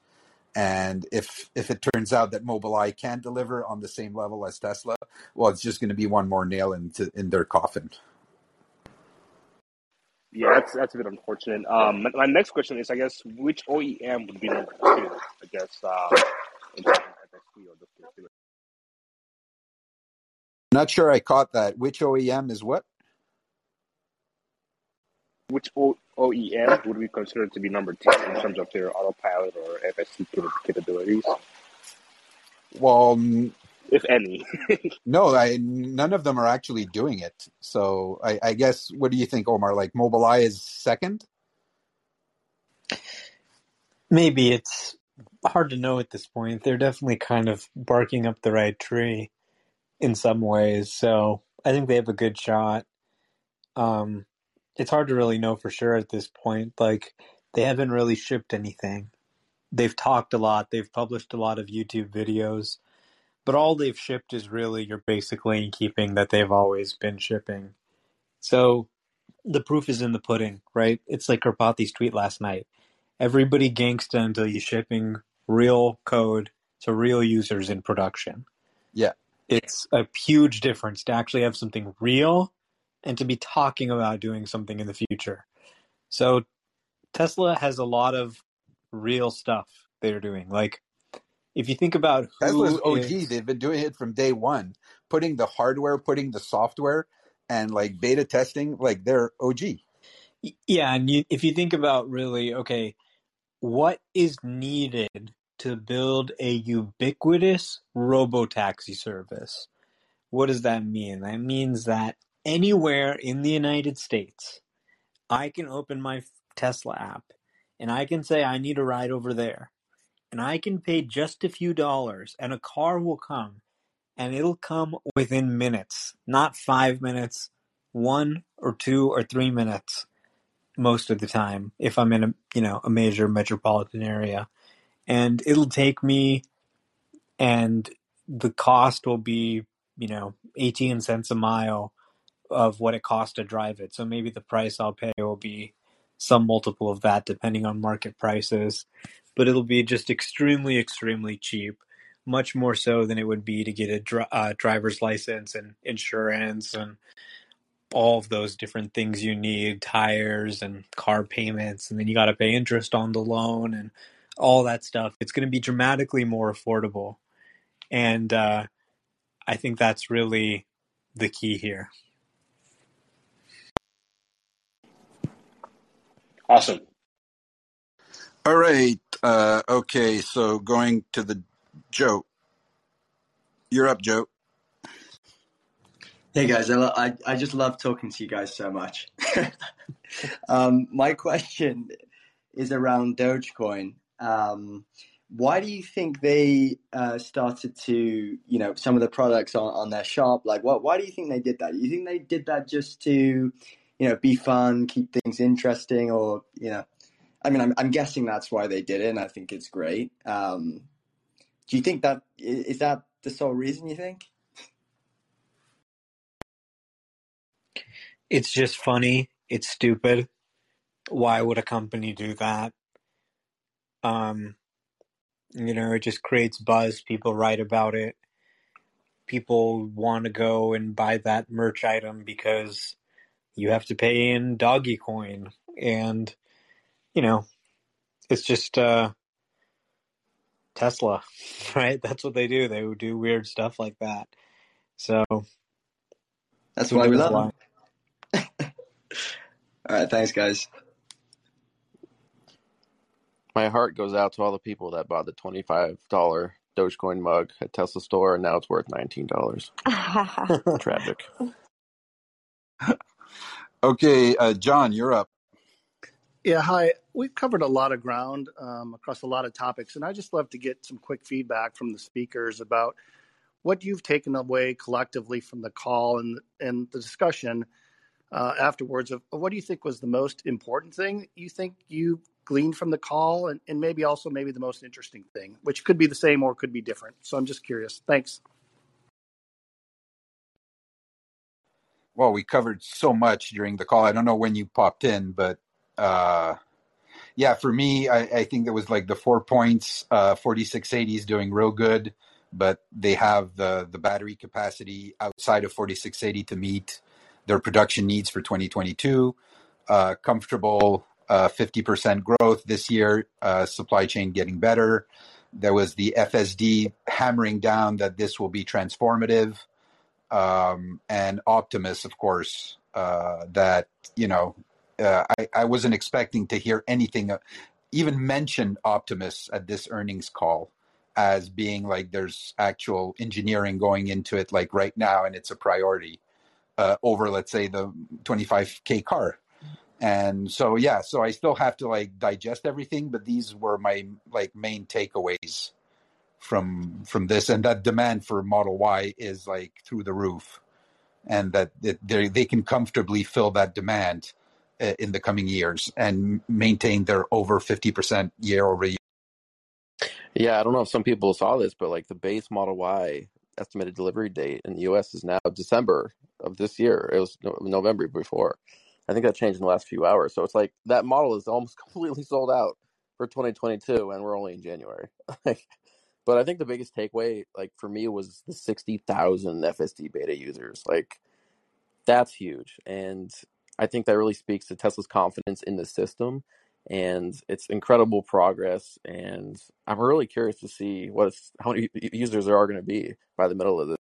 And if if it turns out that Mobileye can't deliver on the same level as Tesla, well, it's just going to be one more nail into in their coffin. yeah, that's that's a bit unfortunate. Um, my, next question is, I guess, which OEM would be the? I guess um, in or consumer. Not sure I caught that. Which OEM is what? Which o- OEM would we consider to be number two in terms of their autopilot or FSD capabilities, Well, n- if any? no, I none of them are actually doing it. So I, I guess what do you think, Omar? Like Mobileye is second? Maybe it's hard to know at this point. They're definitely kind of barking up the right tree in some ways, so I think they have a good shot. Um, it's hard to really know for sure at this point. Like, they haven't really shipped anything. They've talked a lot, they've published a lot of YouTube videos, but all they've shipped is really your basic lane keeping that they've always been shipping. So the proof is in the pudding, right? It's like Karpathy's tweet last night. Everybody gangsta until you're shipping real code to real users in production. Yeah. It's a huge difference to actually have something real and to be talking about doing something in the future. So Tesla has a lot of real stuff they're doing. Like if you think about Tesla's who OG. is They've been doing it from day one, putting the hardware, putting the software, and like beta testing. Like they're OG. yeah, and you, if you think about really okay, what is needed to build a ubiquitous robotaxi service? What does that mean? That means that anywhere in the United States, I can open my Tesla app and I can say I need a ride over there. And I can pay just a few dollars and a car will come and it'll come within minutes, not five minutes, one or two or three minutes most of the time if I'm in a you know a major metropolitan area. And it'll take me and the cost will be, you know, 18 cents a mile of what it costs to drive it. So maybe the price I'll pay will be some multiple of that depending on market prices. but it'll be just extremely, extremely cheap. Much more so than it would be to get a dri- uh, driver's license and insurance and all of those different things you need tires and car payments and then you got to pay interest on the loan and all that stuff it's going to be dramatically more affordable and uh, i think that's really the key here Awesome. All right. Uh, okay. So going to the Joe. You're up, Joe. Hey guys, I, lo- I, I just love talking to you guys so much. um, my question is around Dogecoin. Um, why do you think they uh, started to, you know, some of the products on, on their shop? Like, what? Why do you think they did that? Do you think they did that just to, you know, be fun, keep things interesting, or you know, I mean, I'm I'm guessing that's why they did it, and I think it's great. Um, do you think that is that the sole reason? You think? it's just funny it's stupid why would a company do that um you know it just creates buzz. People write about it. People want to go and buy that merch item because you have to pay in doggy coin. And you know it's just uh tesla right? That's what they do. They would do weird stuff like that. So That's why we love them. All right, thanks, guys. My heart goes out to all the people that bought the twenty-five dollar Dogecoin mug at Tesla store, and now it's worth nineteen dollars. Tragic. Okay, uh, John, you're up. Yeah, hi. We've covered a lot of ground um, across a lot of topics, and I just love to get some quick feedback from the speakers about what you've taken away collectively from the call and and the discussion uh, afterwards of, of what do you think was the most important thing you think you gleaned from the call, and, and maybe also maybe the most interesting thing, which could be the same or could be different. So I'm just curious. Thanks. Well, we covered so much during the call. I don't know when you popped in, but uh, yeah, for me, I, I think there was like the four points. Uh, 4680 is doing real good, but they have the the battery capacity outside of 4680 to meet their production needs for 2022. Uh, comfortable 50% growth this year. Uh, supply chain getting better. There was the FSD hammering down that this will be transformative um, and Optimus, of course, uh, that, you know, uh, I, I wasn't expecting to hear anything, uh, even mention Optimus at this earnings call as being like there's actual engineering going into it, like right now, and it's a priority uh, over, let's say, the 25K car. And so, yeah, so I still have to like digest everything, but these were my like main takeaways from from this and that demand for model y is like through the roof and that they they can comfortably fill that demand uh, in the coming years and maintain their over 50% year over year Yeah, I don't know if some people saw this, but like the base Model Y estimated delivery date in the U.S. is now December of this year. It was no- November before. I think that changed in the last few hours. So it's like that model is almost completely sold out for 2022, and we're only in January. but I think the biggest takeaway, like for me, was the 60,000 FSD beta users. Like that's huge, and I think that really speaks to Tesla's confidence in the system. And it's incredible progress, and I'm really curious to see what how many users there are going to be by the middle of this.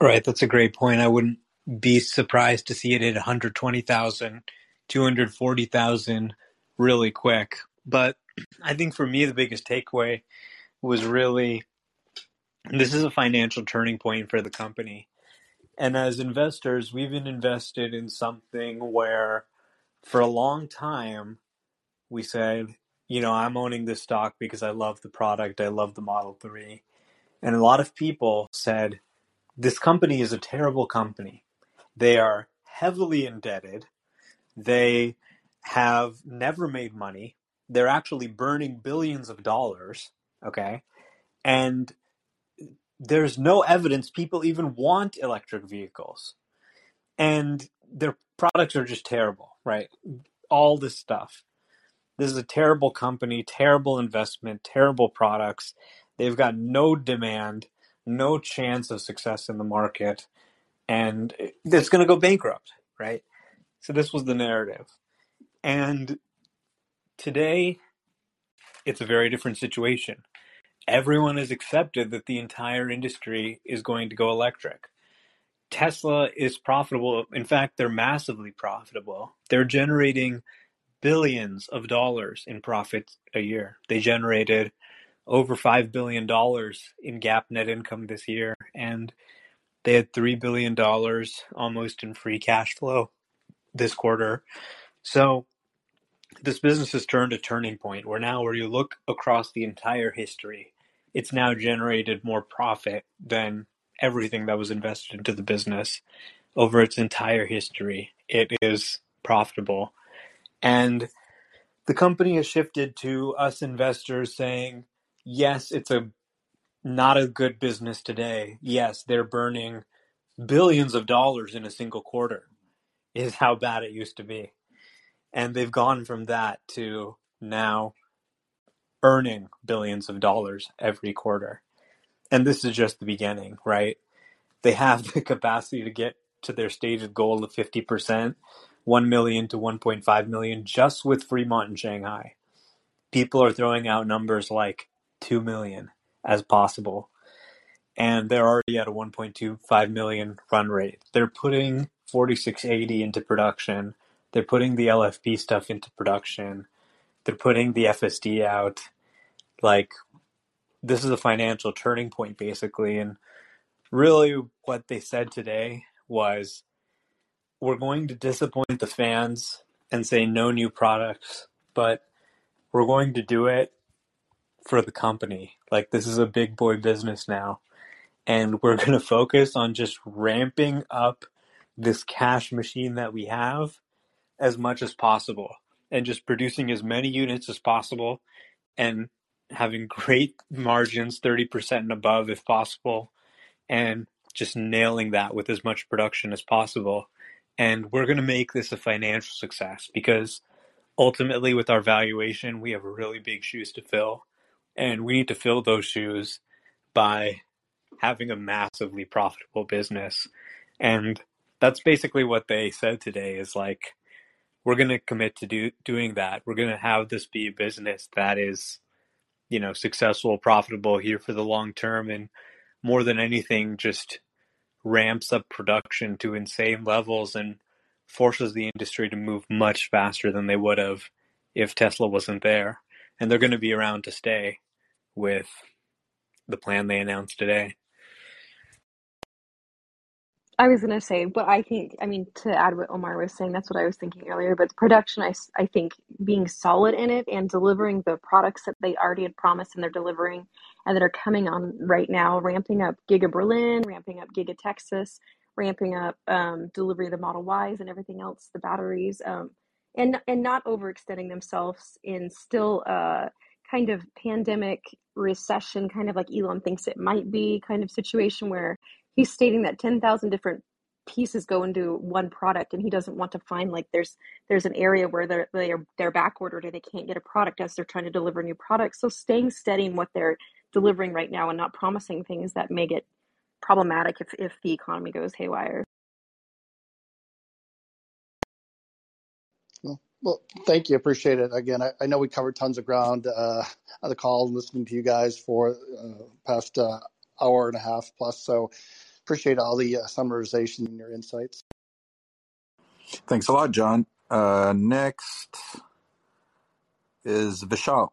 Right, that's a great point. I wouldn't be surprised to see it at 120,000, 240,000 really quick. But I think for me, the biggest takeaway was really this is a financial turning point for the company. And as investors, we've been invested in something where for a long time we said, you know, I'm owning this stock because I love the product, I love the Model 3. And a lot of people said, this company is a terrible company. They are heavily indebted. They have never made money. They're actually burning billions of dollars. Okay. And there's no evidence people even want electric vehicles. And their products are just terrible, right? All this stuff. This is a terrible company, terrible investment, terrible products. They've got no demand, no chance of success in the market, and it's going to go bankrupt, right? So this was the narrative. And today, it's a very different situation. Everyone has accepted that the entire industry is going to go electric. Tesla is profitable. In fact, they're massively profitable. They're generating billions of dollars in profits a year. They generated over $5 billion in GAAP net income this year, and they had $3 billion almost in free cash flow this quarter. So this business has turned a turning point where now, where you look across the entire history, it's now generated more profit than everything that was invested into the business over its entire history. It is profitable. And the company has shifted to us investors saying, yes, it's a not a good business today. Yes, they're burning billions of dollars in a single quarter, is how bad it used to be. And they've gone from that to now earning billions of dollars every quarter. And this is just the beginning, right? They have the capacity to get to their stated goal of 50%, 1 million to 1.5 million just with Fremont and Shanghai. People are throwing out numbers like 2 million as possible. And they're already at a 1.25 million run rate. They're putting 4680 into production. They're putting the LFP stuff into production. They're putting the FSD out. Like, this is a financial turning point, basically. And really, what they said today was we're going to disappoint the fans and say no new products, but we're going to do it for the company. Like, this is a big boy business now. And we're going to focus on just ramping up this cash machine that we have as much as possible and just producing as many units as possible and having great margins, 30% and above if possible, and just nailing that with as much production as possible. And we're going to make this a financial success because ultimately, with our valuation, we have really big shoes to fill. And we need to fill those shoes by having a massively profitable business. And that's basically what they said today is like, we're going to commit to do, doing that. We're going to have this be a business that is, you know, successful, profitable here for the long term. And more than anything, just ramps up production to insane levels and forces the industry to move much faster than they would have if Tesla wasn't there. And they're going to be around to stay with the plan they announced today. I was going to say, but I think, I mean, to add what Omar was saying, that's what I was thinking earlier. But the production, I, I think being solid in it and delivering the products that they already had promised and they're delivering and that are coming on right now, ramping up Giga Berlin, ramping up Giga Texas, ramping up um, delivery of the Model Ys and everything else, the batteries, um, and and not overextending themselves in still a kind of pandemic recession, kind of like Elon thinks it might be, kind of situation where he's stating that 10,000 different pieces go into one product and he doesn't want to find like there's there's an area where they're they're they're back ordered and they can't get a product as they're trying to deliver new products. So staying steady in what they're delivering right now and not promising things that may get problematic if, if the economy goes haywire Well, well, thank you. Appreciate it. Again, I, I know we covered tons of ground uh, on the call and listening to you guys for uh, past uh, hour and a half plus. So appreciate all the uh, summarization and your insights. Thanks a lot, John. Uh, next is Vishal.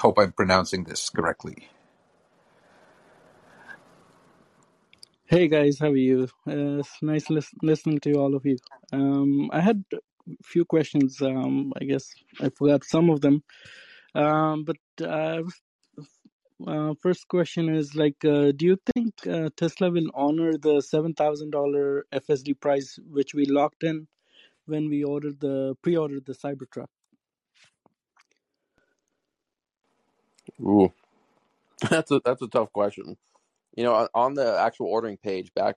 Hope I'm pronouncing this correctly. Hey guys, how are you? Uh, it's nice lis- listening to all of you. Um, I had a few questions. Um, I guess I forgot some of them. Um, but uh, uh, first question is like, uh, do you think uh, Tesla will honor the seven thousand dollar FSD price which we locked in when we ordered the pre-ordered the Cybertruck? Ooh, that's a that's a tough question. You know, on, on the actual ordering page back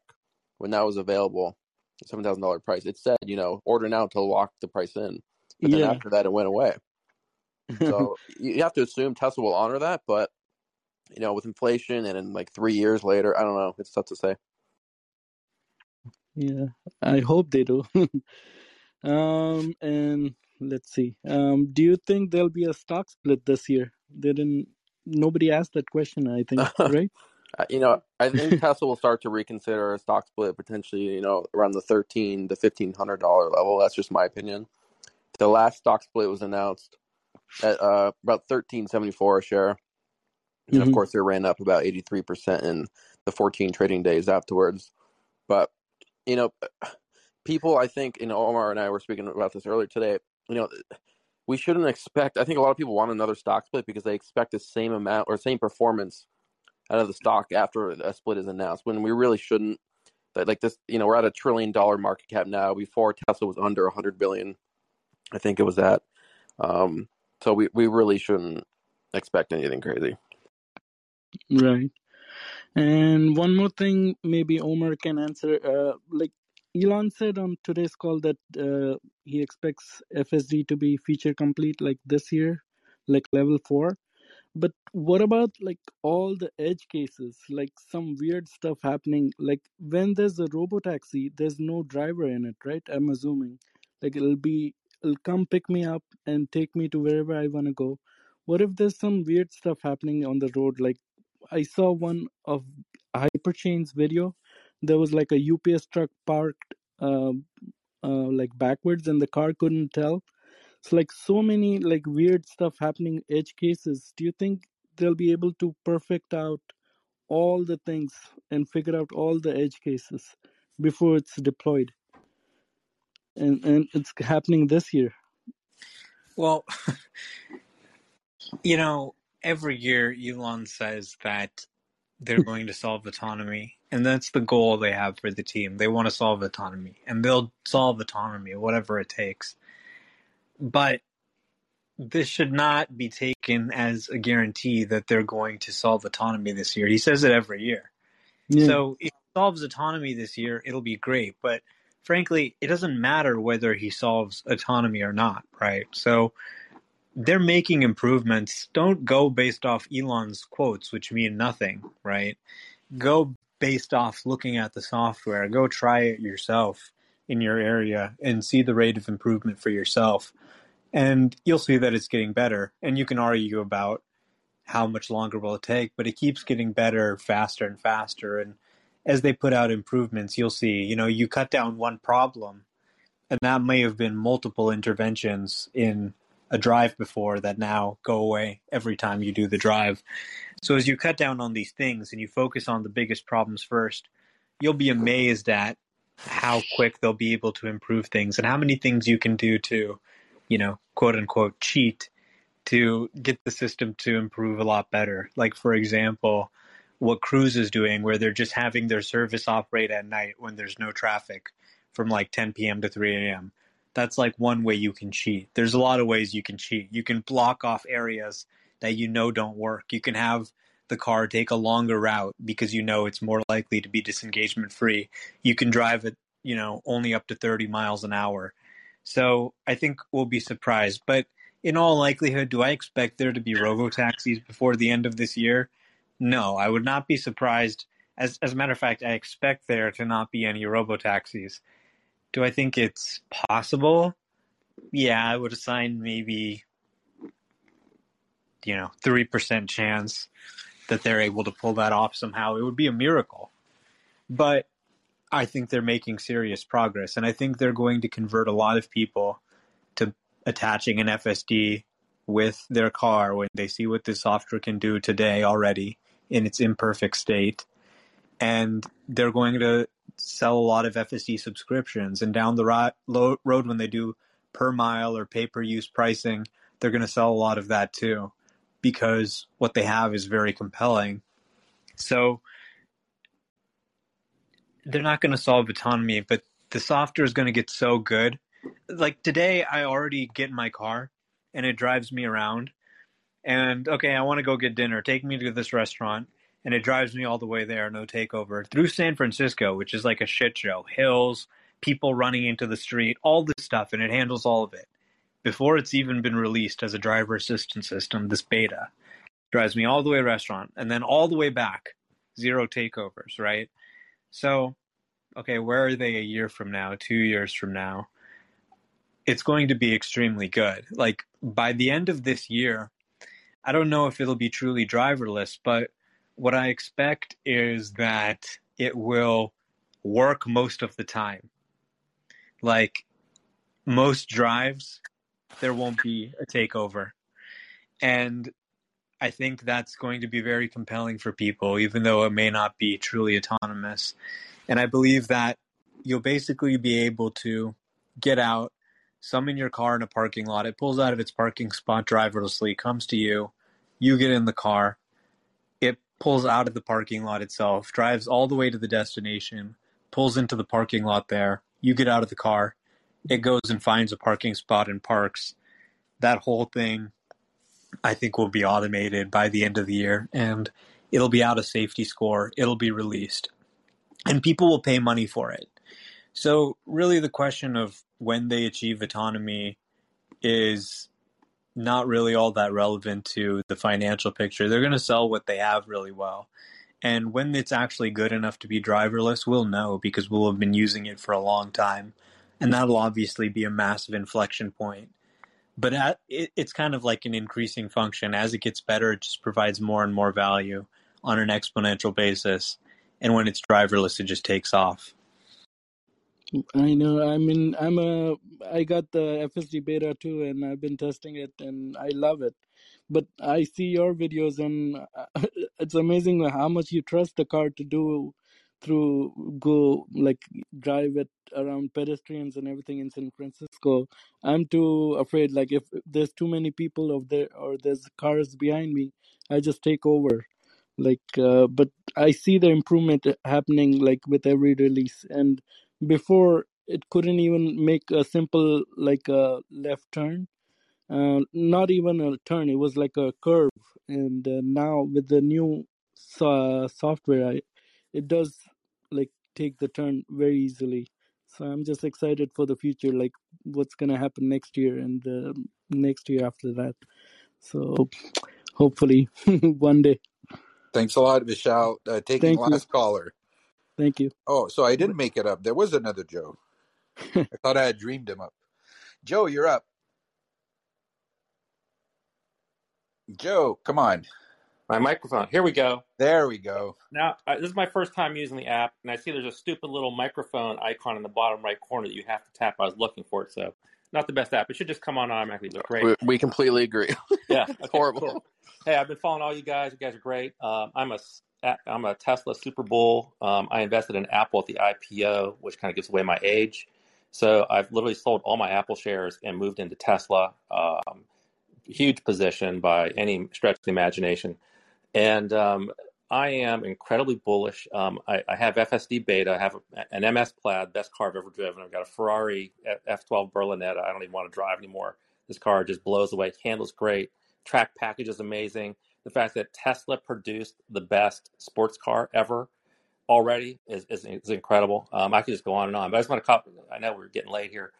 when that was available, seven thousand dollar price, it said, you know, order now to lock the price in. but then Yeah. after that, it went away. So you have to assume Tesla will honor that, but you know, with inflation and in like three years later, I don't know. It's tough to say. yeah. I hope they do. um, and let's see. Um, do you think there'll be a stock split this year? They didn't. Nobody asked that question. I think, right? Uh, you know, I think Tesla will start to reconsider a stock split potentially. You know, around the thirteen to fifteen hundred dollar level. That's just my opinion. The last stock split was announced at uh, about thirteen seventy four a share, and of Mhm. course, it ran up about eighty three percent in the fourteen trading days afterwards. But you know, people, I think, you know, Omar and I were speaking about this earlier today. You know, we shouldn't expect. I think a lot of people want another stock split because they expect the same amount or same performance out of the stock after a split is announced. When we really shouldn't. Like this, you know, we're at a trillion dollar market cap now. Before Tesla was under a hundred billion, I think it was that. Um, so we we really shouldn't expect anything crazy. Right. And one more thing, maybe Omar can answer. Uh, like Elon said on today's call that uh, he expects FSD to be feature complete like this year, like level four. But what about like all the edge cases, like some weird stuff happening? Like when there's a robotaxi, there's no driver in it, right? I'm assuming. Like it'll be, it'll come pick me up and take me to wherever I want to go. What if there's some weird stuff happening on the road? Like I saw one of HyperChange's video. There was like a UPS truck parked uh, uh, like backwards, and the car couldn't tell. It's like so many like weird stuff happening edge cases. Do you think they'll be able to perfect out all the things and figure out all the edge cases before it's deployed? And and it's happening this year. Well, you know, every year Elon says that they're going to solve autonomy, and that's the goal they have for the team. They want to solve autonomy, and they'll solve autonomy, whatever it takes. But this should not be taken as a guarantee that they're going to solve autonomy this year. He says it every year. Yeah. So if he solves autonomy this year, it'll be great. But frankly, it doesn't matter whether he solves autonomy or not, right? So they're making improvements. Don't go based off Elon's quotes, which mean nothing, right? Go based off looking at the software. Go try it yourself in your area and see the rate of improvement for yourself. And you'll see that it's getting better. And you can argue about how much longer will it take, but it keeps getting better faster and faster. And as they put out improvements, you'll see, you know, you cut down one problem, and that may have been multiple interventions in a drive before that now go away every time you do the drive. So as you cut down on these things and you focus on the biggest problems first, you'll be amazed at how quick they'll be able to improve things and how many things you can do to, you know, quote unquote cheat to get the system to improve a lot better. Like for example, what Cruise is doing where they're just having their service operate at night when there's no traffic from like 10 p.m. to 3 a.m. That's like one way you can cheat. There's a lot of ways you can cheat. You can block off areas that you know don't work. You can have the car take a longer route because you know it's more likely to be disengagement free. You can drive it, you know, only up to 30 miles an hour. So I think we'll be surprised. But in all likelihood, do I expect there to be robo taxis before the end of this year? No, I would not be surprised. As, as a matter of fact, I expect there to not be any robo taxis. Do I think it's possible? Yeah, I would assign maybe, you know, 3% chance that they're able to pull that off somehow. It would be a miracle. But I think they're making serious progress. And I think they're going to convert a lot of people to attaching an FSD with their car when they see what this software can do today already in its imperfect state. And they're going to sell a lot of FSD subscriptions. And down the ro- lo- road, when they do per mile or pay per use pricing, they're going to sell a lot of that too because what they have is very compelling. So they're not going to solve autonomy, but the software is going to get so good. Like today, I already get in my car and it drives me around. And okay, I want to go get dinner. Take me to this restaurant. And it drives me all the way there, no takeover, through San Francisco, which is like a shit show. Hills, people running into the street, all this stuff, and it handles all of it. Before it's even been released as a driver assistance system, this beta drives me all the way to restaurant and then all the way back, zero takeovers, right? So, okay, where are they a year from now, two years from now? It's going to be extremely good. Like by the end of this year, I don't know if it'll be truly driverless, but what I expect is that it will work most of the time. Like most drives, there won't be a takeover. And I think that's going to be very compelling for people, even though it may not be truly autonomous. And I believe that you'll basically be able to get out, summon your car in a parking lot. It pulls out of its parking spot driverlessly, comes to you. You get in the car. It pulls out of the parking lot itself, drives all the way to the destination, pulls into the parking lot there. You get out of the car. It goes and finds a parking spot and parks. That whole thing, I think, will be automated by the end of the year and it'll be out of safety score. It'll be released and people will pay money for it. So, really, the question of when they achieve autonomy is not really all that relevant to the financial picture. They're going to sell what they have really well. And when it's actually good enough to be driverless, we'll know because we'll have been using it for a long time. And that'll obviously be a massive inflection point. But at, it, it's kind of like an increasing function. As it gets better, it just provides more and more value on an exponential basis. And when it's driverless, it just takes off. I know. I mean, I'm a. I got the FSD beta too, and I've been testing it, and I love it. But I see your videos, and it's amazing how much you trust the car to do through go like drive it around pedestrians and everything in San Francisco. I'm too afraid. Like if there's too many people of there or there's cars behind me, I just take over. Like, uh, but I see the improvement happening like with every release. And before it couldn't even make a simple like a left turn uh, not even a turn it was like a curve and uh, now with the new so- software I, it does like take the turn very easily so i'm just excited for the future like what's gonna happen next year and the next year after that so hopefully one day Thanks a lot, Vishal. Uh, taking thank you last caller. thank you Oh, so I didn't make it up. There was another Joe. I thought I had dreamed him up. Joe, you're up. Joe, come on. My microphone. Here we go. There we go. Now, uh, this is my first time using the app, and I see there's a stupid little microphone icon in the bottom right corner that you have to tap. I was looking for it, so not the best app. It should just come on automatically, but great. We, we completely agree. Yeah, okay, horrible. cool. Hey, I've been following all you guys. You guys are great. Um, I'm a I'm a Tesla Super Bowl. Um, I invested in Apple at the IPO, which kind of gives away my age. So I've literally sold all my Apple shares and moved into Tesla. Um, huge position by any stretch of the imagination. And um, I am incredibly bullish. Um, I, I have FSD beta. I have an MS Plaid, best car I've ever driven. I've got a Ferrari F12 Berlinetta. I don't even want to drive anymore. This car just blows away. Handles great. Track package is amazing. The fact that Tesla produced the best sports car ever already is, is, is incredible. Um, I could just go on and on, but I just want to. I know we're getting late here.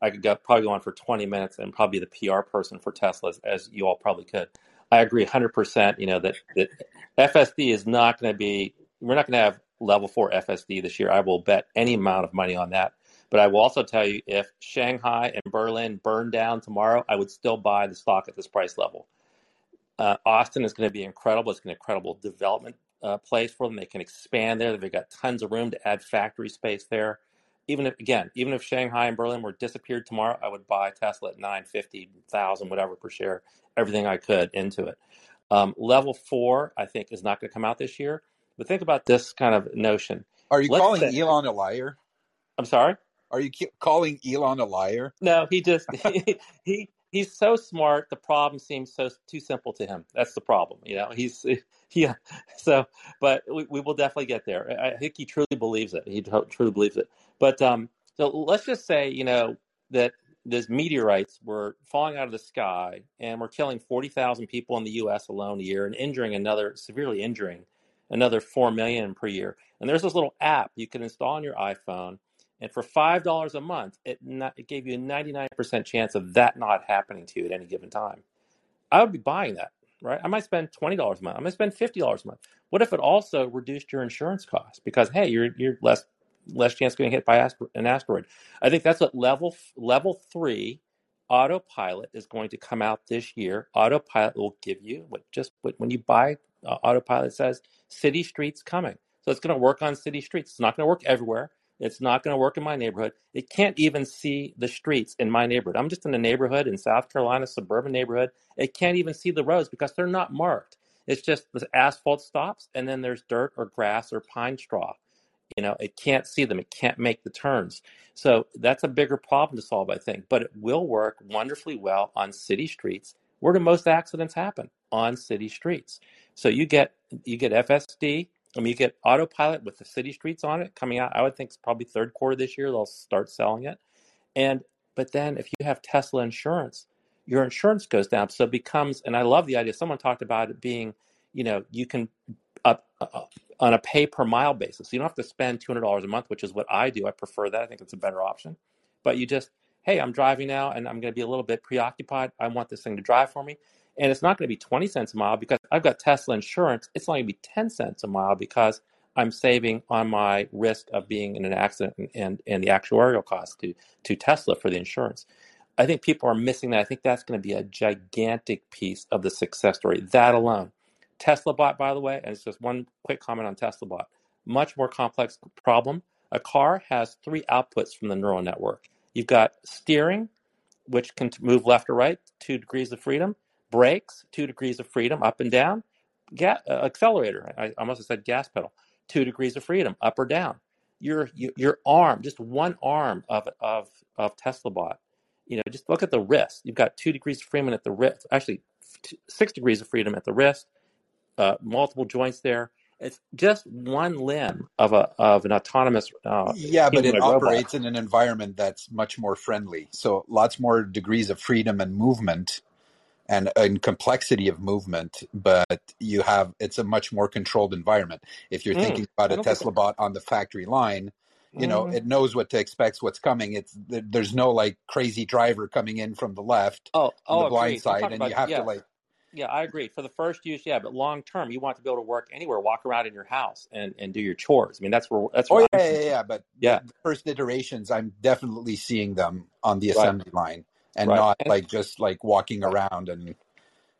I could go, probably go on for 20 minutes and probably be the PR person for Tesla, as you all probably could. I agree 100%. You know that that FSD is not going to be. We're not going to have level four FSD this year. I will bet any amount of money on that. But I will also tell you, if Shanghai and Berlin burn down tomorrow, I would still buy the stock at this price level. Uh, Austin is going to be incredible. It's an incredible development uh, place for them. They can expand there. They've got tons of room to add factory space there. Even if, again, even if Shanghai and Berlin were disappeared tomorrow, I would buy Tesla at nine fifty thousand, whatever per share, everything I could into it. Um, level four, I think, is not going to come out this year. But think about this kind of notion. Are you Let's calling say, Elon a liar? I'm sorry. Are you calling Elon a liar? No, he just he, he he's so smart. The problem seems so too simple to him. That's the problem. You know, he's yeah. So, but we, we will definitely get there. I think he truly believes it. He truly believes it. But um, so let's just say you know that these meteorites were falling out of the sky and were killing forty thousand people in the U.S. alone a year and injuring another severely injuring another four million per year. And there's this little app you can install on your iPhone And for five dollars a month, it not, it gave you a ninety nine percent chance of that not happening to you at any given time. I would be buying that, right? I might spend twenty dollars a month. I might spend fifty dollars a month. What if it also reduced your insurance costs because hey, you're you're less less chance of getting hit by an asteroid. I think that's what level level three autopilot is going to come out this year. Autopilot will give you what just when you buy uh, autopilot says city streets coming. So it's going to work on city streets. It's not going to work everywhere. It's not going to work in my neighborhood. It can't even see the streets in my neighborhood. I'm just in a neighborhood in South Carolina, suburban neighborhood. It can't even see the roads because they're not marked. It's just the asphalt stops and then there's dirt or grass or pine straw. You know, it can't see them. It can't make the turns. So that's a bigger problem to solve, I think. But it will work wonderfully well on city streets. Where do most accidents happen? On city streets. So you get you get FSD. I mean, you get autopilot with the city streets on it coming out. I would think it's probably third quarter this year they'll start selling it. And but then if you have Tesla insurance, your insurance goes down. So it becomes, and I love the idea. Someone talked about it being, you know, you can up uh, on a pay per mile basis. You don't have to spend two hundred dollars a month, which is what I do. I prefer that. I think it's a better option. But you just, hey, I'm driving now, and I'm going to be a little bit preoccupied. I want this thing to drive for me and it's not going to be 20 cents a mile because I've got Tesla insurance. It's only going to be 10 cents a mile because I'm saving on my risk of being in an accident and, and, and the actuarial cost to, to Tesla for the insurance. I think people are missing that. I think that's going to be a gigantic piece of the success story. That alone. Tesla bot, by the way, and it's just one quick comment on Tesla bot. Much more complex problem. A car has three outputs from the neural network. You've got steering, which can move left or right, two degrees of freedom brakes, two degrees of freedom, up and down. Ga- uh, accelerator, I almost said gas pedal, two degrees of freedom, up or down. Your your arm, just one arm of of of Tesla bot. You know, just look at the wrist. You've got two degrees of freedom at the wrist. Actually, six degrees of freedom at the wrist. Uh, multiple joints there. It's just one limb of a of an autonomous. Uh, yeah, but it robot. operates in an environment that's much more friendly. So lots more degrees of freedom and movement and, and complexity of movement, but you have it's a much more controlled environment. If you're Mm, thinking about a Tesla bot on the factory line, you know Mm. it knows what to expect, what's coming. It's there's no like crazy driver coming in from the left Oh, on the oh, blind. Side, and you about have to like yeah, I agree. For the first use, yeah, but long term, you want to be able to work anywhere, walk around in your house, and and do your chores. I mean, that's where that's oh where yeah I'm yeah yeah. yeah, But Yeah, first iterations, I'm definitely seeing them on the right, assembly line, and right, not like just like walking around and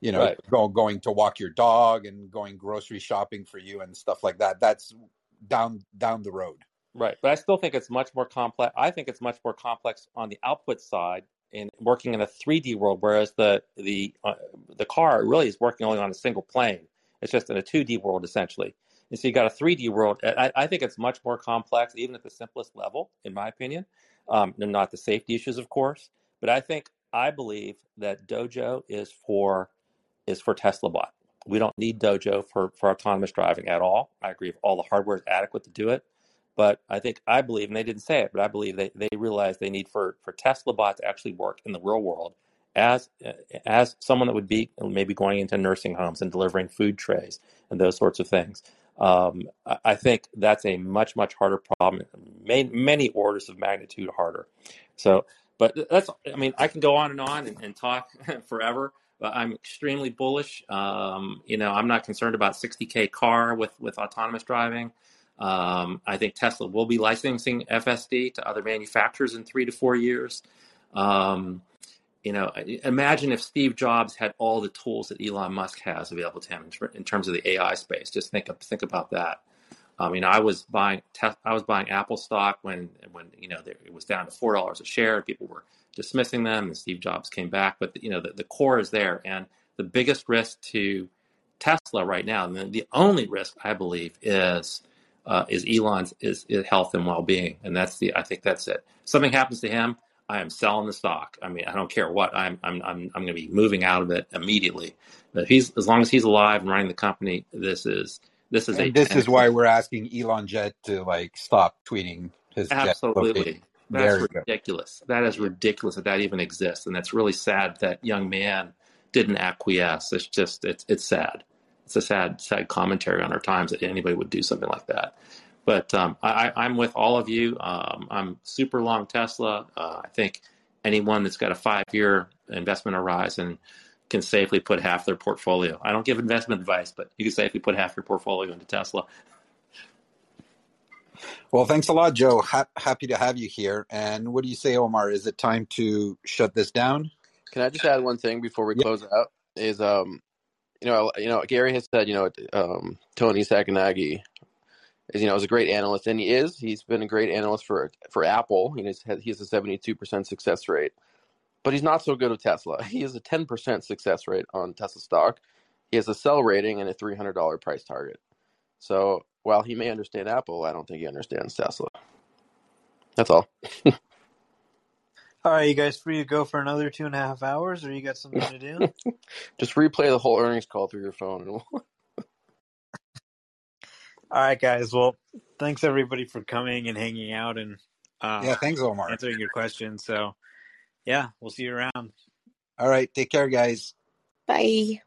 you know right. go, going to walk your dog and going grocery shopping for you and stuff like that that's down down the road Right, but I still think it's much more complex. I think it's much more complex on the output side in working in a 3D world, whereas the the uh, the car really is working only on a single plane. It's just in a 2D world essentially. And so you got a 3D world. I, I think it's much more complex, even at the simplest level, in my opinion. Um, and not the safety issues, of course, but I think I believe that Dojo is for is for Tesla bot. We don't need Dojo for, for autonomous driving at all. I agree if all the hardware is adequate to do it. But I think I believe, and they didn't say it, but I believe they, they realize they need for, for Tesla bot to actually work in the real world as as someone that would be maybe going into nursing homes and delivering food trays and those sorts of things. Um, I I think that's a much much harder problem, many, many orders of magnitude harder. So, but that's I mean I can go on and on and, and talk forever. But I'm extremely bullish. Um, you know, I'm not concerned about 60k car with with autonomous driving. Um, I think Tesla will be licensing FSD to other manufacturers in three to four years. Um, you know, imagine if Steve Jobs had all the tools that Elon Musk has available to him in, ter- in terms of the AI space. Just think think about that. Um, you know, I was buying I was buying Apple stock when when you know it was down to four dollars a share. People were dismissing them, and Steve Jobs came back. But you know, the, the core is there, and the biggest risk to Tesla right now, and the, the only risk I believe is uh, is Elon's is, is health and well being, and that's the I think that's it. Something happens to him, I am selling the stock. I mean, I don't care what. I'm I'm I'm I'm going to be moving out of it immediately. But he's as long as he's alive and running the company, this is this is a this is why we're asking ElonJet to like stop tweeting his Absolutely. That's you go ridiculous. That is ridiculous that that even exists, and it's really sad that young man didn't acquiesce. It's just it's it's sad. It's a sad sad commentary on our times that anybody would do something like that. But um, I, I'm with all of you. Um, I'm super long Tesla. Uh, I think anyone that's got a five year investment horizon can safely put half their portfolio. I don't give investment advice, but you can safely put half your portfolio into Tesla. Well, thanks a lot, Joe. Ha- happy to have you here. And what do you say, Omar? Is it time to shut this down? Can I just add one thing before we Yeah. close out? Is um, you know, you know, Gary has said, you know, um, Toni Sacconaghi is, you know, is a great analyst, and he is. He's been a great analyst for for Apple. You know, he's had, he has a seventy two percent success rate, but he's not so good with Tesla. He has a ten percent success rate on Tesla stock. He has a sell rating and a three hundred dollar price target. So while he may understand Apple, I don't think he understands Tesla. That's all. All right, you guys free to go for another two and a half hours, or you got something to do? Just replay the whole earnings call through your phone. And we'll... All right, guys. Well, thanks everybody for coming and hanging out and uh, Yeah, thanks, Omar. answering your questions. So, yeah, we'll see you around. All right. Take care, guys. Bye.